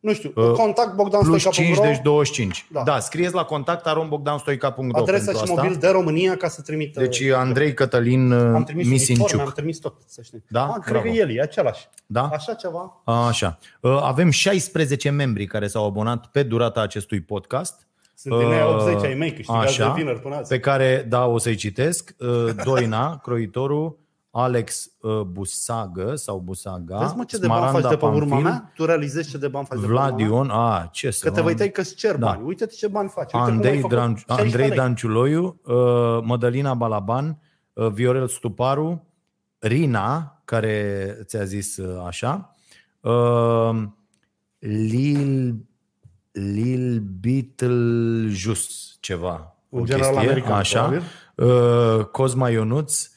Nu știu. Uh, Contact Bogdan Plus Stoica 5, deci 25. Da, Da. da scrieți la contact arombogdanstoica.ro Adresa pentru și asta. mobil de România ca să trimită. Deci Andrei Cătălin am uh, trimis uniforme, am Misinciuc. trimis tot, să știi. Da? Ah, cred Bravo. că el e același. Da? Așa ceva. Așa. Uh, Avem 16 membri care s-au abonat pe durata acestui podcast. Sunt din aia Uh, 80 ai mei, câștigați așa. de vineri până azi. Pe care, da, o să-i citesc. Uh, Doina, <laughs> croitorul, Alex uh, Busagă sau Busaga, Vezi mă ce de bani Smaranda faci de pe urma Pamfil, mea? Tu realizezi ce de bani faci de pe urma mea? Vladion, a, ce să Că te vă- vei tăi că îți cer Da. bani. Uite-te ce bani faci. Uite cum ai Andrei, făcut. Dran, 16 Andrei lei. Danciuloiu, uh, Mădălina Balaban, uh, Viorel Stuparu, Rina, care ți-a zis uh, așa, uh, Lil, Lil Beetlejuice, ceva. Un o general chestie, american, așa. probabil. Uh, Cosma Ionuț, uh,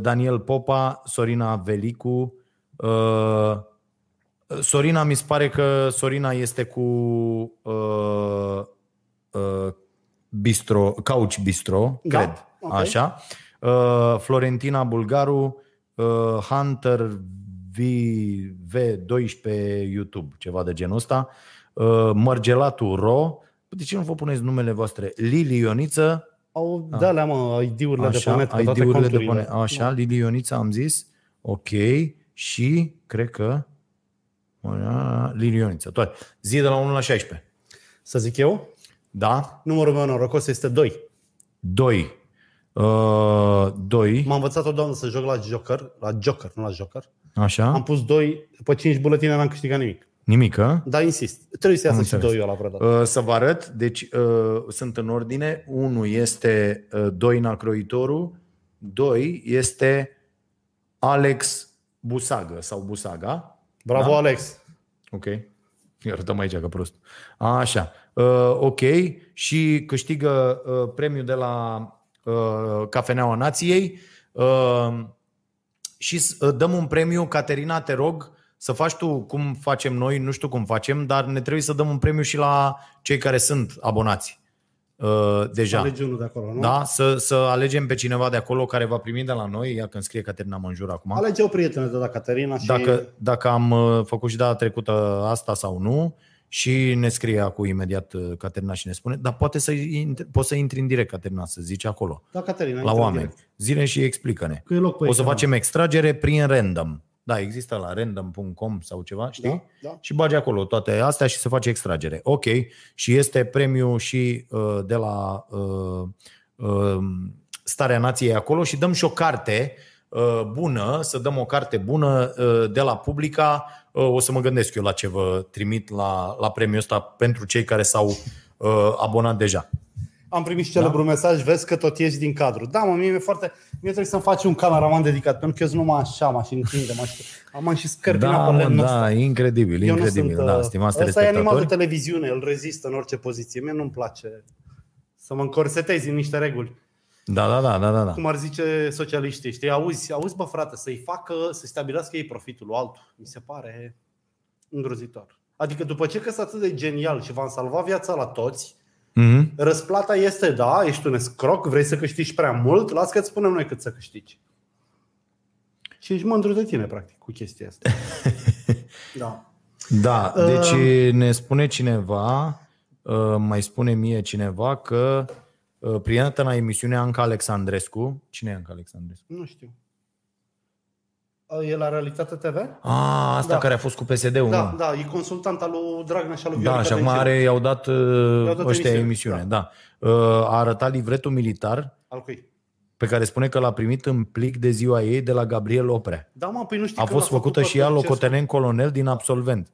Daniel Popa, Sorina Velicu, uh, Sorina, mi se pare că Sorina este cu uh, uh, Bistro, Couch Bistro, Da, cred. ok. Așa. Uh, Florentina Bulgaru, uh, Hunter V, V12 pe YouTube, ceva de genul ăsta. Uh, Mărgelatul Ro, De ce nu vă puneți numele voastre? Lili Ioniță, Au, de alea, mă, ID-urile de pe așa, net, pe toate ID-urile de conturile. pe net. Așa, Lili Ioniță am zis. Ok. Și, cred că, Lili Ioniță. Toate. Zi de la 1 la 16. Să zic eu? Da? Numărul meu norocos este 2. 2. Uh, 2. M-a învățat o doamnă să joc la Joker, la Joker, nu la Joker. Așa. Am pus 2, pe 5 buletine n-am câștigat nimic. Nimică. Dar insist, trebuie să Am iasă și înțeles. 2 la vreodată. Uh, Să vă arăt, deci uh, sunt în ordine. 1 este uh, Doina Croitorul, 2 este Alex Busagă sau Busaga. Bravo, da? Alex. Ok. Îi arătăm aici că prost. Așa. Uh, ok. Și câștigă uh, premiul de la uh, Cafeneaua Nației. Uh, și s- uh, dăm un premiu, Caterina, te rog, să faci tu cum facem noi, nu știu cum facem, dar ne trebuie să dăm un premiu și la cei care sunt abonați uh, deja. Alege unul de acolo, nu? Da? Să, să alegem pe cineva de acolo care va primi de la noi, ia când scrie Caterina Manjur acum. Alege o prietenă de la Caterina și... Dacă, dacă am uh, făcut și data trecută asta sau nu și ne scrie acum imediat uh, Caterina și ne spune, dar poate să, int- poți să intri în direct, Caterina, să zici acolo, Da, Caterina, la intră oameni. direct. Zile și explică-ne. Că e loc pe O să ecran. facem extragere prin random. Da, există la random.com sau ceva, știi? Da, da. Și bagi acolo toate astea și se face extragere. Ok. Și este premiu și uh, de la uh, uh, Starea Nației acolo și dăm și o carte uh, bună, să dăm o carte bună uh, de la Publica. Uh, o să mă gândesc eu la ce vă trimit la, la premiul ăsta pentru cei care s-au uh, abonat deja. Am primit și celebrul da? mesaj, vezi că tot ieși din cadru. Da, mă, mie mi-e foarte... Mie trebuie să-mi faci un cameraman dedicat, pentru că eu sunt numai așa, mă, și întinde, mă, și am și scărpina Da, pe mă, lemnul ăsta. da, incredibil, Eu nu incredibil. sunt, da, uh, stimați ăsta e animal de telespectatori. televiziune, îl rezistă în orice poziție. Mie nu-mi place să mă încorsetezi în niște reguli. Da, da, da, da, da. da. Cum ar zice socialiștii, știi? Auzi, auzi bă frate, să-i facă, să stabilească ei profitul lui altul. Mi se pare îngrozitor. Adică după ce că sunt atât de genial și v-am salvat viața la toți, Mhm. răsplata este da, ești un escroc, vrei să câștigi prea mult, las că îți spunem noi cât să câștigi. Și ești mândru de tine, practic, cu chestia asta. <laughs> da. Da, deci ne spune cineva, uh, mai spune mie cineva că uh, prietena emisiunea Anca Alexandrescu, cine e Anca Alexandrescu? Nu știu. E la Realitate TV? A, asta Da. care a fost cu PSD-ul, Da, nu? da, e consultant al lui Dragnea și al lui Da, Viorica și acum Dencil. are, i-au dat, uh, I-au dat ăștia emisiune, emisiune. Da. Uh, A arătat livretul militar Al cui? pe care spune că l-a primit în plic de ziua ei de la Gabriel Oprea. Da, mă, păi nu știi A că fost l-a făcută făcut și ea pe Ceaușescu? locotenent colonel din absolvent.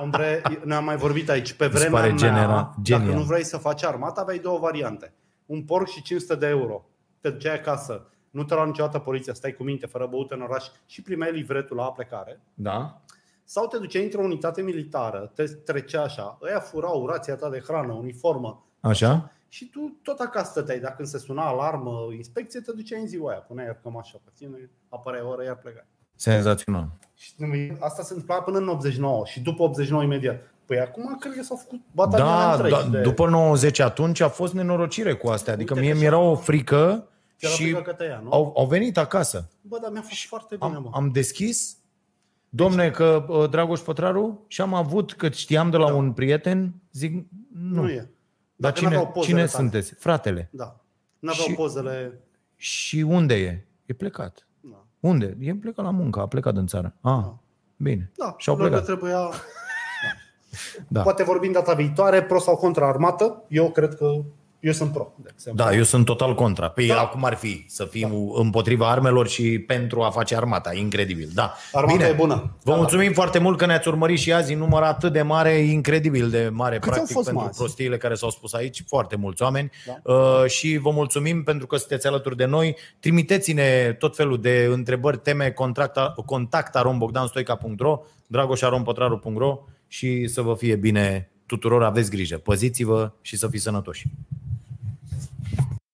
Ombre, noi am mai vorbit aici. Pe Mi se vremea pare mea, genera- dacă genial. nu vrei să faci armată, aveai două variante. Un porc și 500 de euro. Te duceai acasă. Nu te lua niciodată poliția, stai cu minte, fără băut în oraș și primeai livretul la plecare. Da? Sau te duceai într-o unitate militară, te trecea așa, ăia furau rația ta de hrană, uniformă Așa? și tu tot acasă stăteai. Dacă când se suna alarmă, inspecție, te duceai în ziua aia, puneai iar cămașa pe tine, apărea o oră, iar plecai. Senzațional. Și asta se întâmpla până în 89 și după 89 imediat. Păi acum cred că s-au făcut batalioane Da, întregi da, de... după 90 atunci a fost nenorocire cu astea. Adică Uite mie că mi-era și- o frică Ți-era și frică că te ia, nu? au, au venit acasă. Bă, dar mi-a fost foarte bine, Am, mă. am deschis, domne, că uh, Dragoș Pătraru și am avut, că știam de la Da. un prieten, zic, nu. Nu e. Dar Dacă cine, n-aveau pozele cine tale. sunteți? Fratele. Da. N-aveau Și- pozele... Și unde e? E plecat. Da. Unde? E plecat la muncă, a plecat în țară. Ah, Da. bine. Da, Și-au lor le plecat. trebuia... Da. Poate vorbim data viitoare, pro sau contra armată. Eu cred că eu sunt pro. De exemplu. Da, eu sunt total contra. Păi Da. acum ar fi să fim împotriva armelor și pentru a face armata. Incredibil, da. Armata Bine. e bună. Vă Da, mulțumim foarte mult că ne-ați urmărit și azi în număr atât de mare, incredibil de mare, Câți au practic, fost, pentru mă, azi? prostiile care s-au spus aici. Foarte mulți oameni. Da. Uh, și vă mulțumim pentru că sunteți alături de noi. Trimiteți-ne tot felul de întrebări, teme, contact, contact arombogdanstoica.ro, dragoșarompătraru.ro și să vă fie bine tuturor, aveți grijă. Păziți-vă și să fiți sănătoși.